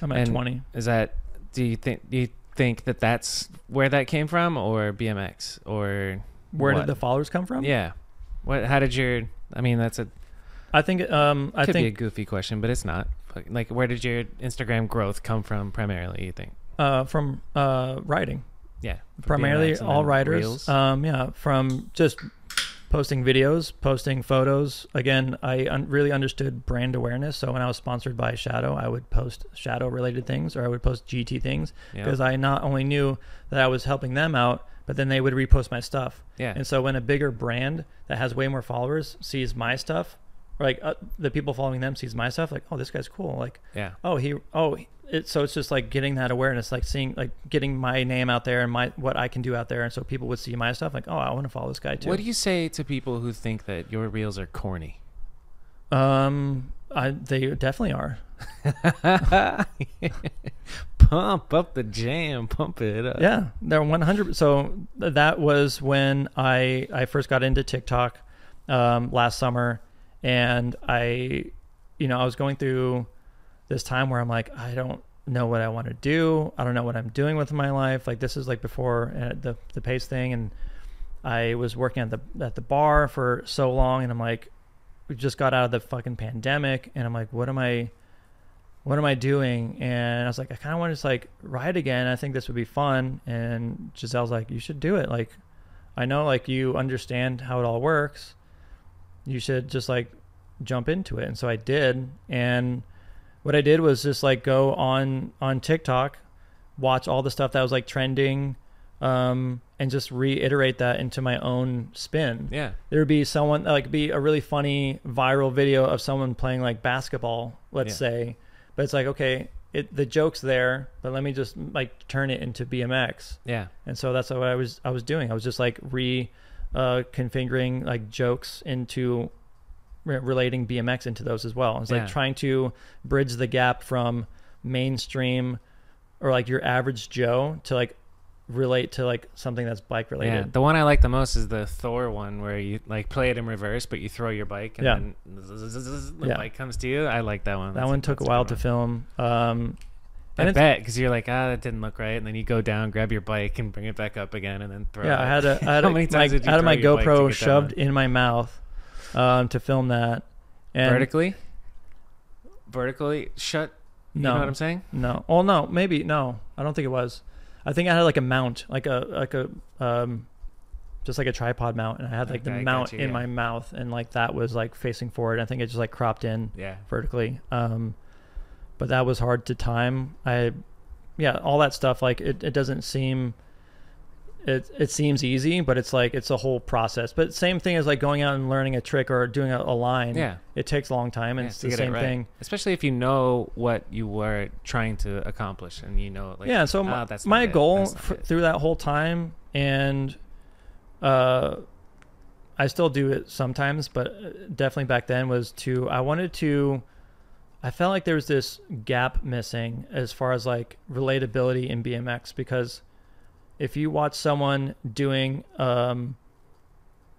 I'm at and- twenty. Is that? Do you think? Do you think that that's where that came from, or BMX, or Where what? did the followers come from? Yeah. What? How did your? I mean, that's a I think um I could be a goofy question, but it's not. Like- Like, where did your Instagram growth come from primarily? You think? uh from uh writing. Yeah. primarily all writers. Um, yeah, from just posting videos, posting photos. Again, I un- really understood brand awareness. So when I was sponsored by Shadow, I would post Shadow related things, or I would post GT things yeah. because I not only knew that I was helping them out, but then they would repost my stuff. yeah. And so when a bigger brand that has way more followers sees my stuff, or like uh, the people following them sees my stuff, like oh this guy's cool, like yeah. oh he oh it, so it's just like getting that awareness like seeing like getting my name out there and my what i can do out there and so people would see my stuff like oh i want to follow this guy too What do you say to people who think that your reels are corny? um I, they definitely are [laughs] pump up the jam, pump it up. yeah they're 100 so that was when i i first got into tiktok um last summer and i you know i was going through this time where i'm like i don't know what i want to do i don't know what i'm doing with my life like this is like before uh, the the pace thing and i was working at the at the bar for so long and i'm like we just got out of the fucking pandemic and i'm like what am i what am I doing? And I was like, I kind of want to just like ride again. I think this would be fun. And Giselle's like, you should do it. Like, I know like you understand how it all works. You should just like jump into it. And so I did. And what I did was just like go on on TikTok, watch all the stuff that was like trending, um, and just reiterate that into my own spin Yeah. there would be someone like be a really funny viral video of someone playing like basketball let's Yeah. say but it's like okay it the joke's there but let me just like turn it into bmx Yeah. and so that's what i was i was doing i was just like re uh configuring like jokes into re- relating BMX into those as well. It's Yeah. like trying to bridge the gap from mainstream or like your average Joe to like relate to like something that's bike related. Yeah, the one I like the most is the Thor one where you like play it in reverse, but you throw your bike and Yeah. then zzz, the Yeah. bike comes to you. I like that one. that That's one took a while to film. Um, I and it's- bet because you're like, ah, that didn't look right, and then you go down, grab your bike, and bring it back up again, and then throw. yeah, it. I had a, I had [laughs] How a, many my, did you I had my your bike to GoPro shoved in my mouth um, to film that. And vertically. Vertically shut. You no, know what I'm saying? No. Oh no, maybe no. I don't think it was. I think I had like a mount, like a like a um, just like a tripod mount, and I had like Okay, the mount you, in yeah. my mouth, and like that was like facing forward. I think it just like cropped in Yeah. vertically. Um, but that was hard to time. I, yeah, all that stuff. Like it, it doesn't seem. It it seems easy, but it's like it's a whole process. But same thing as like going out and learning a trick or doing a, a line. Yeah. It takes a long time, and Yeah, it's the get it same right. thing. Especially if you know what you were trying to accomplish, and you know, like, yeah so my, "Ah, that's my it. goal through that whole time and uh i still do it sometimes but uh, definitely back then was to i wanted to i felt like there was this gap missing as far as like relatability in bmx because if you watch someone doing um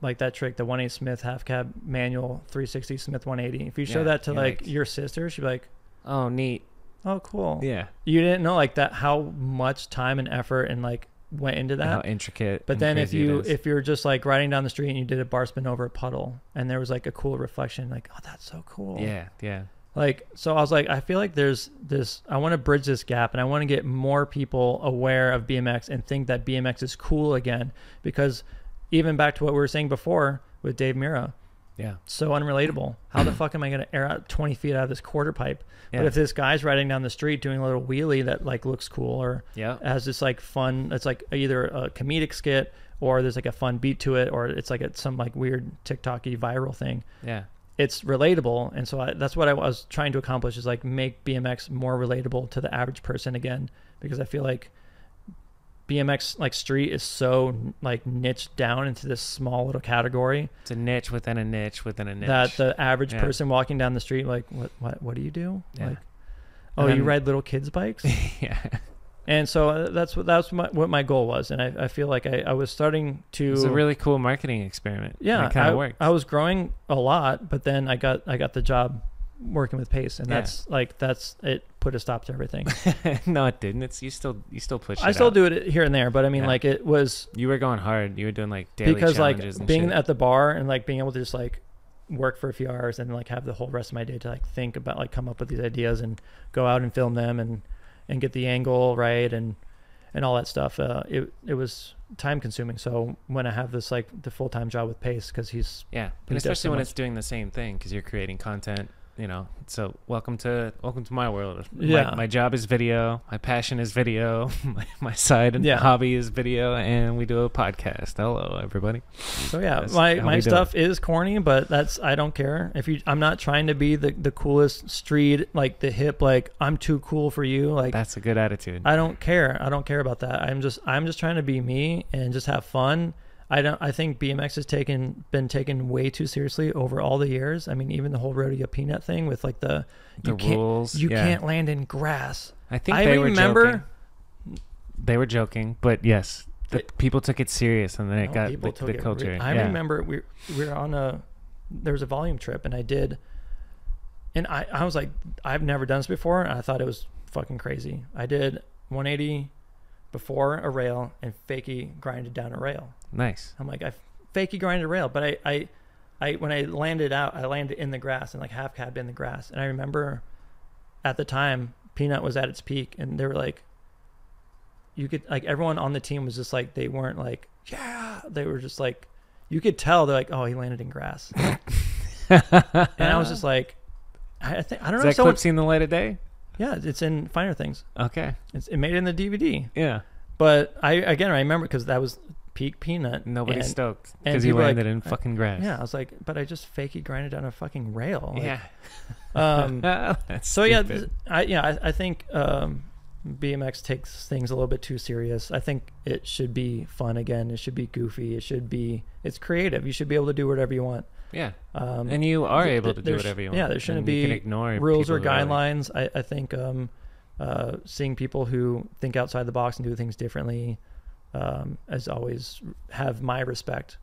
like that trick the 180 smith half cab manual 360 smith 180 if you show Yeah, that to you're like like- your sister she'd be like Oh, neat. oh cool Yeah. you didn't know like that how much time and effort and like went into that. How intricate. But then if you if you're just like riding down the street and you did a bar spin over a puddle and there was like a cool reflection, like oh that's so cool. yeah, yeah, Like so I was like I feel like there's this I want to bridge this gap and I want to get more people aware of BMX and think that BMX is cool again. Because even back to what we were saying before with Dave Mirra, yeah, so unrelatable. How the fuck am I going to air out 20 feet out of this quarter pipe? yeah, But if this guy's riding down the street doing a little wheelie that like looks cool or yeah, has this like fun it's like either a comedic skit or there's like a fun beat to it or it's like a, some like weird tiktok-y viral thing. Yeah, it's relatable and so I, that's what i was trying to accomplish is like make bmx more relatable to the average person again because i feel like bmx like street is so like niched down into this small little category It's a niche within a niche within a niche. that the average Yeah. person walking down the street like what what what do you do Yeah. like oh And you ride little kids bikes [laughs] yeah, and so uh, that's what that's my, what my goal was, and I, I feel like I, I was starting to. it's a really cool marketing experiment. yeah, it kind of worked. I was growing a lot, but then I got I got the job working with Pace, and Yeah. that's like that's it put a stop to everything. [laughs] no, it didn't. It's you still you still push. I still out. do it here and there, but I mean, Yeah. like it was You were going hard. You were doing like daily because like being shit. at the bar and like being able to just like work for a few hours and like have the whole rest of my day to like think about like come up with these ideas and go out and film them and and get the angle right and and all that stuff uh it it was time consuming so when i have this like the full-time job with pace because he's Yeah, and does so especially when much. it's doing the same thing because you're creating content. You know, so welcome to welcome to my world. Yeah. my, my job is video. My passion is video. [laughs] my, my side and Yeah. hobby is video, and we do a podcast. Hello, everybody. so yeah That's my my stuff is corny but that's i don't care if you i'm not trying to be the the coolest street like the hip like i'm too cool for you like That's a good attitude. I don't care. I don't care about that. I'm just I'm just trying to be me and just have fun. I don't I think BMX has taken been taken way too seriously over all the years. I mean, even the whole rodeo peanut thing with like the the you can't rules. you yeah. can't land in grass. I think I they remember- were joking. They were joking, but yes, the It- people took it serious, and then it got the, the it re- culture. I yeah. remember we we were on a there was a volume trip and I did and I I was like I've never done this before and I thought it was fucking crazy. I did 180 before a rail and fakey grinded down a rail. Nice. I'm like, I fakey grinded a rail, but I, I, I, when I landed out, I landed in the grass and like half cab in the grass. And I remember at the time, Peanut was at its peak, and they were like, you could like everyone on the team was just like they weren't like yeah, they were just like you could tell they're like oh he landed in grass, [laughs] and I was just like. I I think I don't Is know. that Someone, clip seen the light of day? Yeah, it's in Finer Things. Okay. It's, it made it in the DVD. Yeah. But I again I remember because that was peak Peanut. Nobody's and- stoked because he were like, landed in fucking grass. Yeah, I was like, but I just fakey grinded down a fucking rail. Like, yeah. [laughs] Um, [laughs] so yeah, stupid. th- I yeah, I, I think um, BMX takes things a little bit too serious. I think it should be fun again. It should be goofy. It should be it's creative. You should be able to do whatever you want. Yeah, Um, and you are th- able to do whatever you want. yeah, there shouldn't be ignore rules or people who are like- guidelines. I, I think um, uh, seeing people who think outside the box and do things differently, um, as always, have my respect.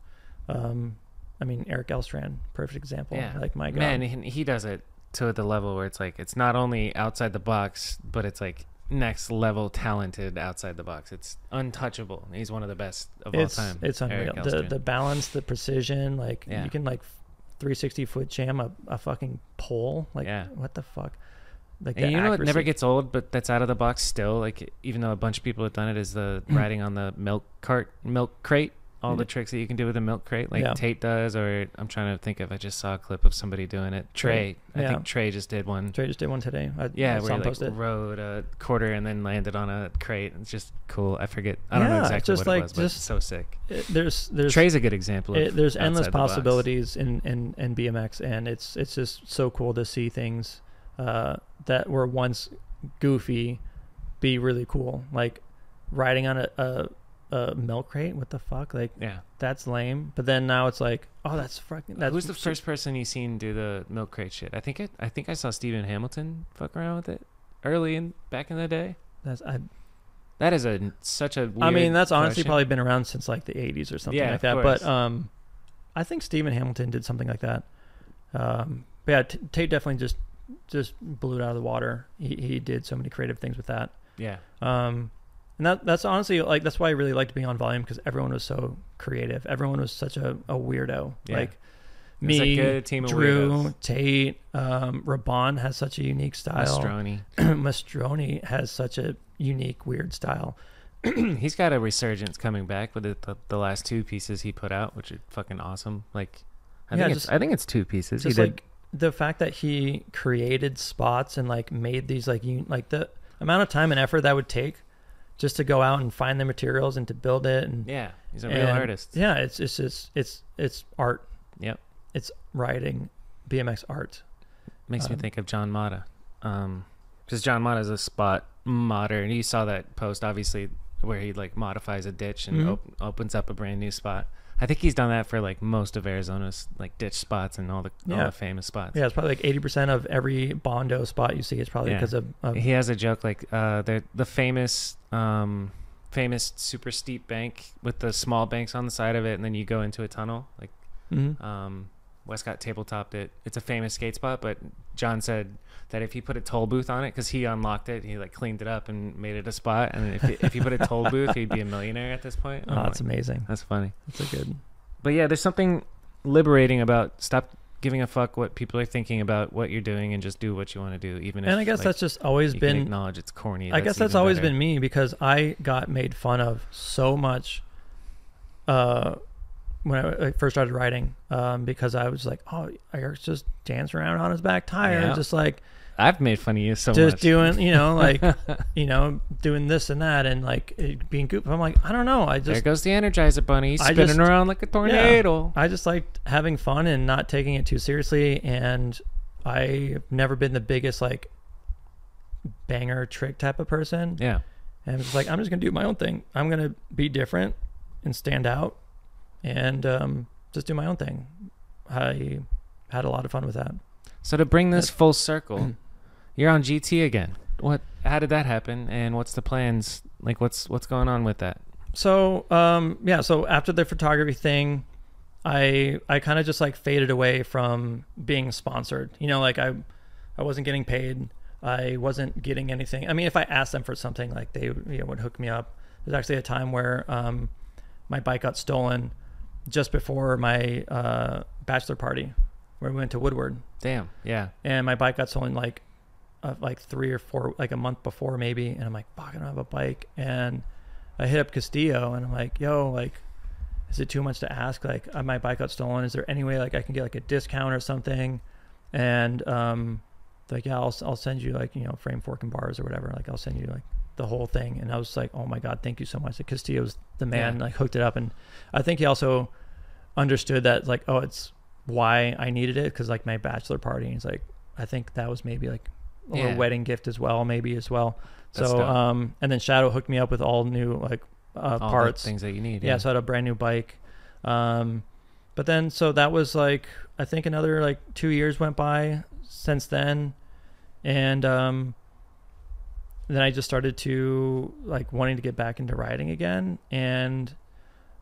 Um, I mean, Eric Elstran, perfect example. Yeah. Like my God. Man, he, he does it to the level where it's like it's not only outside the box, but it's like next level talented outside the box. It's untouchable. He's one of the best of it's all time. it's unreal. The the balance, the precision, like Yeah. you can like 360 foot jam a, a fucking pole. Like Yeah. what the fuck? Like and you know it never gets old, but that's out of the box still. Like even though a bunch of people have done it, is the [clears throat] riding on the milk cart, milk crate. All the tricks that you can do with a milk crate, like Yeah. Tate does, or I'm trying to think of. I just saw a clip of somebody doing it. Trey, Trey. I think Trey just did one. Trey just did one today. I, Yeah, I where he like rode a quarter and then landed on a crate. It's just cool. I forget. I don't know Yeah, exactly just what it like- was, but so sick. It- there's there's Trey's a good example. Of it, there's endless the box. possibilities in, in, in BMX, and it's it's just so cool to see things uh, that were once goofy be really cool. Like riding on a, a, a milk crate. What the fuck? Like Yeah. that's lame. But then now it's like, oh, that's fucking. That's Who's the first person you seen do the milk crate shit? I think it. I think I saw Stephen Hamilton fuck around with it early in back in the day. That's I, That is a such a. Weird I mean, that's honestly question. probably been around since like the 80s or something Yeah, like that. course. But um, I think Stephen Hamilton did something like that. Um, but yeah, T- Tate definitely just just blew it out of the water. He he did so many creative things with that. Yeah. Um, and that that's honestly like that's why I really liked being on Volume because everyone was so creative. Everyone was such a, a weirdo. Yeah. Like It was a me, good team of Drew, weirdos. Tate, um, Rabon has such a unique style. Mastroni. [clears throat] Mastroni has such a unique, weird style. [clears throat] He's got a resurgence coming back with the, the, the last two pieces he put out, which are fucking awesome. Like, I Yeah, think it's I think it's two pieces. He Just did. like the fact that he created spots and like made these like un- like the amount of time and effort that would take just to go out and find the materials and to build it and yeah, he's a real artist. Yeah, it's it's just it's it's art. Yep. It's writing BMX art. Makes me Um, think of John Mata. Um, because John Mata is a spot modder, and you saw that post obviously where he like modifies a ditch and Mhm. op- opens up a brand new spot. I think he's done that for like most of Arizona's like ditch spots and all the all the famous spots. Yeah, it's probably like eighty percent of every Bondo spot you see is probably Yeah. because of, of He has a joke like uh, the the famous um, famous super steep bank with the small banks on the side of it, and then you go into a tunnel. Like Mhm. um, Westcott tabletopped it. It's a famous skate spot, but John said that if he put a toll booth on it, because he unlocked it, he like cleaned it up and made it a spot. And if he, if he put a toll booth, he'd be a millionaire at this point. Oh, I'm that's like, amazing. that's funny. That's a good. But yeah, there's something liberating about stop giving a fuck what people are thinking about what you're doing and just do what you want to do, even if. And I guess like, that's just always been acknowledge it's corny. I guess that's always better. been me because I got made fun of so much uh, when I, first started writing um, because I was like, oh, Eric's just dancing around on his back tire, Yeah. just like I've made fun of you so much. just much. doing, you know, like [laughs] you know, doing this and that, and like it being goofy. I'm like, I don't know, I just there goes the Energizer Bunny. Spinning just- around like a tornado. I just liked having fun and not taking it too seriously, and I've never been the biggest like banger trick type of person. Yeah. And it's like I'm just gonna do my own thing. I'm gonna be different and stand out, and um, just do my own thing. I had a lot of fun with that. So to bring this full circle, you're on GT again. What? How did that happen? And what's the plans? Like, what's what's going on with that? So um, yeah, so after the photography thing, I I kind of just like faded away from being sponsored. You know, like I I wasn't getting paid. I wasn't getting anything. I mean, if I asked them for something, like they you know, would hook me up. There's actually a time where um, my bike got stolen just before my uh, bachelor party, where we went to Woodward, Damn. Yeah. and my bike got stolen like uh, like three or four like a month before maybe, and I'm like, fuck, I don't have a bike, and I hit up Castillo, and I'm like, yo, like. Is it too much to ask? Like, uh, my bike got stolen. Is there any way like I can get like a discount or something? And um, like, yeah, I'll I'll send you like you know frame, fork, and bars or whatever. Like, I'll send you like the whole thing. And I was like, oh my god, thank you so much. Like, Castillo's the man. Yeah. Like, hooked it up, and I think he also understood that like, oh, it's why I needed it because like my bachelor party. He's like, I think that was maybe like a Yeah. wedding gift as well, maybe as well. That's so dope. um, and then Shadow hooked me up with all new like uh, All parts. things that you need. Yeah, so I had a brand new bike. Um, but then so that was like I think another like two years went by since then, and um, then I just started to like wanting to get back into writing again, and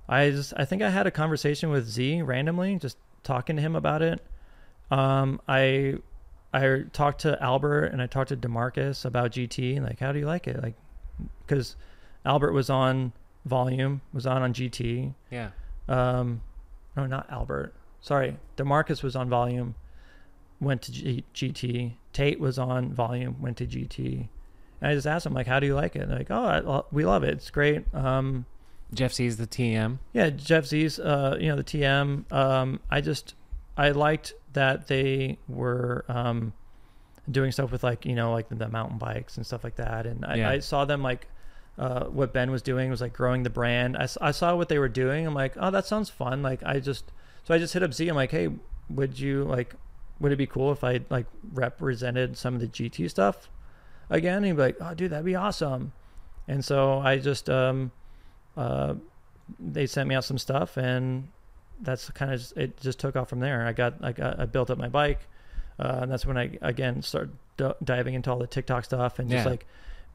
I just I think I had a conversation with Z randomly, just talking to him about it. Um, I I talked to Albert and I talked to Demarcus about GT. and Like, how do you like it? Like, because Albert was on Volume, was on on GT. Yeah. Um, no, not Albert. Sorry, Demarcus was on Volume, went to G- GT. Tate was on Volume, went to GT. And I just asked them like, "How do you like it?" And they're like, "Oh, I, lo- we love it. It's great." Um, Jeff Z's the TM. yeah, Jeff Z's, uh, you know, the TM. Um, I just, I liked that they were um, doing stuff with like, you know, like the, the mountain bikes and stuff like that. And I, Yeah. I saw them like, uh, what Ben was doing was like growing the brand. I, s- I saw what they were doing. I'm like, oh, that sounds fun. Like, I just, so I just hit up Z. I'm like, hey, would you like, would it be cool if I like represented some of the GT stuff again? And he'd be like, oh, dude, that'd be awesome. And so I just, um, uh, they sent me out some stuff and that's kind of it just took off from there. I got, I got, I built up my bike. Uh, and that's when I, again, started d- diving into all the TikTok stuff and just Yeah. like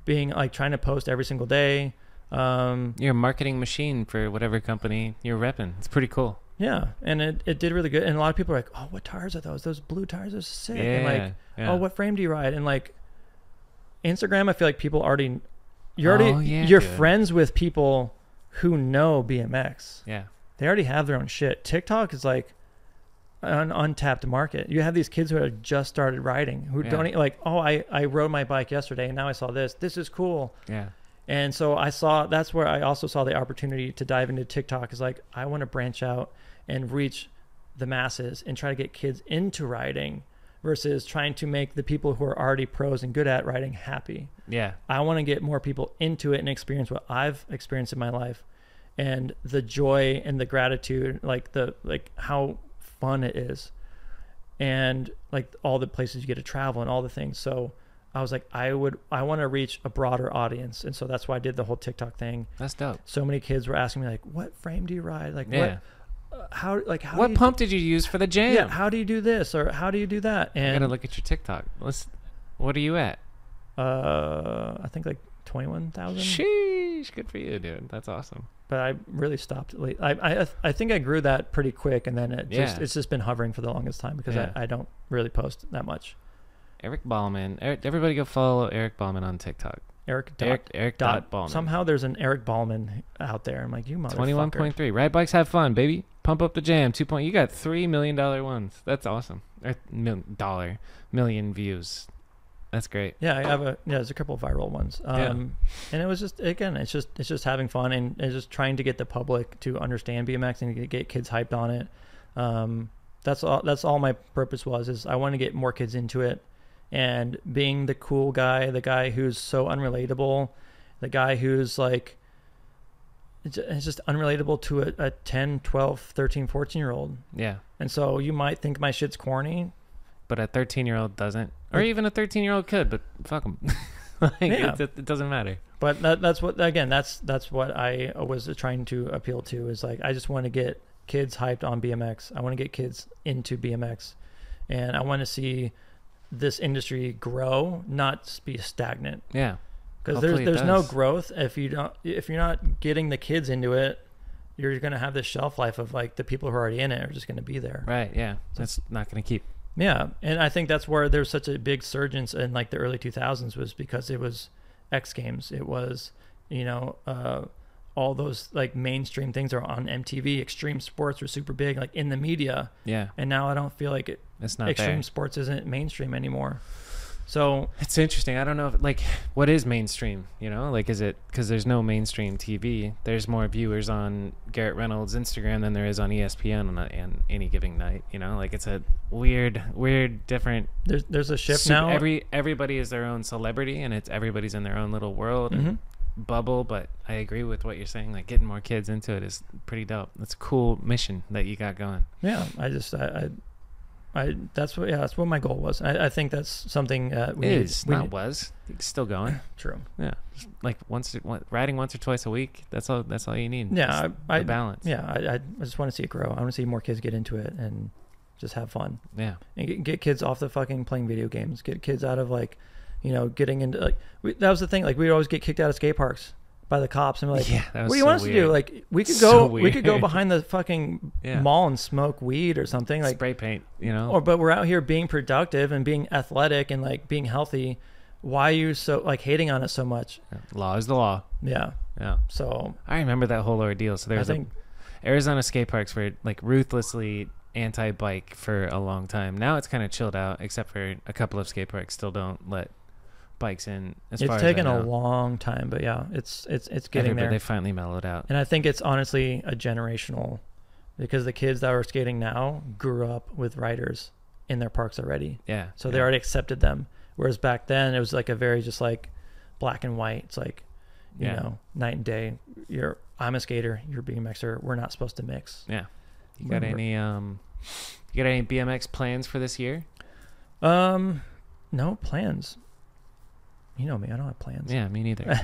being like trying to post every single day. Um, You're a marketing machine for whatever company you're repping. It's pretty cool. yeah. And it, it did really good. And a lot of people are like, Oh, what tires are those? Those blue tires are sick. Yeah. And like, yeah. oh, what frame do you ride? And like Instagram, I feel like people already, you're already, Oh, yeah, you're dude. friends with people who know BMX. yeah. They already have their own shit. TikTok is like an untapped market. You have these kids who have just started riding who Yeah. don't like, oh, I, I rode my bike yesterday and now I saw this. This is cool. Yeah. And so I saw that's where I also saw the opportunity to dive into TikTok is like I want to branch out and reach the masses and try to get kids into riding versus trying to make the people who are already pros and good at writing happy. Yeah. I want to get more people into it and experience what I've experienced in my life and the joy and the gratitude like the like how fun it is and like all the places you get to travel and all the things so i was like i would i want to reach a broader audience and so that's why i did the whole tiktok thing That's dope. so many kids were asking me like what frame do you ride like Yeah. what how like how What do pump did you use for the jam? yeah how do you do this or how do you do that I and gotta look at your TikTok. Let's. What are you at? uh i think like 21000 Sheesh. Good for you, dude. That's awesome. but I really stopped late. I, I I think I grew that pretty quick, and then it just Yeah. it's just been hovering for the longest time because Yeah. I, I don't really post that much. Eric Ballman. Eric, everybody go follow Eric Ballman on TikTok. Eric dot, Eric Eric dot, dot Ballman. somehow there's an Eric Ballman out there. I'm like you motherfucker. Twenty one point three. Ride bikes have fun, baby. Pump up the jam. Two point. You got three million dollar ones. That's awesome. Or mil, dollar million views. That's great. Yeah, I have a yeah. There's a couple of viral ones. Um, Yeah. and it was just again, it's just it's just having fun and it's just trying to get the public to understand BMX and get, get kids hyped on it. Um, that's all. That's all my purpose was. Is I want to get more kids into it, and being the cool guy, the guy who's so unrelatable, the guy who's like. It's just unrelatable to a, a 10, 12, 13, 14 year old. Yeah. And so you might think my shit's corny. But a thirteen year old doesn't, or even a thirteen year old could. But fuck them. [laughs] like, Yeah. it, it doesn't matter. but that, that's what again that's that's what i was trying to appeal to is like i just want to get kids hyped on bmx i want to get kids into bmx and i want to see this industry grow not be stagnant Yeah. Because there's there's no growth if you don't if you're not getting the kids into it you're going to have this shelf life of like the people who are already in it are just going to be there Right. Yeah. That's not gonna keep. yeah, and I think that's where there's such a big surge in like the early 2000s was because it was X Games. It was, you know, uh, all those like mainstream things are on MTV. Extreme sports were super big, like in the media, Yeah. and now I don't feel like it, It's not extreme there. sports isn't mainstream anymore. So It's interesting. I don't know, if, like, what is mainstream? You know, like, is it because there's no mainstream TV? There's more viewers on Garrett Reynolds' Instagram than there is on ESPN on, a, on any given night. You know, like it's a weird, weird, different. there's there's a shift sup- now. Every everybody is their own celebrity, and it's everybody's in their own little world Mhm. bubble. But I agree with what you're saying. Like, getting more kids into it is pretty dope. That's a cool mission that you got going. Yeah, I just I, I I that's what yeah that's what my goal was. I, I think that's something uh, we need- Is we not need- was. It's still going. [laughs] true. Yeah, Just like once, one- riding once or twice a week. That's all. That's all you need. Yeah, I, I the balance. Yeah, I, I just want to see it grow. I want to see more kids get into it and just have fun yeah. and get, get kids off the fucking playing video games. Get kids out of like, you know, getting into like we, that was the thing. Like we always get kicked out of skate parks by the cops and we're like, yeah, what do you so want us to do? Like we could [laughs] So go we could go behind the fucking [laughs] Yeah. mall and smoke weed or something. Like spray paint. You know. or but we're out here being productive and being athletic and like being healthy. Why are you so like hating on it so much? law is the law. Yeah. Yeah. So I remember that whole ordeal. So there I was think a, Arizona skate parks were like ruthlessly anti-bike for a long time. Now it's kind of chilled out, except for a couple of skate parks still don't let bikes in. As far it's taken a long time, but yeah, it's it's it's getting Everybody- there. They finally mellowed out. And I think it's honestly a generational because the kids that are skating now grew up with riders in their parks already. Yeah. So yeah. they already accepted them. Whereas back then it was like a very just like black and white. It's like, you Yeah. know, night and day. You're I'm a skater, you're a BMXer. We're not supposed to mix. Yeah. You got Remember- any um you got any BMX plans for this year? Um no plans. You know me, I don't have plans. Yeah, me neither.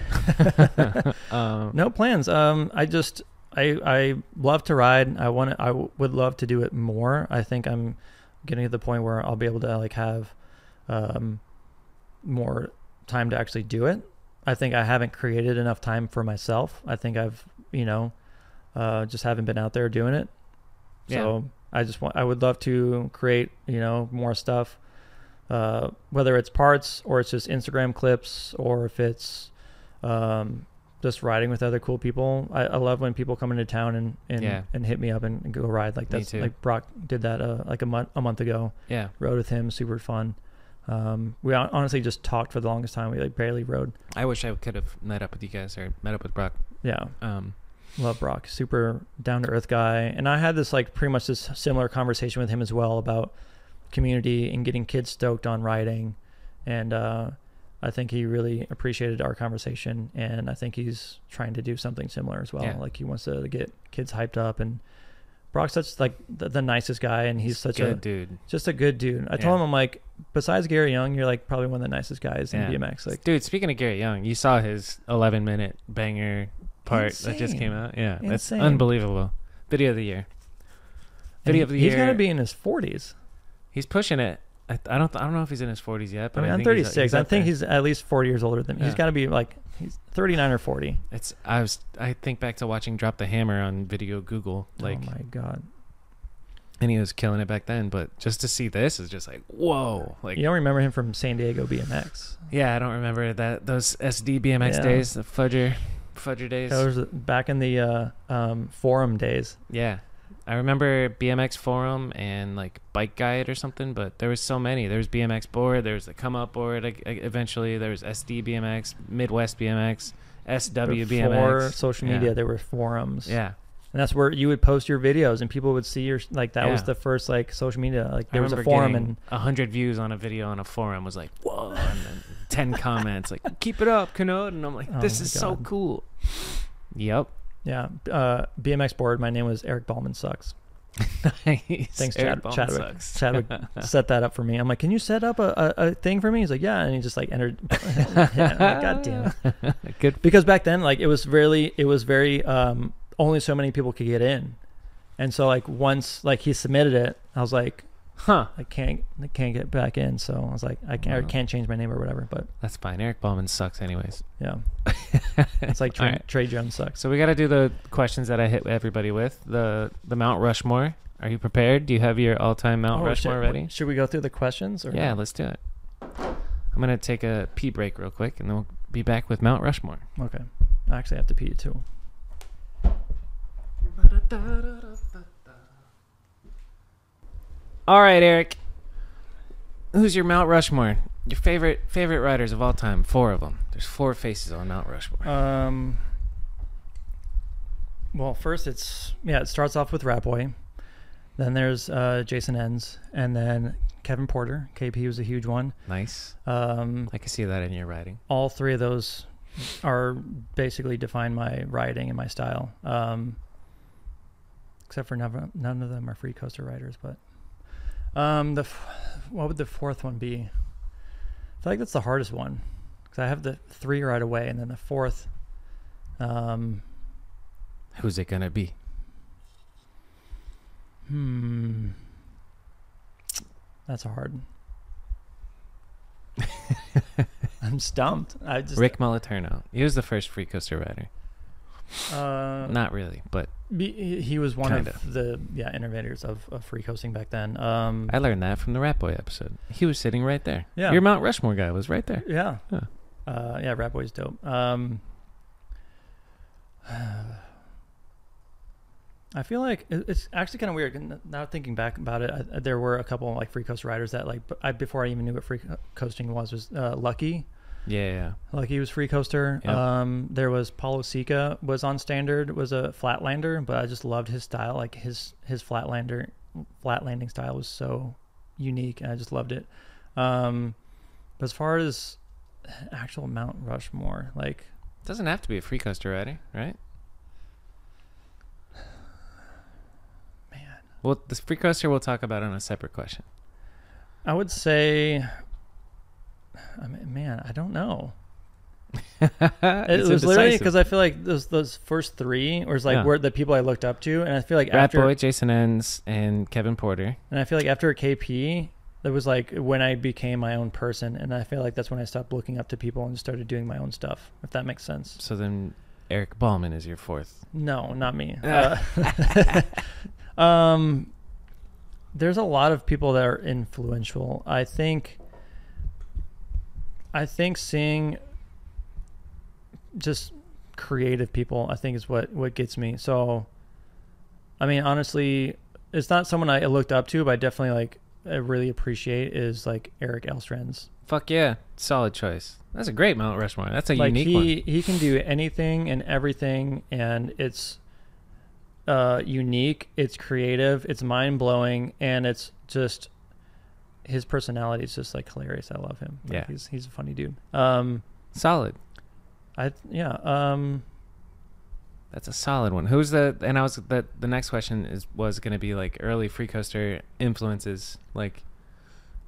[laughs] [laughs] um, No plans. Um, I just I I love to ride. I want to. I w- would love to do it more. I think I'm getting to the point where I'll be able to like have um more time to actually do it. I think I haven't created enough time for myself. I think I've you know uh, just haven't been out there doing it. Yeah. So I just want. I would love to create you know more stuff. Uh, whether it's parts or it's just Instagram clips or if it's um, just riding with other cool people. I, I love when people come into town and and, Yeah. and hit me up and, and go ride. Like that's like Brock did that uh, like a month a month ago. yeah. Rode with him, super fun. Um, we honestly just talked for the longest time. We like barely rode. I wish I could have met up with you guys or met up with Brock. Yeah, Um, love Brock, super down to earth guy. And I had this like pretty much this similar conversation with him as well about community and getting kids stoked on riding. And uh, I think he really appreciated our conversation. And I think he's trying to do something similar as well. Yeah. Like he wants to get kids hyped up. And Brock's such like the, the nicest guy, and he's such good a dude. just a good dude. I Yeah. told him I'm like, besides Gary Young, you're like probably one of the nicest guys Yeah. in BMX. Like Dude, speaking of Gary Young, you saw his 11 minute banger part that just came out. Yeah, that's unbelievable. Video of the year. and Video of the year He's year. got to be in his 40s. He's pushing it. I, I don't. I don't know if he's in his 40s yet. I But mean, I I'm think he's- 36. he's I think there. he's at least 40 years older than me. He's got to be like he's 39 or 40. It's. I was. I think back to watching Drop the Hammer on video Google, like, oh my god! and he was killing it back then. But just to see this is just like, whoa! Like, You don't remember him from San Diego BMX? yeah, I don't remember that those SD BMX Yeah. days, the Fudger, Fudger days. That was back in the uh, um, forum days. Yeah. I remember BMX forum and like bike guide or something, but there was so many. There was BMX board, there was the come up board. Like, eventually, there was SD BMX, Midwest BMX, SW Before BMX. social Yeah. media, there were forums. Yeah, and that's where you would post your videos, and people would see your like. That was the first like social media. Like there was a forum, and a hundred views on a video on a forum was like whoa, and then ten comments like keep it up, Canode, and I'm like Oh this is so cool. Yep. Yeah, uh, BMX board. My name was Eric Ballman sucks. nice. Thanks, Eric Chad, Ballman Chadwick. sucks. Chadwick [laughs] set that up for me. I'm like, can you set up a, a, a thing for me? He's like, yeah, and he just like entered. [laughs] yeah, like, God damn it. [laughs] Good. because back then like it was really it was very um only so many people could get in and so like once like he submitted it i was like Huh. i can't i can't get back in so i was like i can't, I Wow. can't change my name or whatever but That's fine. Eric Ballman sucks anyways. yeah [laughs] it's like trey, Alright. trey jones sucks So we got to do the questions that I hit everybody with. The the Mount Rushmore. Are you prepared? Do you have your all-time Mount Oh, Rushmore should, ready? should we go through the questions or Yeah, let's do it. I'm gonna take a pee break real quick, and then we'll be back with Mount Rushmore. okay i actually have to pee too All right, Eric. Who's your Mount Rushmore? Your favorite favorite riders of all time? Four of them. There's four faces on Mount Rushmore. um well first it's yeah it starts off with rat boy then there's uh jason enns and then kevin porter kp was a huge one nice. um I can see that in your writing. all three of those are basically define my riding and my style. Um, except for none, none of them are free coaster riders, but Um, the f- what would the fourth one be? I feel like that's the hardest one because I have the three right away, and then the fourth. Um, Who's it gonna be? hmm. That's hard. [laughs] I'm stumped. I just Rick Moliterno. He was the first free coaster rider. Uh, Not really, but he- he was one Kinda. of the yeah innovators of, of free coasting back then. Um, I learned that from the Rat Boy episode. He was sitting right there. Yeah. Your Mount Rushmore guy was right there. Yeah. Huh. Uh, yeah, Rat Boy's dope. Um, [sighs] I feel like it's actually kind of weird. Now thinking back about it, I, there were a couple like free coast riders that like I, before I even knew what free coasting was was uh, Lucky. Yeah, yeah. Lucky was free coaster. Yep. Um, there was Paulo Sika was on standard was a flatlander, but I just loved his style. Like his his flatlander flat landing style was so unique, and I just loved it. Um, but as far as actual Mount Rushmore, like it Doesn't have to be a free coaster rider, right? [sighs] man, Well, this free coaster we'll talk about on a separate question. I would say, I mean, man, I don't know. [laughs] It was literally because I feel like those those first three was like Yeah. were the people I looked up to, and I feel like Rat after Boy, Jason Enns, and Kevin Porter. And I feel like after KP, that was like when I became my own person, and I feel like that's when I stopped looking up to people and started doing my own stuff. If that makes sense. So then Eric Ballman is your fourth. No, not me. [laughs] Uh, [laughs] um, there's a lot of people that are influential. I think. I think seeing just creative people, I think is what what gets me. So, I mean, honestly, it's not someone I looked up to, but I definitely like I really appreciate is like Eric Elstran's. Fuck yeah, solid choice. That's a great Mount Rushmore. That's a like unique he one. he can do anything and everything, and it's uh unique. It's creative. It's mind blowing, and it's just his personality is just like hilarious. I love him. Like, Yeah. he's he's a funny dude. Um, Solid. I yeah. Um, That's a solid one. Who's the? And I was that the next question is was going to be like early free coaster influences, like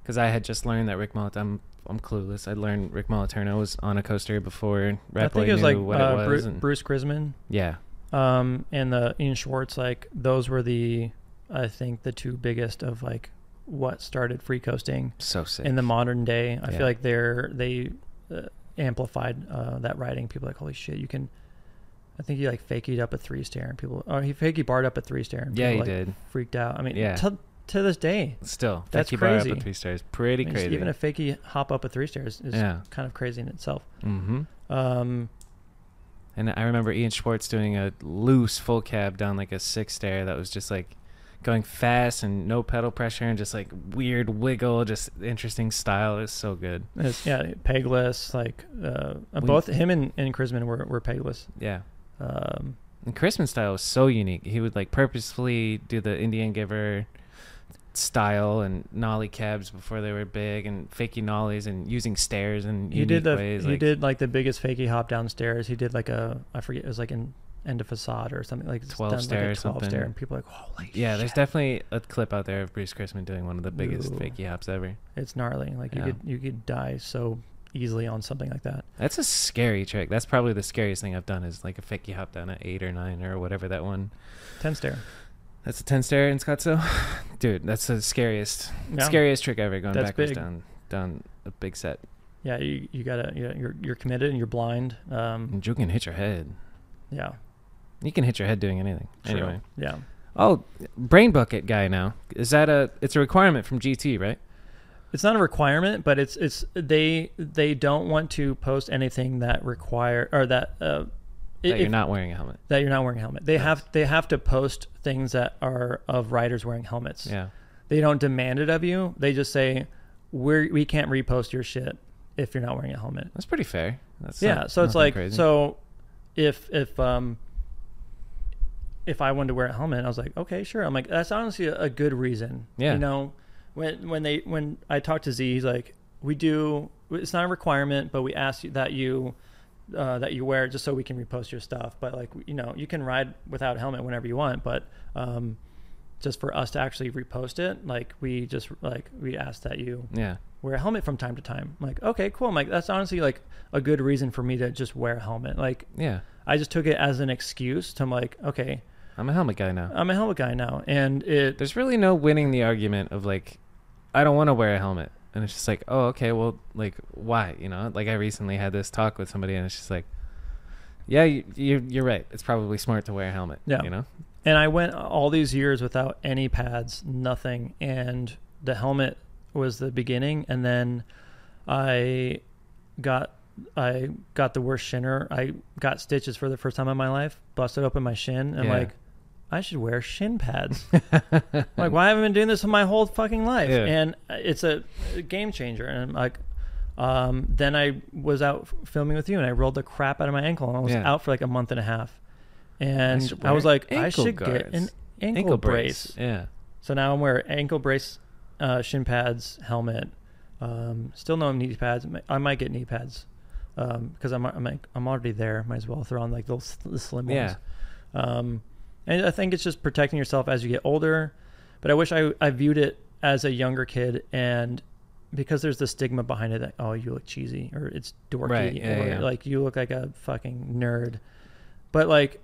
because I had just learned that Rick Molit. I'm I'm clueless. I learned Rick Moliterno was on a coaster before I Boy think it was like uh, it was. Bruce, and- Bruce Crisman. yeah, um, and the Ian Schwartz, like those were the, I think the two biggest of like what started free coasting so sick. in the modern day. I Yeah. feel like they're they uh, amplified uh, that writing. People like, holy shit, you can. I think he like fakey up a three stair, and people, or he fakey barred up a three stair, and yeah, people he like, did. freaked out. I mean, Yeah. to, to this day, Still, That's Becky Barr up crazy. at three stars. Pretty I mean, crazy. even a fakey hop up a three stairs is Yeah. kind of crazy in itself. mm-hmm. Um, And I remember Ian Schwartz doing a loose full cab down like a six stair that was just like going fast and no pedal pressure and just like weird wiggle, just interesting style. It's so good. it's, yeah, pegless. Like uh, We- both him and, and Crisman were were pegless. Yeah. Um, And Crisman's style was so unique. He would like purposefully do the Indian Giver style and nollie cabs before they were big and fakey nollies and using stairs and he did the ways. he like, did like the biggest fakey hop downstairs. He did like a I forget it was like an end of facade or something like 12 done stair or like a 12 something. stair and people are like holy shit. Yeah, there's definitely a clip out there of Bruce Crisman doing one of the biggest Ooh. fakey hops ever. it's gnarly like Yeah. you could you could die so easily on something like that. That's a scary trick. That's probably the scariest thing I've done is like a fakey hop down at eight or nine or whatever that one. 10 stair. That's a ten stair in Scottsdale, [laughs] dude. That's the scariest, Yeah. scariest trick ever. Going That's backwards big. down, down a big set. Yeah, you you got to you're you're committed and you're blind. Um And you can hit your head. yeah. You can hit your head doing anything. true. Anyway. Yeah. Oh, brain bucket guy now. Is that a? It's a requirement from GT, right? It's not a requirement, but it's it's they they don't want to post anything that require or that uh That if- you're not wearing a helmet. that you're not wearing a helmet. They Nice. have they have to post things that are of riders wearing helmets. Yeah. They don't demand it of you. They just say we we can't repost your shit if you're not wearing a helmet. That's pretty fair. That's yeah, not- so it's like crazy. so if if um if I wanted to wear a helmet, I was like, okay, sure. I'm like, that's honestly a, a good reason. Yeah. You know, when when they when I talked to Z, he's like, we do. It's not a requirement, but we ask you that you uh, that you wear it just so we can repost your stuff. But like, you know, you can ride without a helmet whenever you want. But um, just for us to actually repost it. Like we just like we ask that you Yeah. wear a helmet from time to time. I'm like, okay, cool. I'm like, that's honestly like a good reason for me to just wear a helmet. Like Yeah. I just took it as an excuse to I'm like, okay, I'm a helmet guy now. I'm a helmet guy now. And it There's really no winning the argument of like, I don't want to wear a helmet. And it's just like, oh, okay, well, like, why? You know, like I recently had this talk with somebody, and it's just like, yeah, you, you're you're right. It's probably smart to wear a helmet. Yeah. You know. and I went all these years without any pads, nothing. And the helmet was the beginning and then I got I got the worst shinner. I got stitches for the first time in my life, busted open my shin. and Yeah. like, I should wear shin pads. [laughs] like, why haven't I been doing this my whole fucking life? Yeah. And it's a, a game changer. And I'm like, um, then I was out filming with you, and I rolled the crap out of my ankle, and I was Yeah. out for like a month and a half. And should I, was like, I ankle should get an guards. ankle, brace. Yeah. So now I'm wearing ankle brace, uh, shin pads, helmet. Um, still no knee pads. I might get knee pads because I'm I'm like, I'm already there. Might as well throw on like those the slim Yeah. ones. Um, and I think it's just protecting yourself as you get older. But I wish I I viewed it as a younger kid and because there's the stigma behind it that oh you look cheesy or it's dorky Right, yeah, or yeah. like you look like a fucking nerd. But like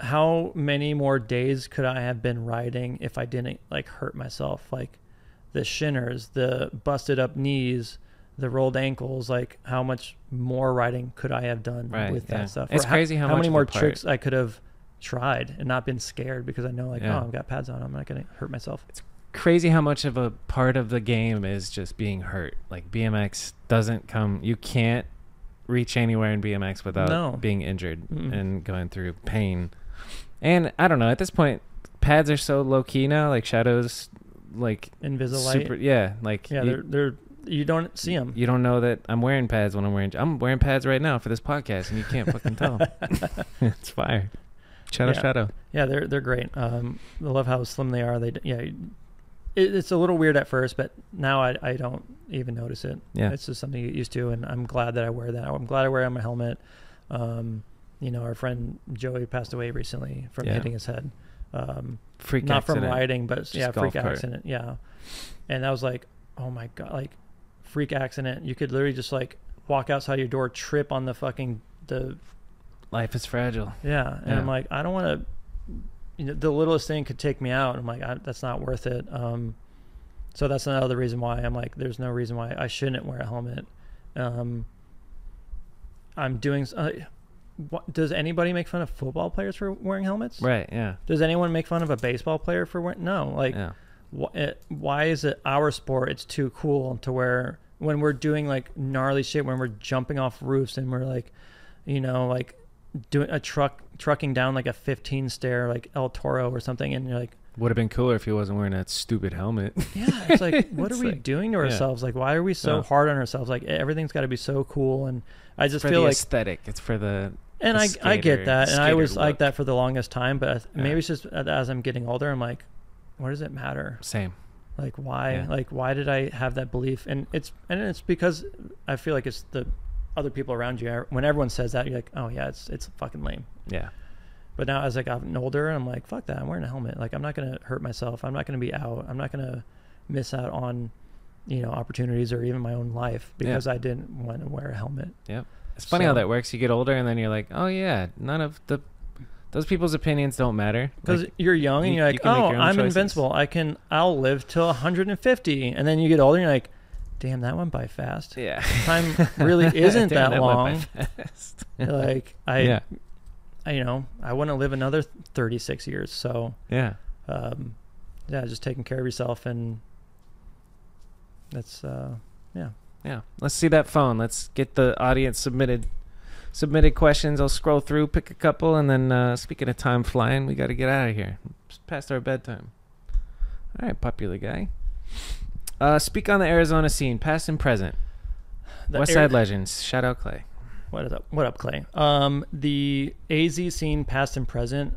how many more days could I have been riding if I didn't like hurt myself? Like the shinners, the busted up knees, the rolled ankles. Like how much more riding could I have done Right, with yeah. that stuff? It's Or crazy how much many more part- tricks I could have tried and not been scared because I know like Yeah. oh I've got pads on. I'm not gonna hurt myself. It's crazy how much of a part of the game is just being hurt. Like BMX doesn't come. You can't reach anywhere in BMX without No. being injured Mm-mm. and going through pain. And I don't know. At this point, pads are so low key now. Like shadows, like Invisalign. super. Yeah, like yeah, you, they're they're you don't see them. you don't know that I'm wearing pads when I'm wearing. I'm wearing pads right now for this podcast, and you can't fucking tell. [laughs] [laughs] it's fire. Shadow, Yeah. shadow. Yeah, they're they're great. Um, I love how slim they are. They yeah, it, it's a little weird at first, but now I I don't even notice it. Yeah. it's just something you get used to, and I'm glad that I wear that. I'm glad I wear it on my helmet. Um, you know, our friend Joey passed away recently from Yeah. hitting his head. Um, Freak not accident. from riding, but Just yeah, freak cart. accident. Yeah, and that was like, oh my god, like freak accident. You could literally just like walk outside your door, trip on the fucking the Life is fragile. yeah, and Yeah. I'm like, I don't want to. You know, the littlest thing could take me out. I'm like, I, that's not worth it. Um, so that's another reason why I'm like, there's no reason why I shouldn't wear a helmet. Um, I'm doing. Uh, what, does anybody make fun of football players for wearing helmets? Right. Yeah. Does anyone make fun of a baseball player for wearing? No. Like, yeah. wh- it, why is it our sport? It's too cool to wear when we're doing like gnarly shit. When we're jumping off roofs and we're like, you know, like doing a truck trucking down like a 15 stair like El Toro or something, and you're like, Would have been cooler if he wasn't wearing that stupid helmet. [laughs] yeah, it's like, [laughs] what It's are we like- doing to yeah. ourselves? Like, why are we so No. hard on ourselves? Like, everything's got to be so cool, and I just for feel the like aesthetic. It's for the and the I, I get that, and I skater was like that for the longest time. But Yeah. maybe it's just uh, as I'm getting older, I'm like, what does it matter? same. Like why? Yeah. Like why did I have that belief? And it's and it's because I feel like it's the other people around you. Er, when everyone says that, you're like, oh yeah, it's it's fucking lame. Yeah. But now as I gotten older, I'm like, fuck that. I'm wearing a helmet. Like I'm not gonna hurt myself. I'm not gonna be out. I'm not gonna miss out on, you know, opportunities or even my own life because I didn't want to wear a helmet. Yeah. It's funny how that works. You get older and then you're like, oh yeah, none of the those people's opinions don't matter. Because Like, you're young and you- you're you like, make oh, your I'm choices." invincible. I can, I'll live till 150. And then you get older and you're like, damn, that went by fast. yeah, Time really [laughs] isn't Damn, that by long. [laughs] like I, yeah, I, you know, I want to live another 36 years. So, yeah. um, yeah, just taking care of yourself and that's, uh, yeah. Yeah. Let's see that phone. Let's get the audience submitted submitted questions. I'll scroll through, pick a couple, and then uh, speaking of time flying, we got to get out of here. It's past our bedtime. All right, popular guy. Uh, speak on the Arizona scene, past and present. The West Side Legends. Shout out Clay. What is up? What up, Clay? Um, the AZ scene, past and present.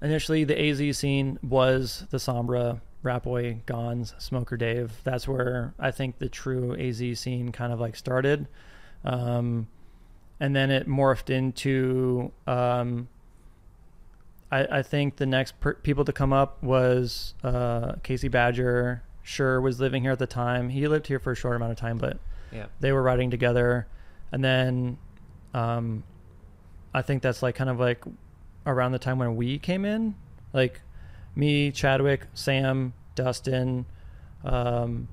Initially, the AZ scene was the Sombra, Rat Boy, Gons, Smoker Dave. That's where I think the true AZ scene kind of like started, um, and then it morphed into. Um, I, I think the next per- people to come up was uh, Casey Badger. Sure was living here at the time. He lived here for a short amount of time, but Yeah. they were riding together. And then um, I think that's like kind of like around the time when we came in. Like me, Chadwick, Sam, Dustin, um,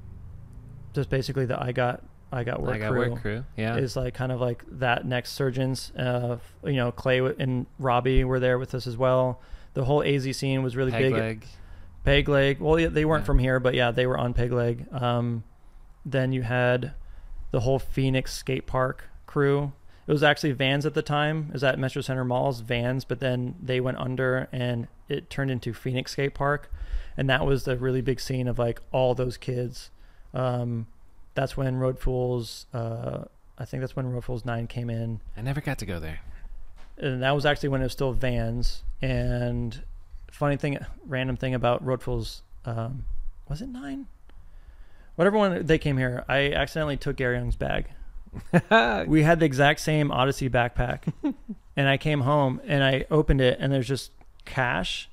just basically the I got I got work I got crew work crew. Yeah. is like kind of like that next surgeons. Uh, you know, Clay and Robbie were there with us as well. The whole AZ scene was really Peg big. leg. Peg leg. Well, yeah, they weren't Yeah. from here, but yeah, they were on Peg leg. Um, then you had the whole Phoenix skate park crew. It was actually vans at the time. It was at Metro Center Malls, vans, but then they went under and it turned into Phoenix Skate Park. And that was the really big scene of like all those kids. Um, that's when Road Fools, uh, I think that's when Road Fools 9 came in I never got to go there. and that was actually when it was still vans. And funny thing, random thing about Road Fools, um, was it nine? Whatever one they came here, I accidentally took Gary Young's bag. [laughs] We had the exact same Odyssey backpack, [laughs] and I came home and I opened it, and there's just cash,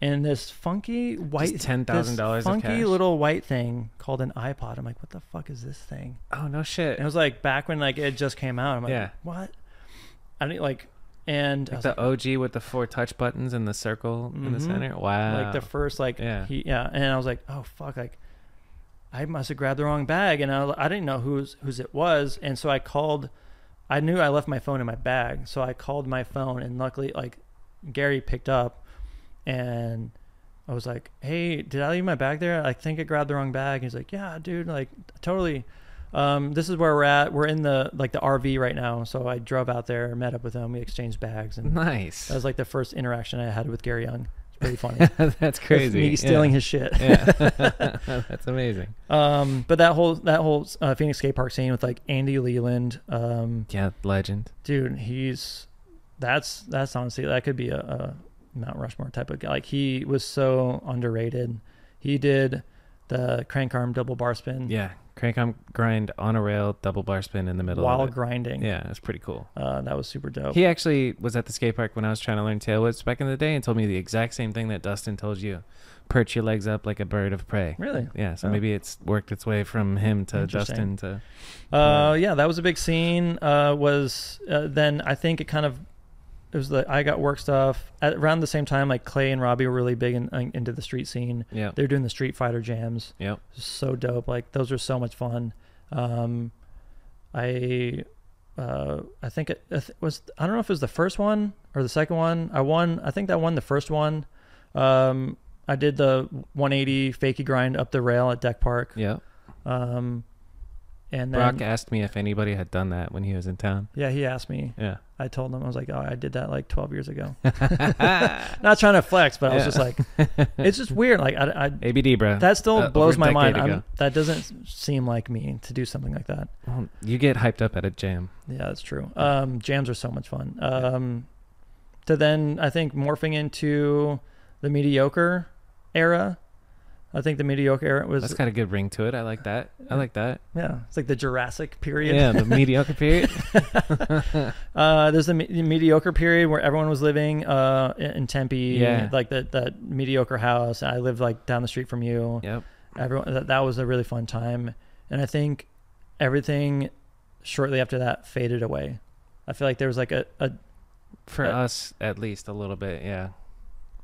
and this funky white Just $10,000 of funky cash? little white thing called an iPod. I'm like, what the fuck is this thing? oh no shit. And it was like back when like it just came out. I'm like, Yeah. what? I didn't like, and Like the OG with the four touch buttons and the circle in the Mhm. center. Wow. like the first like Yeah. he yeah and i was like oh fuck like i must have grabbed the wrong bag and i, I didn't know whose whose it was and so i called i knew i left my phone in my bag so i called my phone and luckily like gary picked up and i was like hey did i leave my bag there i think i grabbed the wrong bag he's like yeah dude like totally um, this is where we're at we're in the like the rv right now so i drove out there met up with him we exchanged bags and nice. that was like the first interaction i had with gary young it's pretty funny [laughs] That's with crazy. me stealing yeah. his shit. yeah. [laughs] [laughs] That's amazing. Um, but that whole that whole uh, Phoenix skate park scene with like Andy Leland, um, Yeah, legend. dude, he's that's that's honestly that could be a, a Mount Rushmore type of guy. Like he was so underrated. He did the crank arm double bar spin Yeah, crank on grind on a rail, double bar spin in the middle. while grinding. Yeah, it's pretty cool. uh, that was super dope. He actually was at the skate park when I was trying to learn tail whips back in the day and told me the exact same thing that Dustin told you. Perch your legs up like a bird of prey. really? Yeah, so Oh. maybe it's worked its way from him to. Dustin to. Uh, yeah, that was a big scene. Uh, was uh, then I think it kind of it was the I got work stuff at around the same time. Like Clay and Robbie were really big in, in- into the street scene. Yeah. They're doing the Street Fighter jams. Yeah, so dope. Like those are so much fun. Um, I uh, I think it, it was I don't know if it was the first one or the second one. I won. I think I won the first one. Um, I did the 180 fakie grind up the rail at Deck Park. Yeah. Um, and then Brock asked me if anybody had done that when he was in town. yeah, he asked me. Yeah. I told him I was like, oh, I did that like 12 years ago. [laughs] [laughs] Not trying to flex, but I was Yeah. just like, it's just weird. Like I, I [laughs] ABD, bro. that still Uh, blows my mind. decade I'm, ago. that doesn't seem like me to do something like that. Well, you get hyped up at a jam. Yeah, that's true. Um, jams are so much fun. Um, to then I think morphing into the mediocre era. I think the mediocre era was That's got a good ring to it. I like that. I like that. yeah, it's like the Jurassic period. Yeah, the mediocre period. [laughs] [laughs] Uh, there's the me- mediocre period where everyone was living uh, in Tempe, Yeah. like the that mediocre house. I lived like down the street from you. Yep. Everyone that, that was a really fun time, and I think everything shortly after that faded away. I feel like there was like a, a For Uh, us, at least a little bit, yeah.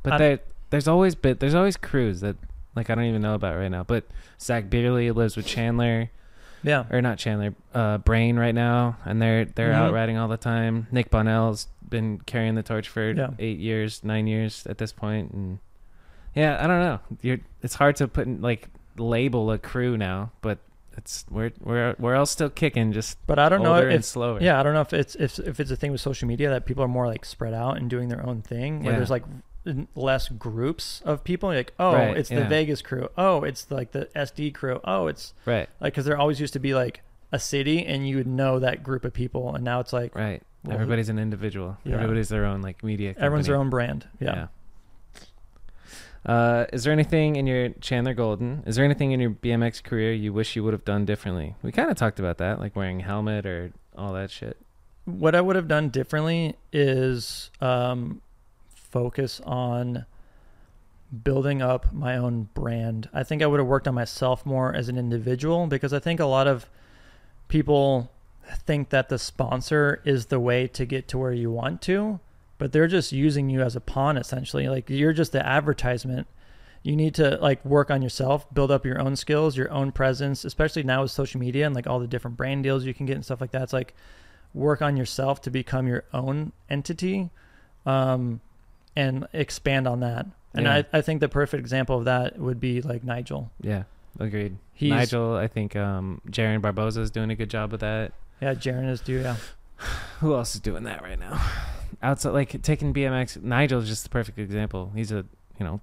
But there, there's always bit, there's always crews that, like, I don't even know about right now. But Zach Beerley lives with Chandler, yeah or not Chandler, uh, Brain right now, and they're they're out Mhm. riding all the time. Nick Bonnell's been carrying the torch for Yeah. eight years, nine years at this point, and yeah, I don't know. You're, it's hard to put in, like label a crew now, but it's we're we're we're all still kicking, just But I don't know if slower. yeah, I don't know if it's if if it's a thing with social media that people are more like spread out and doing their own thing. Where Yeah. there's like less groups of people. Like oh, Right, it's the. Vegas crew. Oh, it's like the SD crew. Oh, it's right, like because there always used to be like a city and you would know that group of people, and now it's like right. Well, Everybody's an individual. Yeah. Everybody's their own like media. everyone's their own brand. Yeah. Uh, is there anything in your Chandler Golden? Is there anything in your BMX career you wish you would have done differently? We kind of talked about that, like wearing a helmet or all that shit. What I would have done differently is um, focus on building up my own brand. I think I would have worked on myself more as an individual because I think a lot of people think that the sponsor is the way to get to where you want to, but they're just using you as a pawn essentially. Like you're just the advertisement. You need to like work on yourself, build up your own skills, your own presence, especially now with social media and like all the different brand deals you can get and stuff like that. It's like work on yourself to become your own entity um, and expand on that. And Yeah. I, I think the perfect example of that would be like Nigel. Yeah, agreed. He's Nigel, I think um, Jaron Barboza is doing a good job with that. yeah, Jaron is due. Yeah, [sighs] Who else is doing that right now? Outside, like taking BMX, Nigel's just the perfect example. He's a, you know,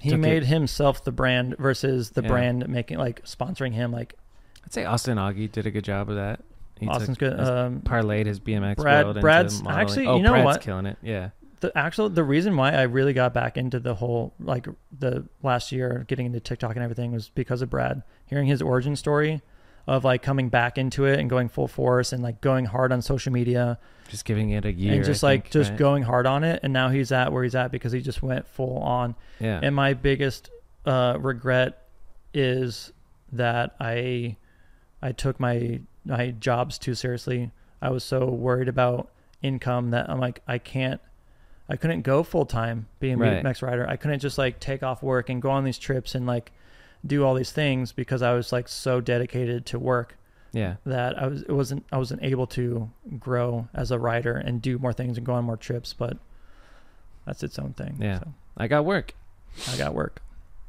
he Took made himself the brand versus the Yeah. brand making like sponsoring him. Like I'd say Austin Augie did a good job of that. He took- Austin's good. Um, parlayed his BMX Brad- world Brad's- into modeling. actually, oh, you know Brad's what? killing it. Yeah, the actual the reason why I really got back into the whole like the last year getting into TikTok and everything was because of Brad. Hearing his origin story of like coming back into it and going full force and like going hard on social media just giving it a year. and just I like think, just right? going hard on it and now he's at where he's at because he just went full on. Yeah, And my biggest uh, regret is that I I took my my jobs too seriously. I was so worried about income that I'm like I can't I couldn't go full time being a Right. BMX rider. I couldn't just like take off work and go on these trips and like do all these things because I was like so dedicated to work yeah, that I was it wasn't I wasn't able to grow as a rider and do more things and go on more trips, but that's its own thing. Yeah. So I got work. I got work.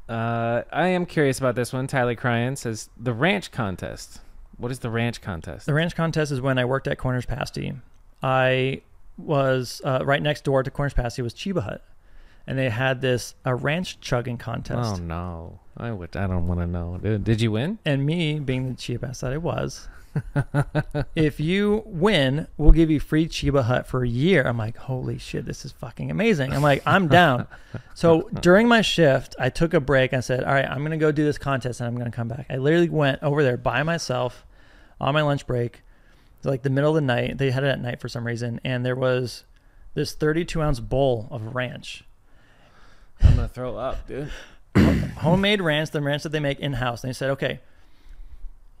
Uh, I am curious about this one. Tyler Cryan says the ranch contest. What is the ranch contest? The ranch contest is when I worked at Cornish Pasty. I was uh, right next door to Cornish Pasty was Cheba Hut, and they had this a ranch chugging contest. Oh no, I would. I don't want to know. Dude, did you win? And me, being the cheap ass that I was, [laughs] if you win, we'll give you free Cheba Hut for a year. I'm like, holy shit, this is fucking amazing. I'm like, I'm down. so [laughs] during my shift, I took a break. I said, all right, I'm gonna go do this contest, and I'm gonna come back. I literally went over there by myself on my lunch break, like the middle of the night. They had it at night for some reason, and there was this 32 ounce bowl of ranch I'm gonna throw up, dude. [coughs] homemade ranch, the ranch that they make in house. And they said, okay,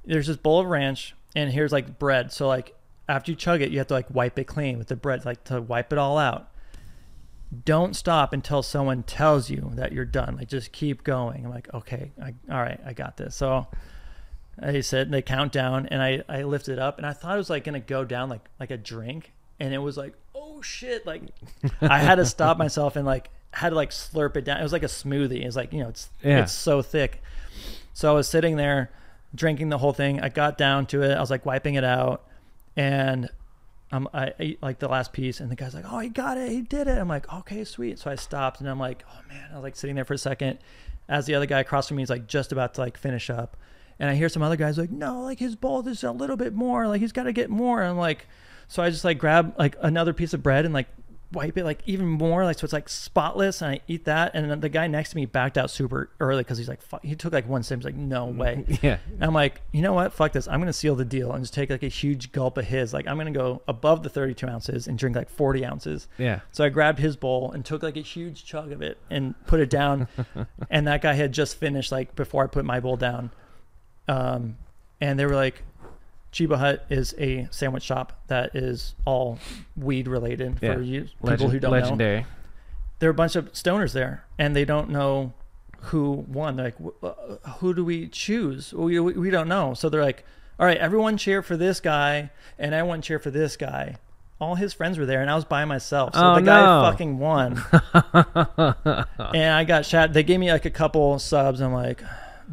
there's this bowl of ranch, and here's like bread. So like after you chug it, you have to like wipe it clean with the bread, like to wipe it all out. Don't stop until someone tells you that you're done. Like just keep going. I'm like, okay, I, all right, I got this. So they said they count down, and I I lifted up, and I thought it was like gonna go down like like a drink, and it was like, oh shit, like I had to stop [laughs] myself and like had to like slurp it down. It was like a smoothie. It's like you know, it's Yeah. it's so thick. So I was sitting there drinking the whole thing. I got down to it. I was like wiping it out, and um, I ate like the last piece, and the guy's like, "Oh, he got it. He did it." I'm like, "Okay, sweet." So I stopped, and I'm like, "Oh man!" I was like sitting there for a second, as the other guy across from me is like just about to like finish up, and I hear some other guys like, "No, like his bowl is a little bit more. Like he's got to get more." And I'm like, so I just like grab like another piece of bread and like wipe it like even more like so it's like spotless and I eat that and then the guy next to me backed out super early because he's like fuck, he took like one sip he's like no mm, way [laughs] Yeah, and I'm like, you know what? Fuck this. I'm gonna seal the deal and just take like a huge gulp of his. Like I'm gonna go above the 32 ounces and drink like 40 ounces. yeah. So I grabbed his bowl and took like a huge chug of it and put it down. [laughs] and that guy had just finished like before I put my bowl down. Um, and they were like, Cheba Hut is a sandwich shop that is all weed related Yeah. for you people Legend- who don't know. legendary. there are a bunch of stoners there and they don't know who won. They're like "Wh- uh, who do we choose? We, we, we don't know. So they're like all right everyone cheer for this guy and everyone cheer for this guy. All his friends were there and i was by myself. So Oh, the guy no. fucking won. [laughs] And i got shot they gave me like a couple subs and i'm like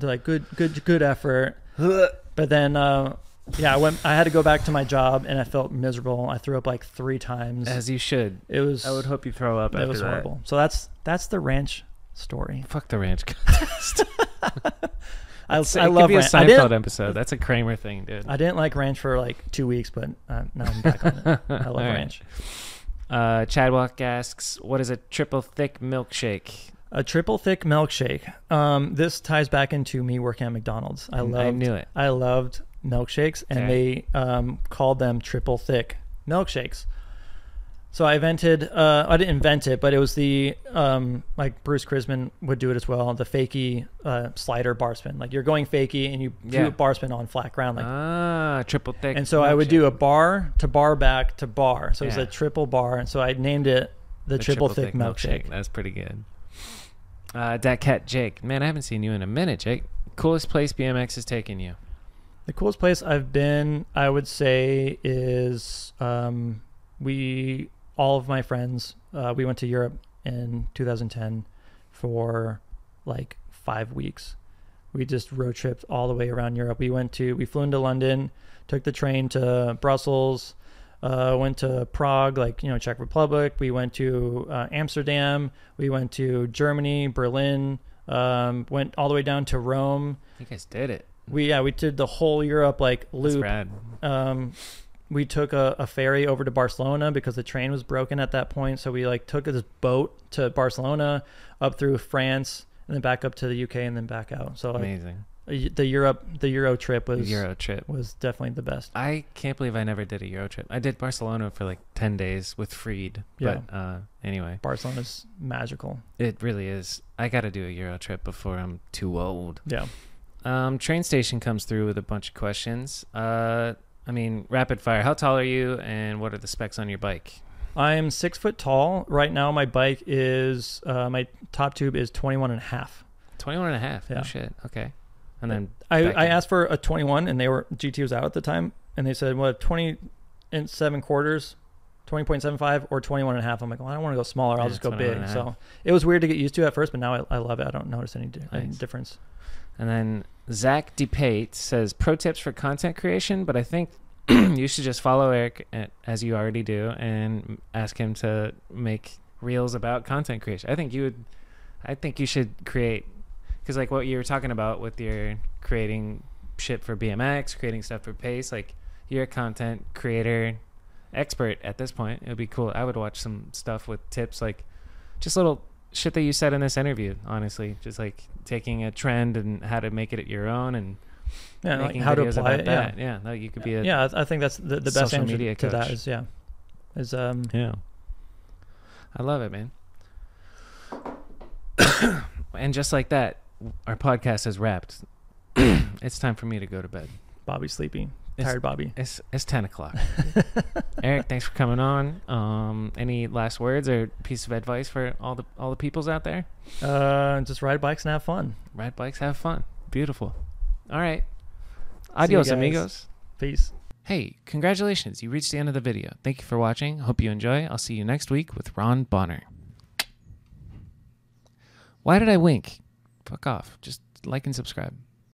like good good good effort but then uh yeah i went i had to go back to my job and i felt miserable i threw up like three times As you should. it was I would hope you throw up it was that. horrible. So that's that's the ranch story. Fuck the ranch [laughs] contest. [laughs] I, It's- I it love could be a ranch. I Seinfeld didn't, episode. That's a Kramer thing, dude. I didn't like ranch for like two weeks, but uh, now I'm back on it. [laughs] I love All right. ranch. Uh, Chadwick asks, "What is a triple thick milkshake?" A triple thick milkshake. Um, this ties back into me working at McDonald's. I loved, I knew it. I loved milkshakes, and Okay. they um, called them triple thick milkshakes. So I invented. Uh, I didn't invent it, but it was the um, like Bruce Crisman would do it as well. The fakie uh, slider bar spin. Like you're going fakie and you Yeah. do a bar spin on flat ground. Like ah, triple thick. and so I would do a bar to bar back to bar. So it was a triple bar, and so I named it the, triple, thick, milkshake. That's pretty good. Uh, that cat Jake, man, I haven't seen you in a minute, Jake. Coolest place BMX has taken you? The coolest place I've been, I would say, is um, we all of my friends. Uh, we went to Europe in 2010 for like five weeks. We just road tripped all the way around Europe. We went to, we flew into London, took the train to Brussels, uh, went to Prague, like you know Czech Republic. We went to uh, Amsterdam. We went to Germany, Berlin. Um, went all the way down to Rome. You guys did it. We yeah we did the whole Europe like That's loop. rad. Um, we took a, a ferry over to Barcelona because the train was broken at that point. So we like took this boat to Barcelona, up through France, and then back up to the UK, and then back out. So like, Amazing. The Europe the Euro trip was Euro trip. was definitely the best. I can't believe I never did a Euro trip. I did Barcelona for like 10 days with Freed. Yeah. But uh, anyway, Barcelona's magical. it really is. I got to do a Euro trip before I'm too old. Yeah. Um, train station comes through with a bunch of questions. Uh, I mean, rapid fire. How tall are you, and what are the specs on your bike? I'm six foot tall. Right now, my bike is, uh, my top tube is 21 and a half. 21 and a half. Yeah. Oh, shit. Okay. And then I, I asked for a 21 and they were, GT was out at the time. And they said, well, 20 and seven quarters, 20.75 or 21 and a half. I'm like, well, I don't want to go smaller. I'll Yeah, just go big. So it was weird to get used to at first, but now I, I love it. I don't notice any, di- any difference. And then Zach DePate says pro tips for content creation, but I think [clears throat] you should just follow Eric uh, as you already do and ask him to make reels about content creation. I think you would. I think you should create because like what you were talking about with your creating shit for BMX, creating stuff for Pace. Like you're a content creator expert at this point. It would be cool. I would watch some stuff with tips like just little shit that you said in this interview honestly just like taking a trend and how to make it your own and Yeah. Like how to apply about it. Yeah. that yeah no, you could be a yeah. I think that's the, the best social answer media to that coach. is, yeah, is, um, yeah i love it man [coughs] and just like that our podcast is wrapped [clears throat] it's time for me to go to bed Bobby sleepy, It's- tired Bobby. it's it's 10 o'clock [laughs] eric thanks for coming on um any last words or piece of advice for all the all the peoples out there Uh, just ride bikes and have fun. ride bikes have fun beautiful all right adios amigos Peace. Hey, congratulations. You reached the end of the video. Thank you for watching. Hope you enjoy. I'll see you next week with Ron Bonner. Why did I wink? Fuck off. Just like and subscribe.